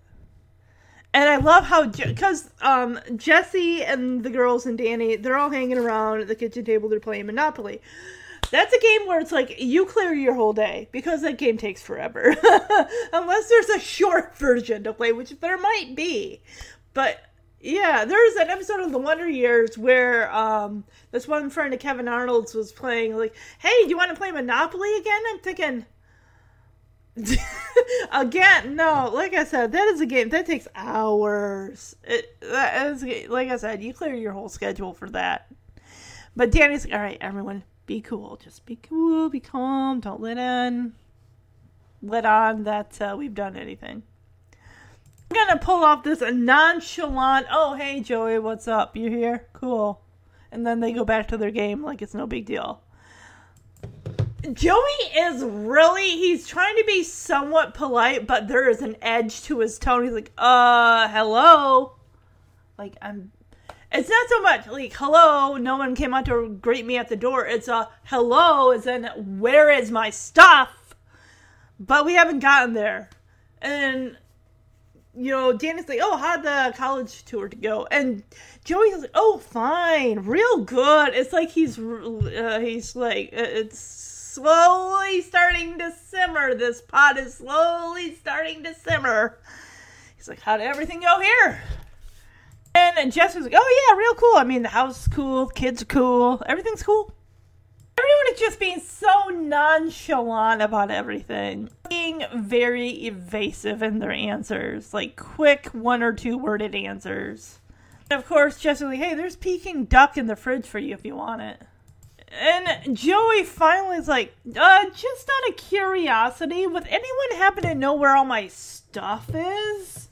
And I love how because um, Jesse and the girls and Danny they're all hanging around at the kitchen table. They're playing Monopoly. That's a game where it's like you clear your whole day because that game takes forever. Unless there's a short version to play, which there might be. But yeah, there's an episode of The Wonder Years where um, this one friend of Kevin Arnold's was playing like, "Hey, do you want to play Monopoly again?" I'm thinking. Again, no. Like I said, that is a game that takes hours. It that is like I said, you clear your whole schedule for that. But Danny's like, all right. Everyone, be cool. Just be cool. Be calm. Don't let in, let on that uh, we've done anything. I'm gonna pull off this nonchalant. Oh, hey Joey, what's up? You here? Cool. And then they go back to their game like it's no big deal. Joey is really he's trying to be somewhat polite, but there is an edge to his tone. He's like, uh, hello. Like I'm It's not so much like hello, no one came out to greet me at the door. It's a hello, as in where is my stuff? But we haven't gotten there. And you know, Danny's like, oh, how'd the college tour go? And Joey's like, oh, fine, real good. It's like he's, uh, he's like, uh, it's slowly starting to simmer. This pot is slowly starting to simmer. He's like, how'd everything go here? And Jess was like, oh, yeah, real cool. I mean, the house is cool, kids are cool, everything's cool. Everyone is just being so nonchalant about everything. Being very evasive in their answers. Like quick one or two worded answers. And of course, Jess was like, hey, there's Peking duck in the fridge for you if you want it. And Joey finally is like, uh, just out of curiosity, would anyone happen to know where all my stuff is?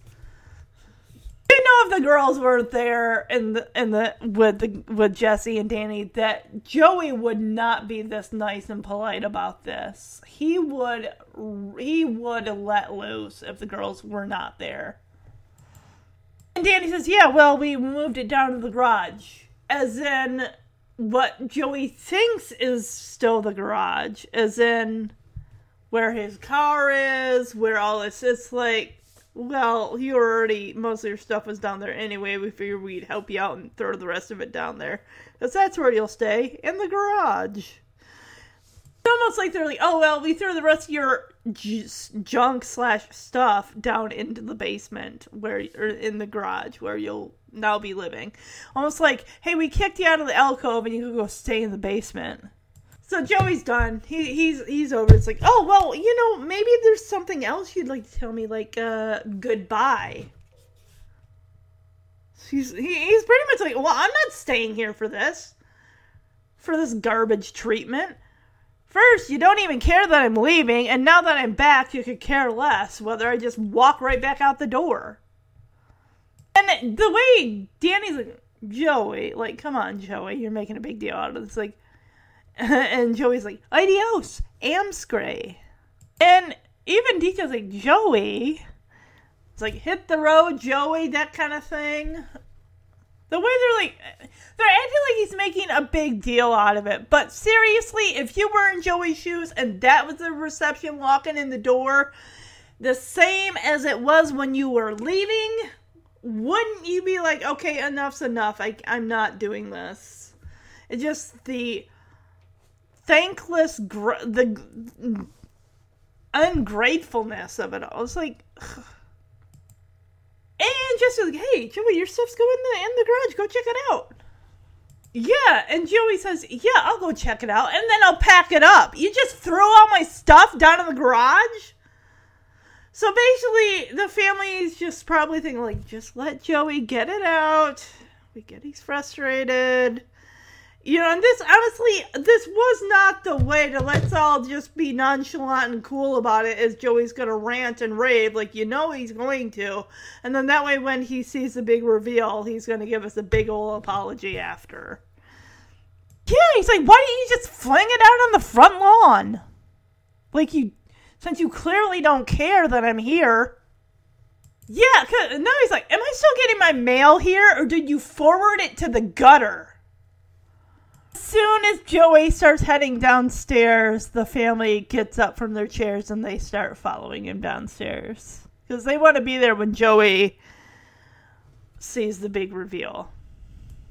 You know if the girls weren't there in the in the with the with Jesse and Danny that Joey would not be this nice and polite about this. He would he would let loose if the girls were not there. And Danny says, "Yeah, well, we moved it down to the garage." As in what Joey thinks is still the garage, as in where his car is, where all this is like well, you already most of your stuff was down there anyway. We figured we'd help you out and throw the rest of it down there, because that's where you'll stay in the garage. It's almost like they're like, oh well, we throw the rest of your j- junk slash stuff down into the basement where or in the garage where you'll now be living. Almost like, hey, we kicked you out of the alcove and you can go stay in the basement. So Joey's done. He he's he's over. It's like, oh well, you know, maybe there's something else you'd like to tell me, like uh goodbye. He's he, he's pretty much like, well, I'm not staying here for this, for this garbage treatment. First, you don't even care that I'm leaving, and now that I'm back, you could care less whether I just walk right back out the door. And the way Danny's like, Joey, like, come on, Joey, you're making a big deal out of this. Like, and Joey's like, adios, Amscray. And even DJ's like, Joey. It's like, hit the road, Joey, that kind of thing. The way they're like, they're acting like he's making a big deal out of it. But seriously, if you were in Joey's shoes and that was the reception walking in the door, the same as it was when you were leaving, wouldn't you be like, okay, enough's enough. I, I'm not doing this. It's just the thankless, gr- the ungratefulness of it all. It's like, ugh. and just like, hey, Joey, your stuff's going in the in the garage. Go check it out. Yeah, and Joey says, yeah, I'll go check it out, and then I'll pack it up. You just throw all my stuff down in the garage. So basically, the family is just probably thinking, like, just let Joey get it out. We get he's frustrated you know, and this honestly, this was not the way to let's all just be nonchalant and cool about it as Joey's gonna rant and rave like you know he's going to. And then that way when he sees the big reveal, he's gonna give us a big old apology after. Yeah, he's like, why don't you just fling it out on the front lawn? Like you since you clearly don't care that I'm here. Yeah, cause now he's like, am I still getting my mail here, or did you forward it to the gutter? Soon as Joey starts heading downstairs, the family gets up from their chairs and they start following him downstairs because they want to be there when Joey sees the big reveal.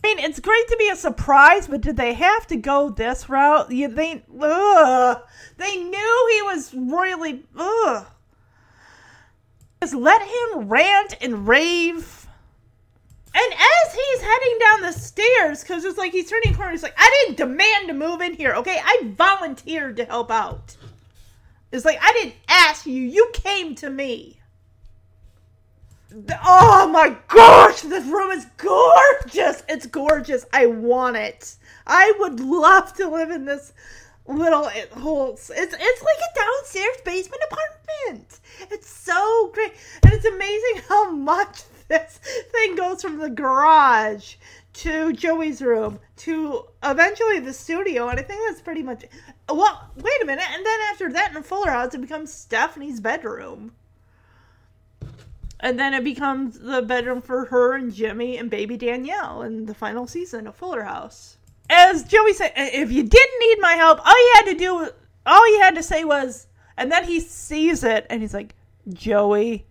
I mean, it's great to be a surprise, but did they have to go this route? You they ugh, they knew he was royally ugh. Just let him rant and rave and as he's heading down the stairs, because it's like he's turning corners, like, I didn't demand to move in here, okay? I volunteered to help out. It's like, I didn't ask you, you came to me. Oh my gosh, this room is gorgeous. It's gorgeous. I want it. I would love to live in this little whole it's it's like a downstairs basement apartment. It's so great. And it's amazing how much this thing goes from the garage to Joey's room to eventually the studio, and I think that's pretty much. Well, wait a minute, and then after that in Fuller House, it becomes Stephanie's bedroom. And then it becomes the bedroom for her and Jimmy and baby Danielle in the final season of Fuller House. As Joey said, if you didn't need my help, all you had to do, all you had to say was, and then he sees it and he's like, Joey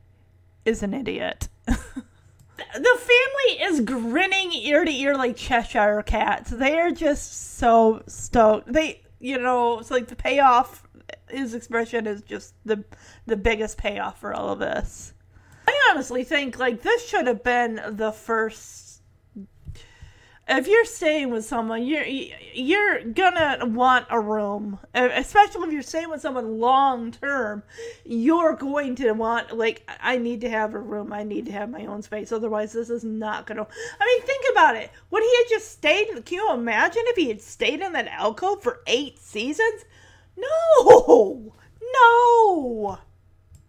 is an idiot. the family is grinning ear to ear like Cheshire cats. They are just so stoked. They, you know, it's like the payoff. His expression is just the the biggest payoff for all of this. I honestly think like this should have been the first. If you're staying with someone, you're you're gonna want a room, especially if you're staying with someone long term. You're going to want like I need to have a room. I need to have my own space. Otherwise, this is not gonna. I mean, think about it. Would he have just stayed? Can you imagine if he had stayed in that alcove for eight seasons? No, no.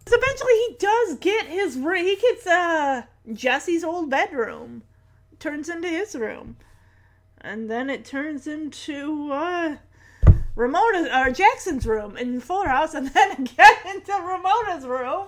So eventually he does get his room. He gets uh Jesse's old bedroom. Turns into his room. And then it turns into uh Ramona or Jackson's room in Fuller House and then again into Ramona's room.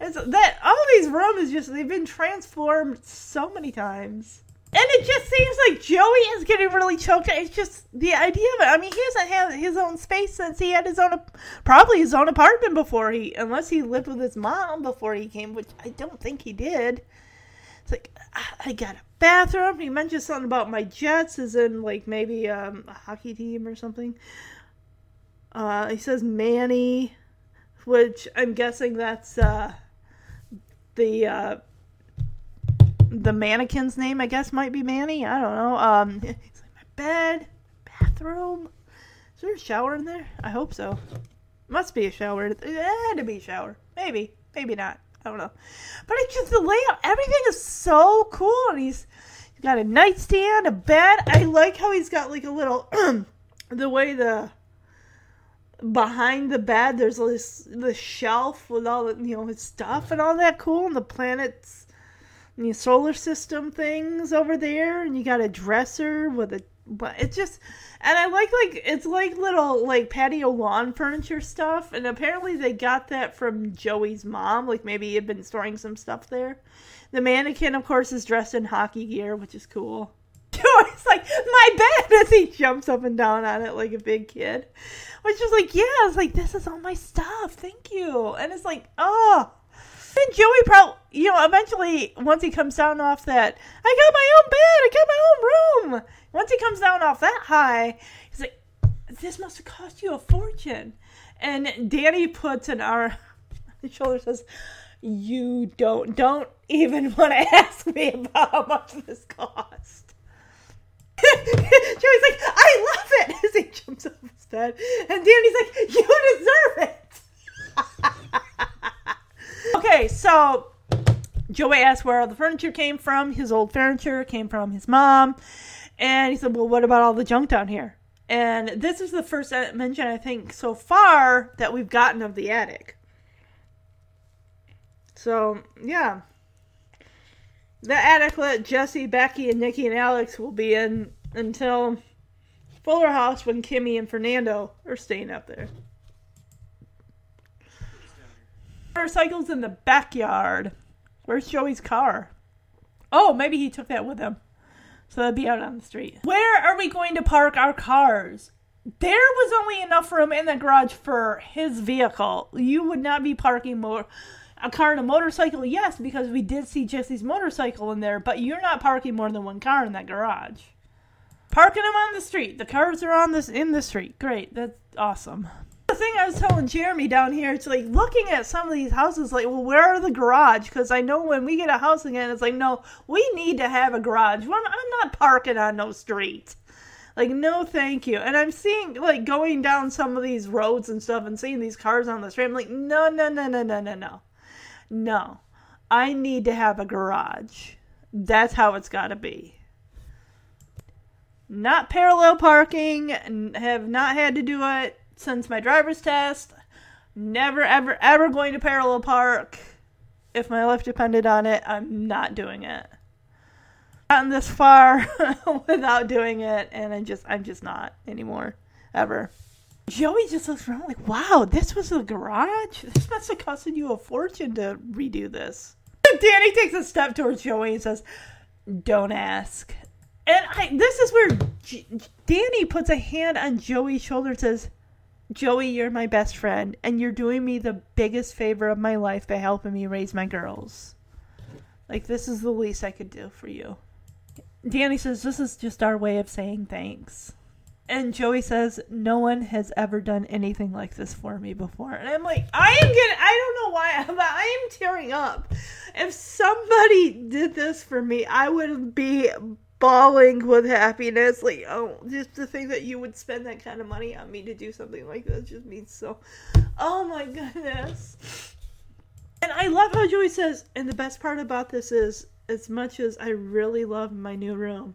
And so that all these rooms just they've been transformed so many times. And it just seems like Joey is getting really choked. It's just the idea of it. I mean, he hasn't had his own space since he had his own, probably his own apartment before he, unless he lived with his mom before he came, which I don't think he did. It's like, I got a bathroom. He mentioned something about my Jets is in like maybe um, a hockey team or something. Uh, he says Manny, which I'm guessing that's uh, the uh, the mannequin's name, I guess, might be Manny. I don't know. Um, he's like my bed, bathroom. Is there a shower in there? I hope so. Must be a shower. It had to be a shower. Maybe, maybe not. I don't know. But it's just the layout. Everything is so cool, and he's got a nightstand, a bed. I like how he's got like a little the way the behind the bed there's this the shelf with all the you know his stuff and all that cool and the planets the solar system things over there and you got a dresser with a but it's just and i like like it's like little like patio lawn furniture stuff. And apparently they got that from joey's mom. Like maybe he had been storing some stuff there. The mannequin of course is dressed in hockey gear which is cool. Joey's like my bed as he jumps up and down on it like a big kid. Which is like yeah it's like this is all my stuff. Thank you. And it's like oh. And Joey probably, you know, eventually, once he comes down off that, I got my own bed, I got my own room. Once he comes down off that high, he's like, this must have cost you a fortune. And Danny puts an arm on his shoulder says, you don't, don't even want to ask me about how much this cost. Joey's like, I love it as he jumps off his bed. And Danny's like, you deserve it. Okay, so Joey asked where all the furniture came from. His old furniture came from his mom. And he said, Well, what about all the junk down here? And this is the first mention, I think, so far that we've gotten of the attic. So, yeah. The attic that Jesse, Becky, and Nikki and Alex will be in until Fuller House when Kimmy and Fernando are staying up there. Motorcycles in the backyard. Where's Joey's car? Oh, maybe he took that with him. So that'd be out on the street. Where are we going to park our cars? There was only enough room in the garage for his vehicle. You would not be parking more a car and a motorcycle, yes, because we did see Jesse's motorcycle in there, but you're not parking more than one car in that garage. Parking them on the street. The cars are on this in the street. Great. That's awesome. Thing I was telling Jeremy down here, it's like looking at some of these houses, like, well, where are the garage? Because I know when we get a house again, it's like, no, we need to have a garage. I'm not parking on no street. Like, no, thank you. And I'm seeing, like, going down some of these roads and stuff and seeing these cars on the street. I'm like, no, no, no, no, no, no, no. No. I need to have a garage. That's how it's got to be. Not parallel parking, have not had to do it since my driver's test. Never, ever, ever going to parallel park. If my life depended on it, I'm not doing it. Gotten this far without doing it, and I just, I'm just not anymore, ever. Joey just looks around like, wow, this was a garage? This must have costed you a fortune to redo this. Danny takes a step towards Joey and says, "Don't ask." And I, this is where J- Danny puts a hand on Joey's shoulder and says, "Joey, you're my best friend, and you're doing me the biggest favor of my life by helping me raise my girls. Like this is the least I could do for you." Danny says, "This is just our way of saying thanks." And Joey says, No one has ever done anything like this for me before. And I'm like, I am getting, I don't know why, but I am tearing up. If somebody did this for me, I would be bawling with happiness. Like, oh, just to think that you would spend that kind of money on me to do something like this just means so. Oh my goodness. And I love how Joey says, and the best part about this is, as much as I really love my new room,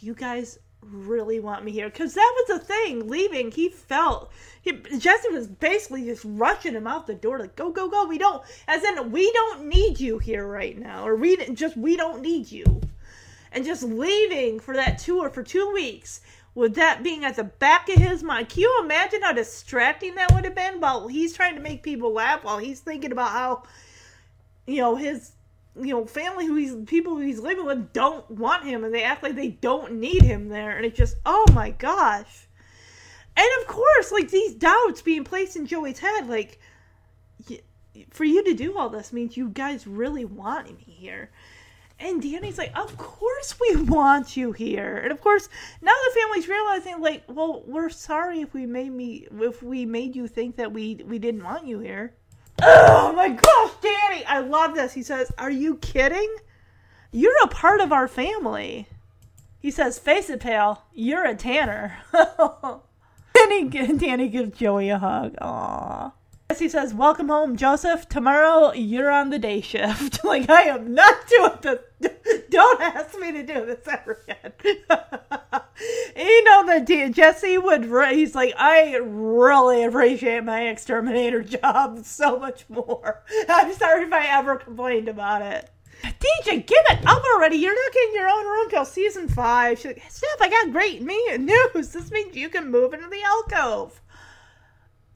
you guys really want me here because that was the thing leaving he felt he, jesse was basically just rushing him out the door like go go go we don't as in we don't need you here right now or we just we don't need you and just leaving for that tour for two weeks with that being at the back of his mind can you imagine how distracting that would have been while he's trying to make people laugh while he's thinking about how you know his you know, family who he's people who he's living with don't want him and they act like they don't need him there and it just oh my gosh. And of course, like these doubts being placed in Joey's head, like for you to do all this means you guys really want me here. And Danny's like, Of course we want you here. And of course, now the family's realizing, like, well, we're sorry if we made me if we made you think that we we didn't want you here. Oh my gosh, Danny! I love this. He says, Are you kidding? You're a part of our family. He says, Face it, pal, you're a Tanner. Danny, Danny gives Joey a hug. Aww. Yes, He says, Welcome home, Joseph. Tomorrow you're on the day shift. like, I am not doing this. Don't ask me to do this ever again. you know that Jesse would. He's like, I really appreciate my exterminator job so much more. I'm sorry if I ever complained about it. DJ, give it up already. You're not getting your own room till season five. She's like, Steph, I got great news. This means you can move into the alcove.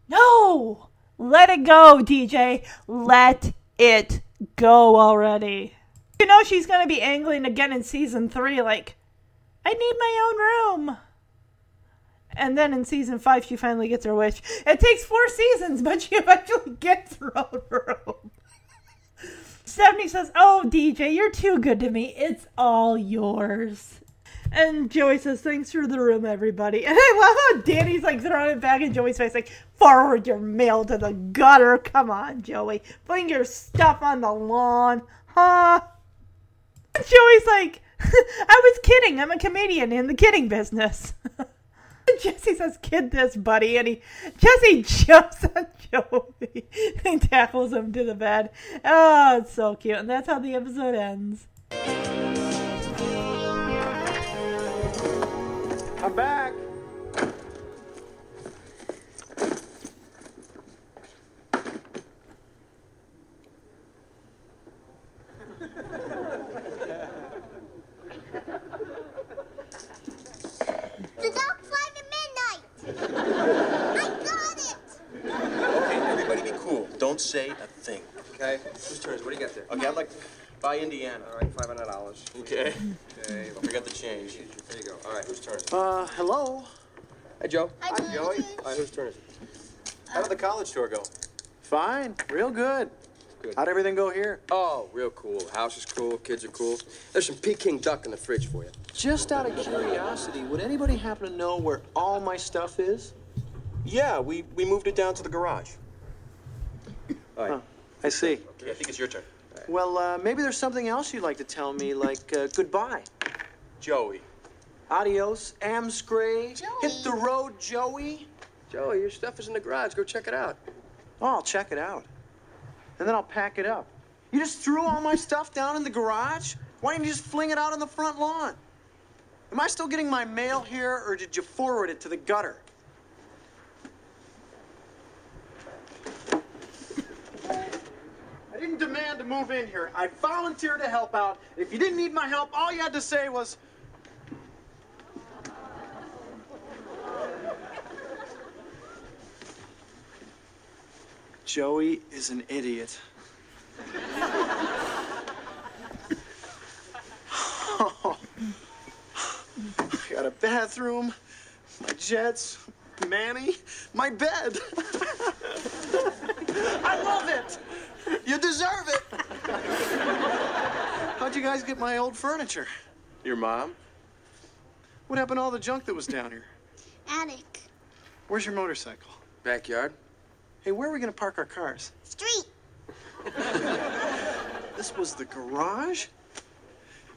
No! Let it go, DJ. Let it go already. You know she's gonna be angling again in season three, like, I need my own room. And then in season five, she finally gets her wish. It takes four seasons, but she eventually gets her own room. Stephanie says, Oh, DJ, you're too good to me. It's all yours. And Joey says, Thanks for the room, everybody. And I love how Danny's like throwing it back in Joey's face, like, Forward your mail to the gutter. Come on, Joey. Putting your stuff on the lawn. Huh? And Joey's like, I was kidding. I'm a comedian in the kidding business. Jesse says, "Kid this, buddy," and he Jesse jumps on Joey and tackles him to the bed. Oh, it's so cute, and that's how the episode ends. Be cool. Don't say a thing. Okay. Whose turn is? What do you got there? Okay, I'd like to buy Indiana. All right, five hundred dollars. Okay. Okay. Don't forget the change. There you go. All right, whose turn? Uh, hello. Hey, Joe. Hi, Joey. All right, whose turn is it? How did the college tour go? Fine. Real good. Good. How'd everything go here? Oh, real cool. House is cool. Kids are cool. There's some Peking duck in the fridge for you. Just out of curiosity, would anybody happen to know where all my stuff is? Yeah, we, we moved it down to the garage. All right. Huh. I see. Okay, I think it's your turn. Well, uh, maybe there's something else you'd like to tell me, like uh, goodbye. Joey. Adios, Amscray. Joey. Hit the road, Joey. Joey, your stuff is in the garage. Go check it out. Oh, I'll check it out. And then I'll pack it up. You just threw all my stuff down in the garage? Why didn't you just fling it out on the front lawn? Am I still getting my mail here, or did you forward it to the gutter? didn't demand to move in here. I volunteered to help out. If you didn't need my help, all you had to say was, Joey is an idiot. oh. I got a bathroom, my jets, Manny, my bed. I love it. You deserve it. How'd you guys get my old furniture? Your mom? What happened to all the junk that was down here? Attic. Where's your motorcycle? Backyard? Hey, where are we gonna park our cars? Street. This was the garage?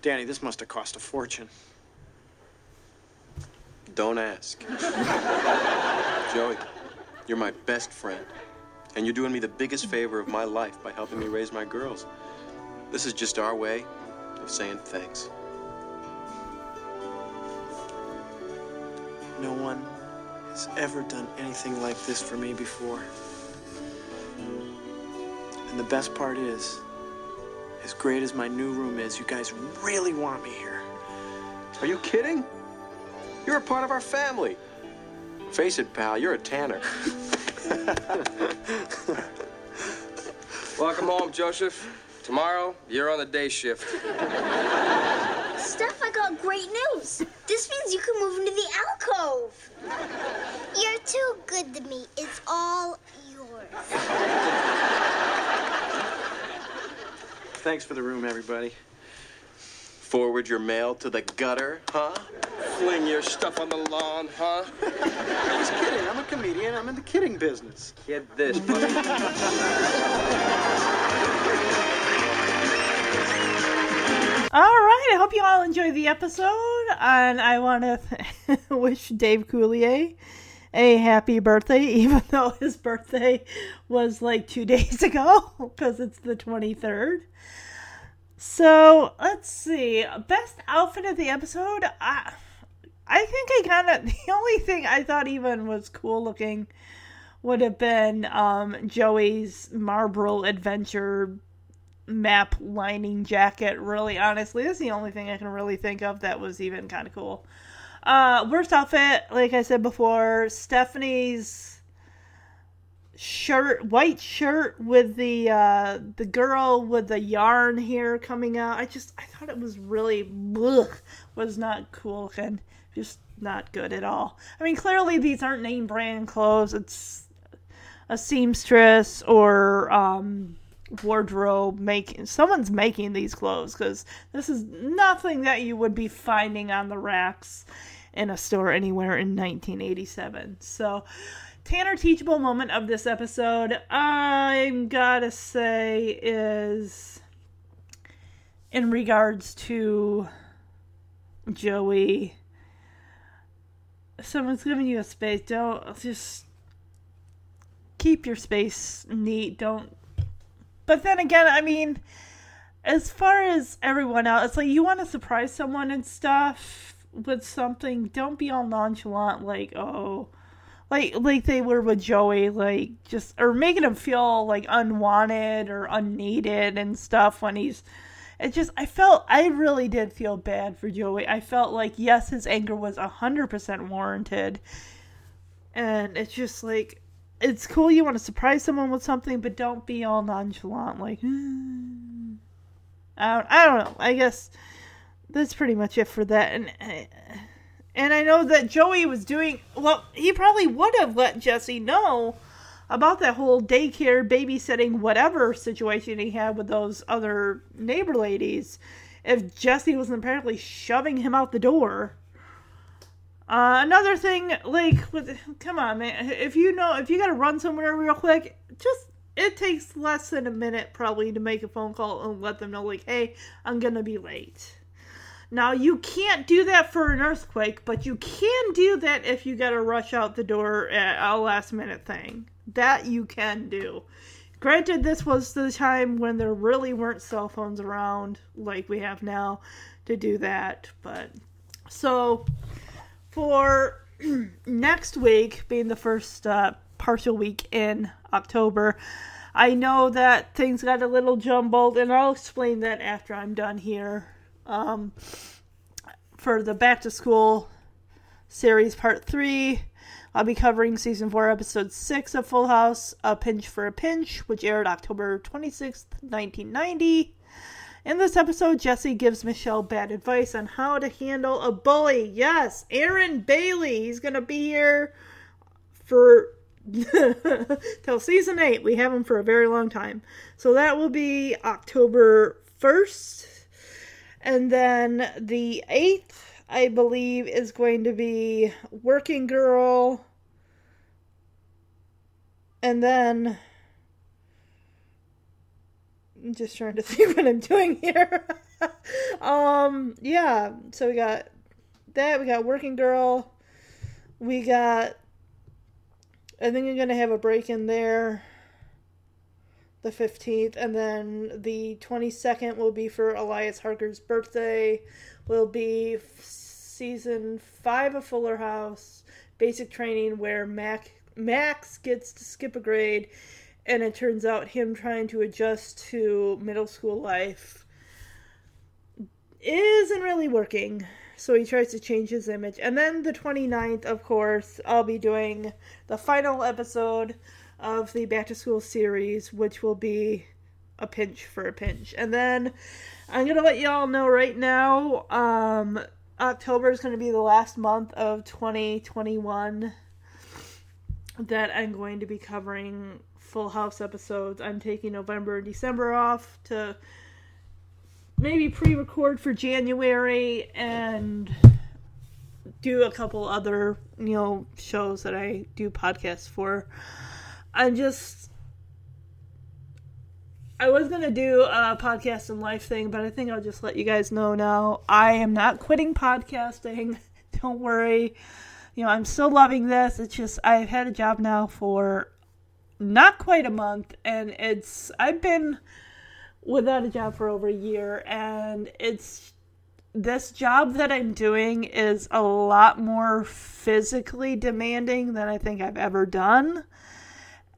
Danny, this must have cost a fortune. Don't ask. Joey, you're my best friend. And you're doing me the biggest favor of my life by helping me raise my girls. This is just our way of saying thanks. No one has ever done anything like this for me before. And the best part is, as great as my new room is, you guys really want me here. Are you kidding? You're a part of our family. Face it, pal, you're a tanner. Welcome home, Joseph. Tomorrow, you're on the day shift. Steph, I got great news. This means you can move into the alcove. You're too good to me. It's all yours. Thanks for the room, everybody. Forward your mail to the gutter, huh? Fling your stuff on the lawn, huh? I was kidding. I'm a comedian. I'm in the kidding business. Get this, buddy. All right, I hope you all enjoyed the episode, and I want to th- wish Dave Coulier a happy birthday, even though his birthday was like two days ago, because it's the 23rd. So, let's see. Best outfit of the episode? I, I think I kind of, the only thing I thought even was cool looking would have been um, Joey's Marlboro Adventure map lining jacket. Really, honestly, that's the only thing I can really think of that was even kind of cool. Uh, worst outfit, like I said before, Stephanie's shirt, white shirt with the uh, the girl with the yarn hair coming out. I just I thought it was really was not cool and Just not good at all. I mean, clearly these aren't name brand clothes. It's a seamstress or um wardrobe making someone's making these clothes because this is nothing that you would be finding on the racks in a store anywhere in 1987 so tanner teachable moment of this episode i'm gotta say is in regards to joey. Someone's giving you a space. Don't just keep your space neat. Don't but then again, I mean, as far as everyone else, it's like you want to surprise someone and stuff with something. Don't be all nonchalant, like oh, like like they were with Joey, like just or making him feel like unwanted or unneeded and stuff when he's. It just I felt I really did feel bad for Joey. I felt like yes, his anger was a hundred percent warranted, and it's just like it's cool you want to surprise someone with something, but don't be all nonchalant. Like. I don't, I don't know. I guess that's pretty much it for that. And eh, and I know that Joey was doing well. He probably would have let Jesse know about that whole daycare babysitting whatever situation he had with those other neighbor ladies. If Jesse wasn't apparently shoving him out the door. Uh, another thing, like, with, come on, man. If you know, if you gotta run somewhere real quick, just it takes less than a minute probably to make a phone call and let them know, like, hey, I'm gonna be late. Now you can't do that for an earthquake, but you can do that if you gotta rush out the door at a last minute thing. That you can do. Granted, this was the time when there really weren't cell phones around like we have now to do that, but so for next week being the first uh, partial week in October, I know that things got a little jumbled, and I'll explain that after I'm done here. Um, for the back to school series part three, I'll be covering season four, episode six of Full House, A Pinch for a Pinch, which aired October 26th, 1990. In this episode, Jesse gives Michelle bad advice on how to handle a bully. Yes, Aaron Bailey. He's going to be here for till season 8. We have him for a very long time. So that will be October 1st. And then the 8th, I believe, is going to be Working Girl. And then I'm just trying to think what I'm doing here. um, yeah, so we got that, we got Working Girl, we got I think I'm gonna have a break in there the 15th, and then the 22nd will be for Elias Harger's birthday. Will be f- season five of Fuller House, basic training, where Mac Max gets to skip a grade, and it turns out him trying to adjust to middle school life isn't really working. So he tries to change his image. And then the 29th, of course, I'll be doing the final episode of the Back to School series, which will be a pinch for a pinch. And then I'm to let y'all know right now um, October is to be the last month of 2021 that I'm going to be covering Full House episodes. I'm taking November and December off to maybe pre-record for January and do a couple other, you know, shows that I do podcasts for. I'm just I was going to do a podcast and life thing, but I think I'll just let you guys know now. I am not quitting podcasting. Don't worry. You know, I'm still loving this. It's just I've had a job now for not quite a month and it's I've been without a job for over a year and it's this job that I'm doing is a lot more physically demanding than I think I've ever done.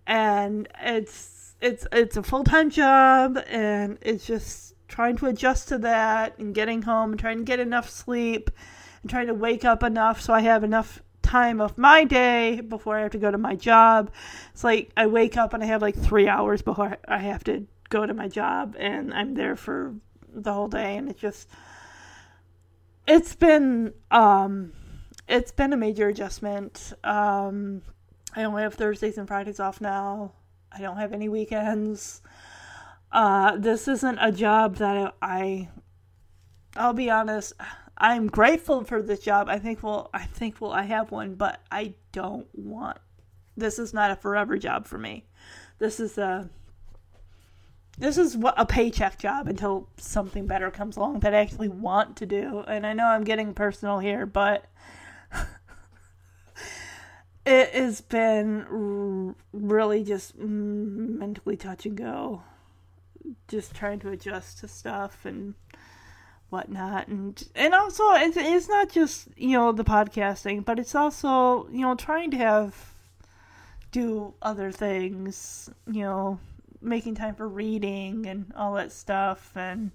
And it's it's it's a full-time job and it's just trying to adjust to that and getting home and trying to get enough sleep and trying to wake up enough so I have enough time of my day before I have to go to my job. It's like I wake up and I have like 3 hours before I have to go to my job and I'm there for the whole day and it's just it's been um it's been a major adjustment. Um I only have Thursdays and Fridays off now. I don't have any weekends. Uh this isn't a job that I I'll be honest, I'm grateful for this job. I think well I think well I have one, but I don't want this is not a forever job for me. This is a this is what a paycheck job until something better comes along that I actually want to do. And I know I'm getting personal here, but it has been really just mentally touch and go. Just trying to adjust to stuff and whatnot and and also it's, it's not just you know the podcasting but it's also you know trying to have do other things you know making time for reading and all that stuff and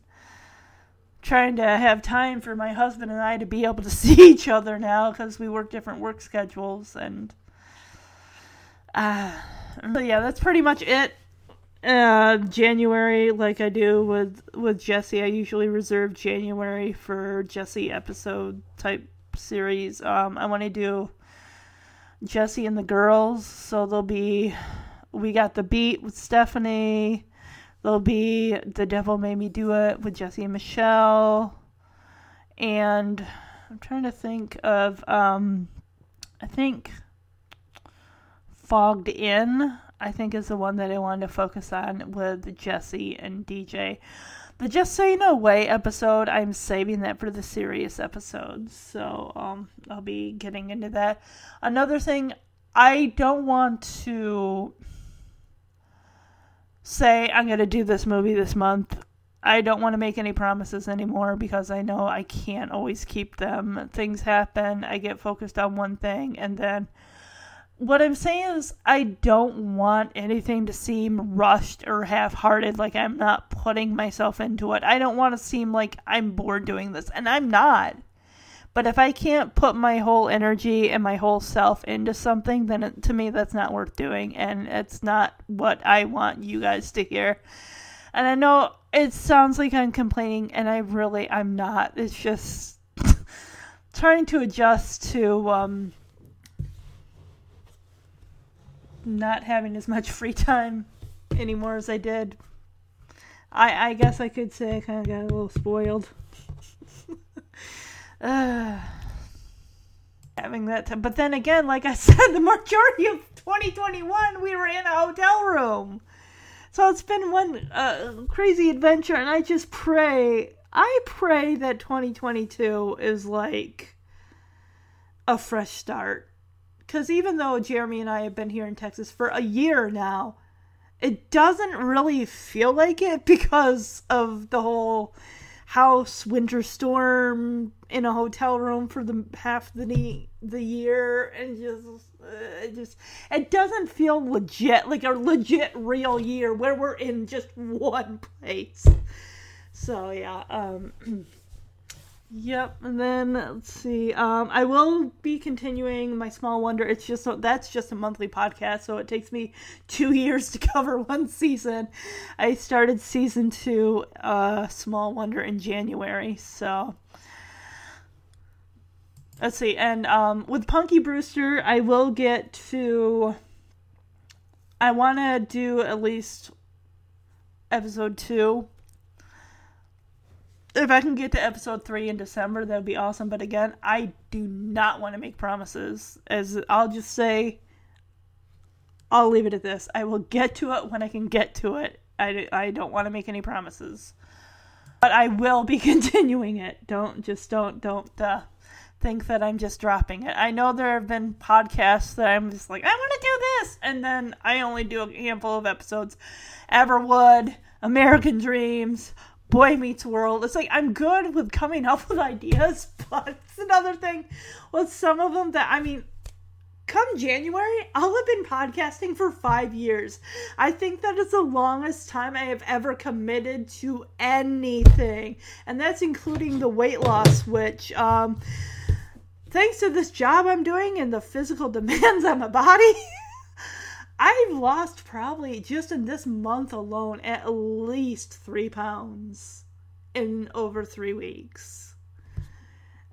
trying to have time for my husband and I to be able to see each other now because we work different work schedules and uh yeah that's pretty much it uh January like I do with with Jesse I usually reserve January for Jesse episode type series um I want to do Jesse and the girls so there'll be we got the beat with Stephanie. There'll be The Devil Made Me Do It with Jesse and Michelle. And I'm trying to think of um I think Fogged In, I think is the one that I wanted to focus on with Jesse and DJ. The Just Say No Way episode, I'm saving that for the serious episodes. So um I'll be getting into that. Another thing I don't want to say I'm going to do this movie this month. I don't want to make any promises anymore because I know I can't always keep them. Things happen, I get focused on one thing, and then what I'm saying is, I don't want anything to seem rushed or half hearted, like I'm not putting myself into it. I don't want to seem like I'm bored doing this, and I'm not. But if I can't put my whole energy and my whole self into something, then it, to me that's not worth doing, and it's not what I want you guys to hear. And I know it sounds like I'm complaining, and I really I'm not. It's just trying to adjust to um, not having as much free time anymore as I did. I I guess I could say I kind of got a little spoiled. Uh, having that time. But then again, like I said, the majority of 2021 we were in a hotel room. So it's been one uh, crazy adventure, and I just pray, I pray that 2022 is like a fresh start. Because even though Jeremy and I have been here in Texas for a year now, it doesn't really feel like it because of the whole house winter storm in a hotel room for the half the the year and just uh, it just it doesn't feel legit like a legit real year where we're in just one place so yeah um Yep, and then let's see. Um, I will be continuing my Small Wonder. It's just that's just a monthly podcast, so it takes me two years to cover one season. I started season two, uh, Small Wonder in January, so let's see. And um, with Punky Brewster, I will get to. I want to do at least episode two if I can get to episode three in December, that would be awesome. But again, I do not want to make promises. As I'll just say, I'll leave it at this. I will get to it when I can get to it. I, I don't want to make any promises, but I will be continuing it. Don't just don't don't uh, think that I'm just dropping it. I know there have been podcasts that I'm just like I want to do this, and then I only do a handful of episodes. Everwood, American Dreams, Boy Meets World. It's like I'm good with coming up with ideas, but it's another thing with some of them that I mean, come January, I'll have been podcasting for five years. I think that is the longest time I have ever committed to anything, and that's including the weight loss, which, um, thanks to this job I'm doing and the physical demands on my body. I've lost probably just in this month alone at least three pounds in over three weeks.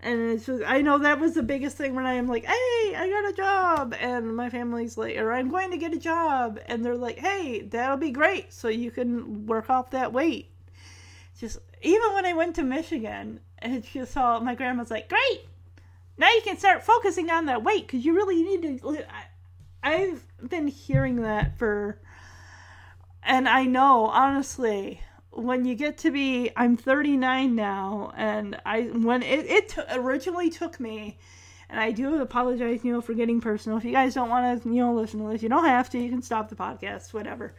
And it's just, I know that was the biggest thing when I am like, hey, I got a job. And my family's like, or I'm going to get a job. And they're like, hey, that'll be great. So you can work off that weight. Just, even when I went to Michigan, it's just all, my grandma's like, great. Now you can start focusing on that weight because you really need to. I've been hearing that for, and I know honestly, when you get to be, I'm 39 now, and I when it it t- originally took me, and I do apologize, you know, for getting personal. If you guys don't want to, you know, listen to this, you don't have to. You can stop the podcast, whatever.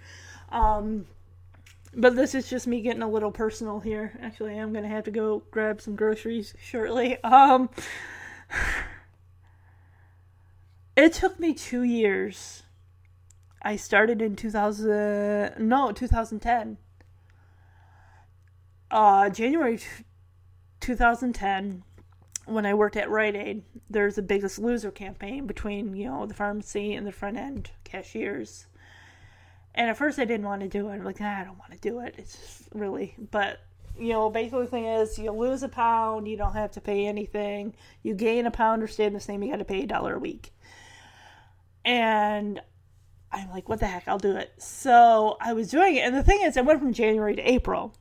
Um, but this is just me getting a little personal here. Actually, I'm gonna have to go grab some groceries shortly. Um. It took me two years. I started in 2000, no, 2010. Uh, January 2010, when I worked at Rite Aid, there's a Biggest Loser campaign between, you know, the pharmacy and the front end cashiers. And at first I didn't want to do it. I'm like, nah, I don't want to do it. It's just really, but you know, basically the thing is you lose a pound, you don't have to pay anything. You gain a pound or stay the same, you got to pay a dollar a week. And I'm like, what the heck, I'll do it. So I was doing it. And the thing is, I went from January to April.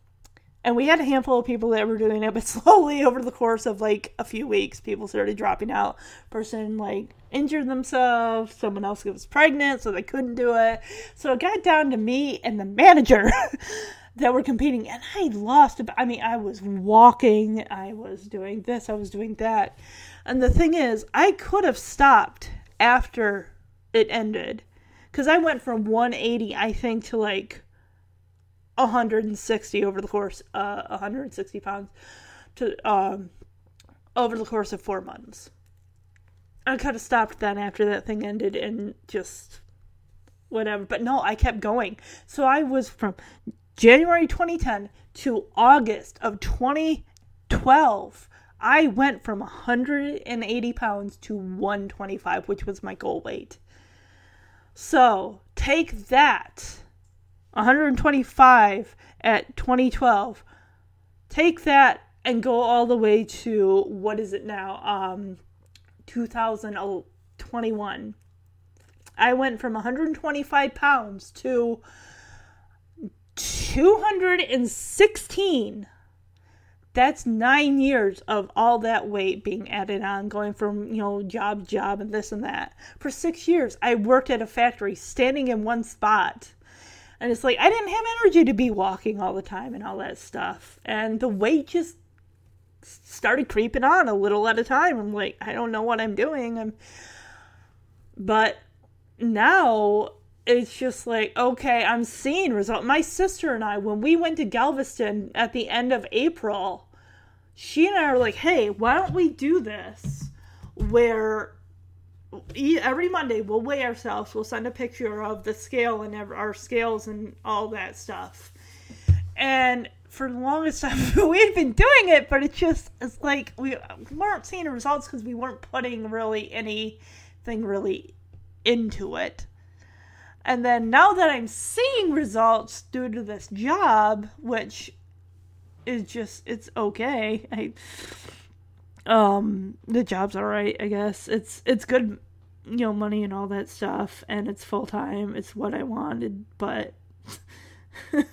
And we had a handful of people that were doing it, but slowly over the course of like a few weeks, people started dropping out. Person like injured themselves, someone else was pregnant, so they couldn't do it. So it got down to me and the manager that were competing, and I lost. I mean, I was walking, I was doing this, I was doing that. And the thing is, I could have stopped after it ended because I went from 180, I think, to like 160 over the course, uh, 160 pounds to um, over the course of four months. I kind of stopped then after that thing ended and just whatever. But no, I kept going. So I was from January 2010 to August of 2012. I went from 180 pounds to 125, which was my goal weight. So take that 125 at 2012. Take that and go all the way to what is it now? Um 2021. I went from 125 pounds to 216. That's nine years of all that weight being added on, going from, you know, job job and this and that. For six years, I worked at a factory, standing in one spot. And it's like, I didn't have energy to be walking all the time and all that stuff. And the weight just started creeping on a little at a time. I'm like, I don't know what I'm doing. I'm, but now it's just like okay i'm seeing result my sister and i when we went to galveston at the end of april she and i are like hey why don't we do this where every monday we'll weigh ourselves we'll send a picture of the scale and our scales and all that stuff and for the longest time we had been doing it but it's just it's like we weren't seeing results because we weren't putting really anything really into it and then now that I'm seeing results due to this job, which is just it's okay. I um the job's alright, I guess. It's it's good you know, money and all that stuff and it's full time. It's what I wanted, but uh,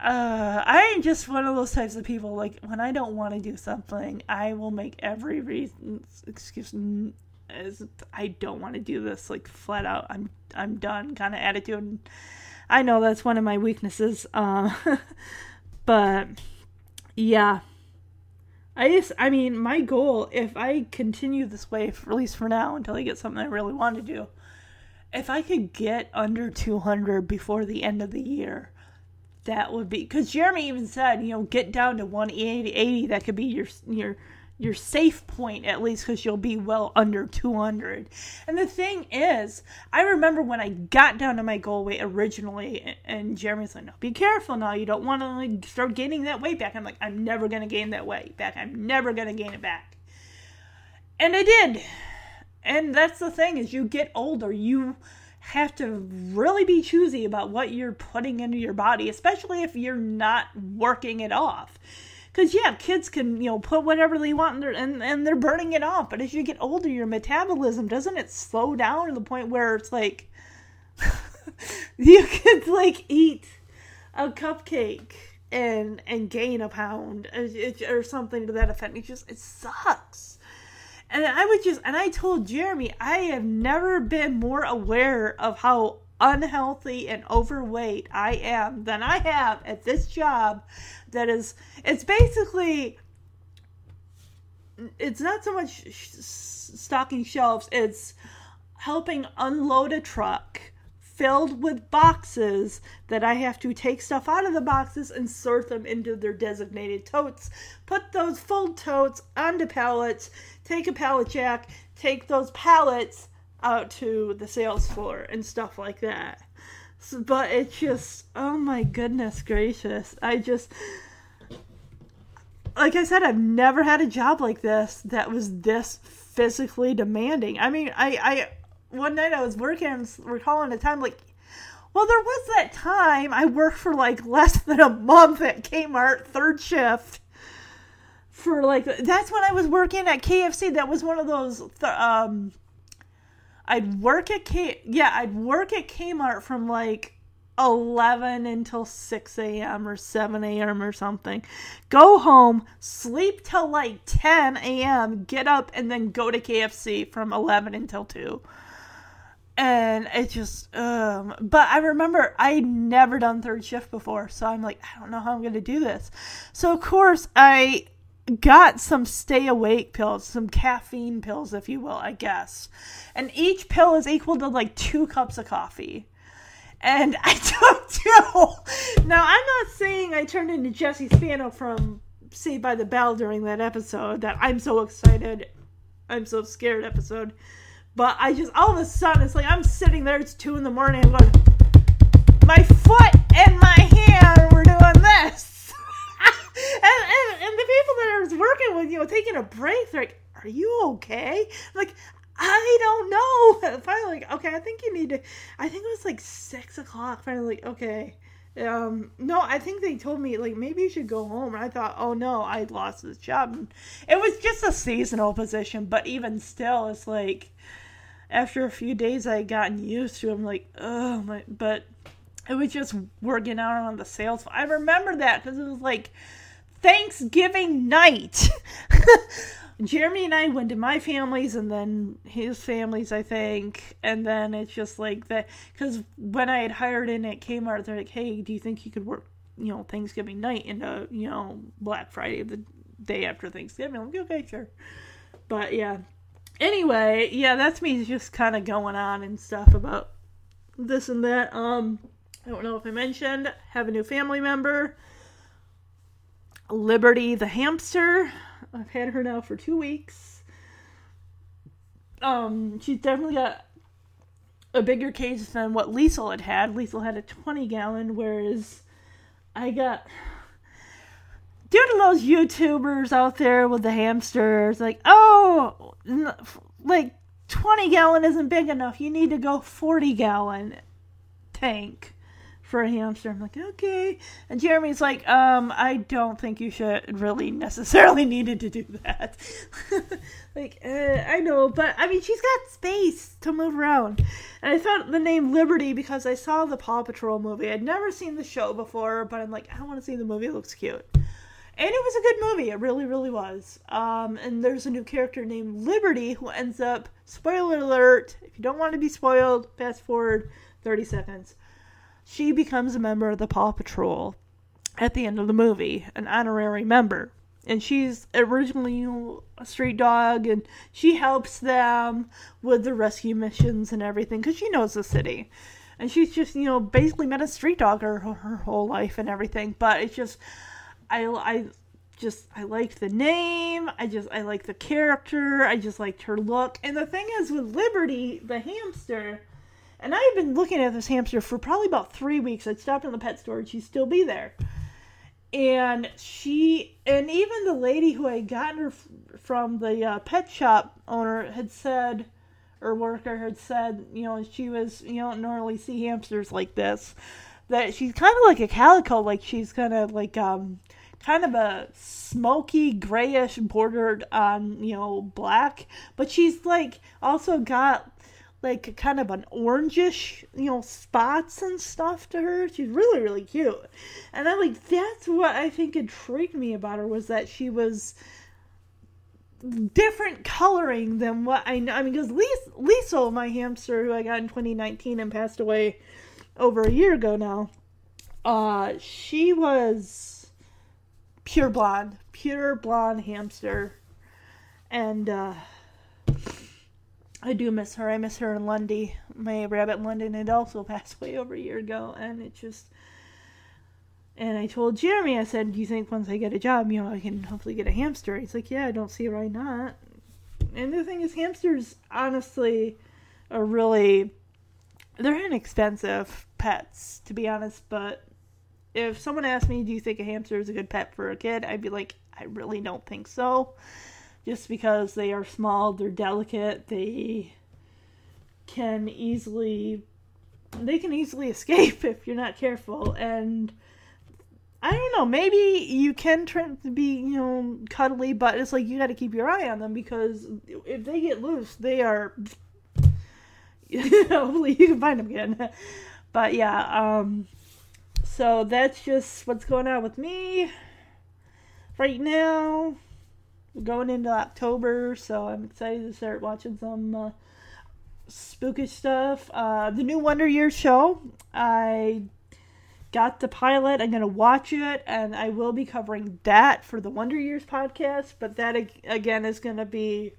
I'm just one of those types of people. Like when I don't want to do something, I will make every reason excuse me as I don't want to do this like flat out. I'm I'm done kind of attitude. I know that's one of my weaknesses. Uh, but yeah. I just I mean, my goal if I continue this way for, at least for now until I get something I really want to do. If I could get under 200 before the end of the year, that would be cuz Jeremy even said, you know, get down to 180 80 that could be your your your safe point at least because you'll be well under 200 and the thing is i remember when i got down to my goal weight originally and jeremy's like no be careful now. You don't want to like start gaining that weight back. I'm like i'm never going to gain that weight back. I'm never going to gain it back. And i did. And that's the thing is you get older you have to really be choosy about what you're putting into your body especially if you're not working it off because yeah, kids can you know put whatever they want and they're, and, and they're burning it off. But as you get older, your metabolism doesn't it slow down to the point where it's like you could like eat a cupcake and and gain a pound or something to that effect. It just it sucks. And I would just and I told Jeremy I have never been more aware of how unhealthy and overweight I am than I have at this job that is it's basically it's not so much stocking shelves it's helping unload a truck filled with boxes that I have to take stuff out of the boxes and sort them into their designated totes. Put those full totes onto pallets, take a pallet jack, take those pallets out to the sales floor and stuff like that. So, but it's just, oh my goodness gracious. I just, like I said, I've never had a job like this that was this physically demanding. I mean, I, I, one night I was working and recalling a time like, well, there was that time I worked for like less than a month at Kmart third shift. For like, that's when I was working at KFC. That was one of those, th- um, I'd work at K, yeah, I'd work at Kmart from like 11 until 6 a.m. or 7 a.m. or something. Go home, sleep till like 10 a.m., get up, and then go to KFC from 11 until 2. And it just, um, but I remember I'd never done third shift before, so I'm like, I don't know how I'm to do this. So, of course, I got some stay awake pills, some caffeine pills, if you will, I guess. And each pill is equal to like two cups of coffee and I took two. Now, I'm not saying I turned into Jesse Spano from Saved by the Bell during that episode, that I'm so excited, I'm so scared episode. But I just, all of a sudden, it's like I'm sitting there, it's 2 in the morning, I'm going, my foot and my people that I was working with, you know, taking a break, they're like, are you okay? Like, I don't know. Finally, like, okay, I think you need to. I think it was like six o'clock. Finally, like, okay. Um, no, I think they told me like maybe you should go home. And I thought, oh no, I lost this job. And it was just a seasonal position, but even still, it's like after a few days, I had gotten used to. it. I'm like, oh my, but it was just working out on the sales. I remember that because it was like Thanksgiving night. Jeremy and I went to my family's and then his family's, I think. And then it's just like that. Because when I had hired in at Kmart, they're like, hey, do you think you could work, you know, Thanksgiving night into, you know, Black Friday, the day after Thanksgiving? I'm like, okay, sure. But yeah. Anyway, yeah, that's me just kind of going on and stuff about this and that. Um, I don't know if I mentioned, have a new family member. Liberty the hamster. I've had her now for two weeks. Um, she's definitely got a bigger cage than what Liesel had had. Liesel had a 20 gallon, whereas I got. Due to those YouTubers out there with the hamsters, like, oh, like 20 gallon isn't big enough. You need to go 40 gallon tank for a hamster. I'm like, okay. And Jeremy's like, um, I don't think you should really necessarily needed to do that. like, uh, I know, but I mean, she's got space to move around. And I thought the name Liberty because I saw the Paw Patrol movie. I'd never seen the show before, but I'm like, I want to see the movie. It looks cute. And it was a good movie. It really, really was. Um, and there's a new character named Liberty who ends up, spoiler alert, if you don't want to be spoiled, fast forward 30 seconds she becomes a member of the Paw Patrol at the end of the movie, an honorary member. And she's originally a street dog, and she helps them with the rescue missions and everything because she knows the city. And she's just, you know, basically been a street dog her, her whole life and everything. But it's just, I, I just, I liked the name. I just, I like the character. I just liked her look. And the thing is with Liberty, the hamster, and I had been looking at this hamster for probably about three weeks. I'd stopped in the pet store and she'd still be there. And she, and even the lady who I gotten her f- from the uh, pet shop owner had said, or worker had said, you know, she was, you don't normally see hamsters like this. That she's kind of like a calico, like she's kind of like, um, kind of a smoky grayish bordered on, you know, black. But she's like also got like kind of an orangish, you know, spots and stuff to her. She's really, really cute. And I'm like, that's what I think intrigued me about her was that she was different coloring than what I know. I mean, because Lisa, Liesel, my hamster, who I got in 2019 and passed away over a year ago now, uh, she was pure blonde, pure blonde hamster. And, uh, I do miss her. I miss her in Lundy. My rabbit London had also passed away over a year ago, and it just. And I told Jeremy, I said, "Do you think once I get a job, you know, I can hopefully get a hamster?" He's like, "Yeah, I don't see why not." And the thing is, hamsters honestly are really they're inexpensive pets, to be honest. But if someone asked me, "Do you think a hamster is a good pet for a kid?" I'd be like, "I really don't think so." Just because they are small, they're delicate, they can easily they can easily escape if you're not careful and I don't know, maybe you can try to be, you know, cuddly, but it's like you got to keep your eye on them because if they get loose, they are hopefully you can find them again. But yeah, um so that's just what's going on with me right now going into October, so I'm excited to start watching some uh, spooky stuff. Uh, the new Wonder Years show, I got the pilot. I'm going to watch it, and I will be covering that for the Wonder Years podcast, but that again is going to be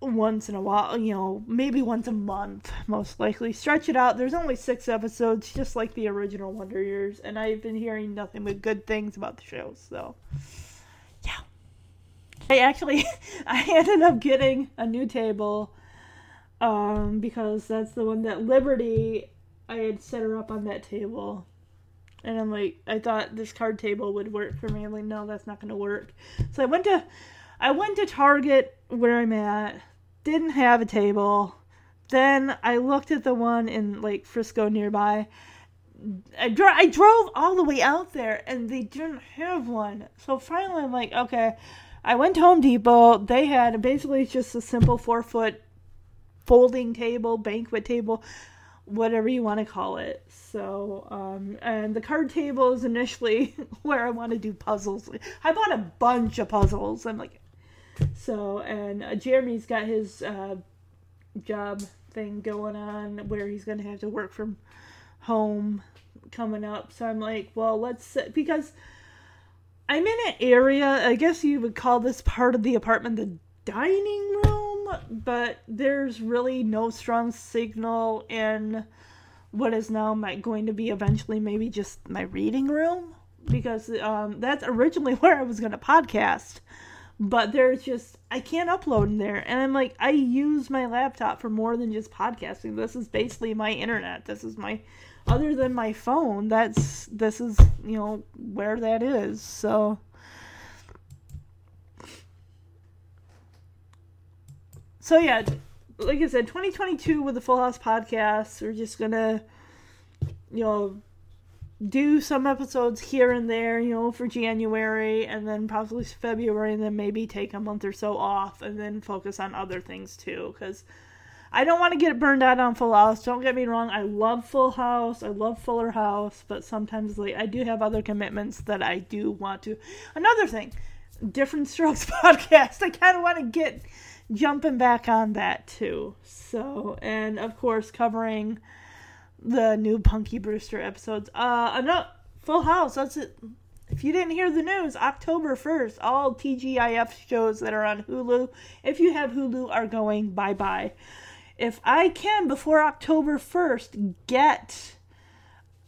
once in a while, you know, maybe once a month, most likely. Stretch it out. There's only six episodes, just like the original Wonder Years, and I've been hearing nothing but good things about the show, so. I actually I ended up getting a new table um because that's the one that Liberty I had set her up on that table. And I'm like I thought this card table would work for me. I'm like no, that's not to work. So I went to I went to Target where I'm at didn't have a table. Then I looked at the one in like Frisco nearby. I, dro- I drove all the way out there and they didn't have one. So finally, I'm like, okay. I went to Home Depot. They had basically just a simple four foot folding table, banquet table, whatever you want to call it. So, um, and the card table is initially where I want to do puzzles. I bought a bunch of puzzles. I'm like, so, and uh, Jeremy's got his uh, job thing going on where he's going to have to work from home coming up. So I'm like, well, let's, because I'm in an area, I guess you would call this part of the apartment the dining room, but there's really no strong signal in what is now my, going to be eventually maybe just my reading room because um, that's originally where I was going to podcast. But there's just, I can't upload in there. And I'm like, I use my laptop for more than just podcasting. This is basically my internet. This is my, other than my phone, that's, this is, you know, where that is. So. So yeah, like I said, 2022 with the Full House podcast, we're just gonna, you know, do some episodes here and there, you know, for January and then probably February and then maybe take a month or so off and then focus on other things too cuz I don't want to get burned out on Full House. Don't get me wrong. I love Full House. I love Fuller House, but sometimes like I do have other commitments that I do want to. Another thing, Different Strokes podcast. I kind of want to get jumping back on that too. So, and of course covering the new Punky Brewster episodes. Uh, another Full House. That's it. If you didn't hear the news, October 1st, all TGIF shows that are on Hulu, if you have Hulu, are going bye bye. If I can, before October 1st, get.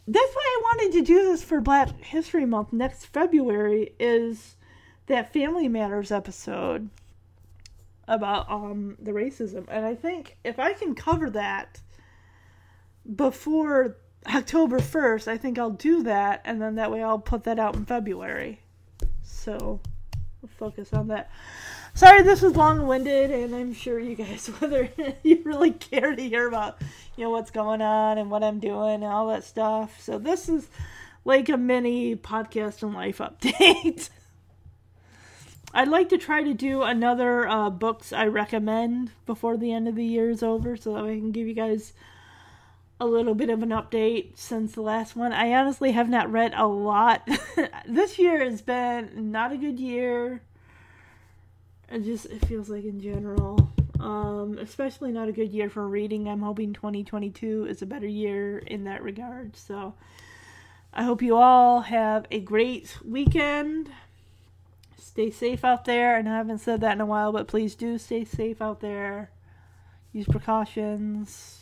That's why I wanted to do this for Black History Month next February, is that Family Matters episode about um the racism. And I think if I can cover that before October 1st, I think I'll do that, and then that way I'll put that out in February. So, we'll focus on that. Sorry, this was long-winded, and I'm sure you guys, whether you really care to hear about, you know, what's going on and what I'm doing and all that stuff. So this is like a mini podcast and life update. I'd like to try to do another uh, books I recommend before the end of the year is over, so that I can give you guys a little bit of an update since the last one. I honestly have not read a lot. this year has been not a good year. It just it feels like in general, um, especially not a good year for reading. I'm hoping 2022 is a better year in that regard. So I hope you all have a great weekend. Stay safe out there. And I haven't said that in a while, but please do stay safe out there. Use precautions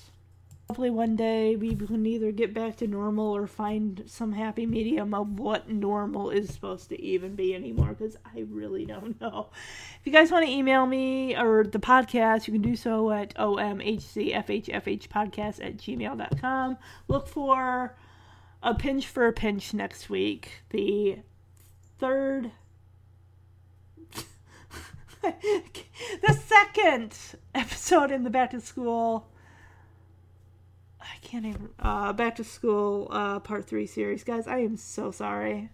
hopefully one day we can either get back to normal or find some happy medium of what normal is supposed to even be anymore because I really don't know. If you guys want to email me or the podcast, you can do so at omhcfhfhpodcast at gmail.com. Look for a pinch for a pinch next week. The third the second episode in the back to school I can't even. Uh, back to school, uh, part three series, guys. I am so sorry.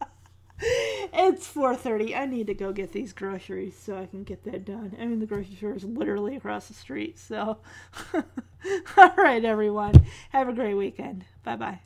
it's four thirty. I need to go get these groceries so I can get that done. I mean, the grocery store is literally across the street. So, all right, everyone. Have a great weekend. Bye bye.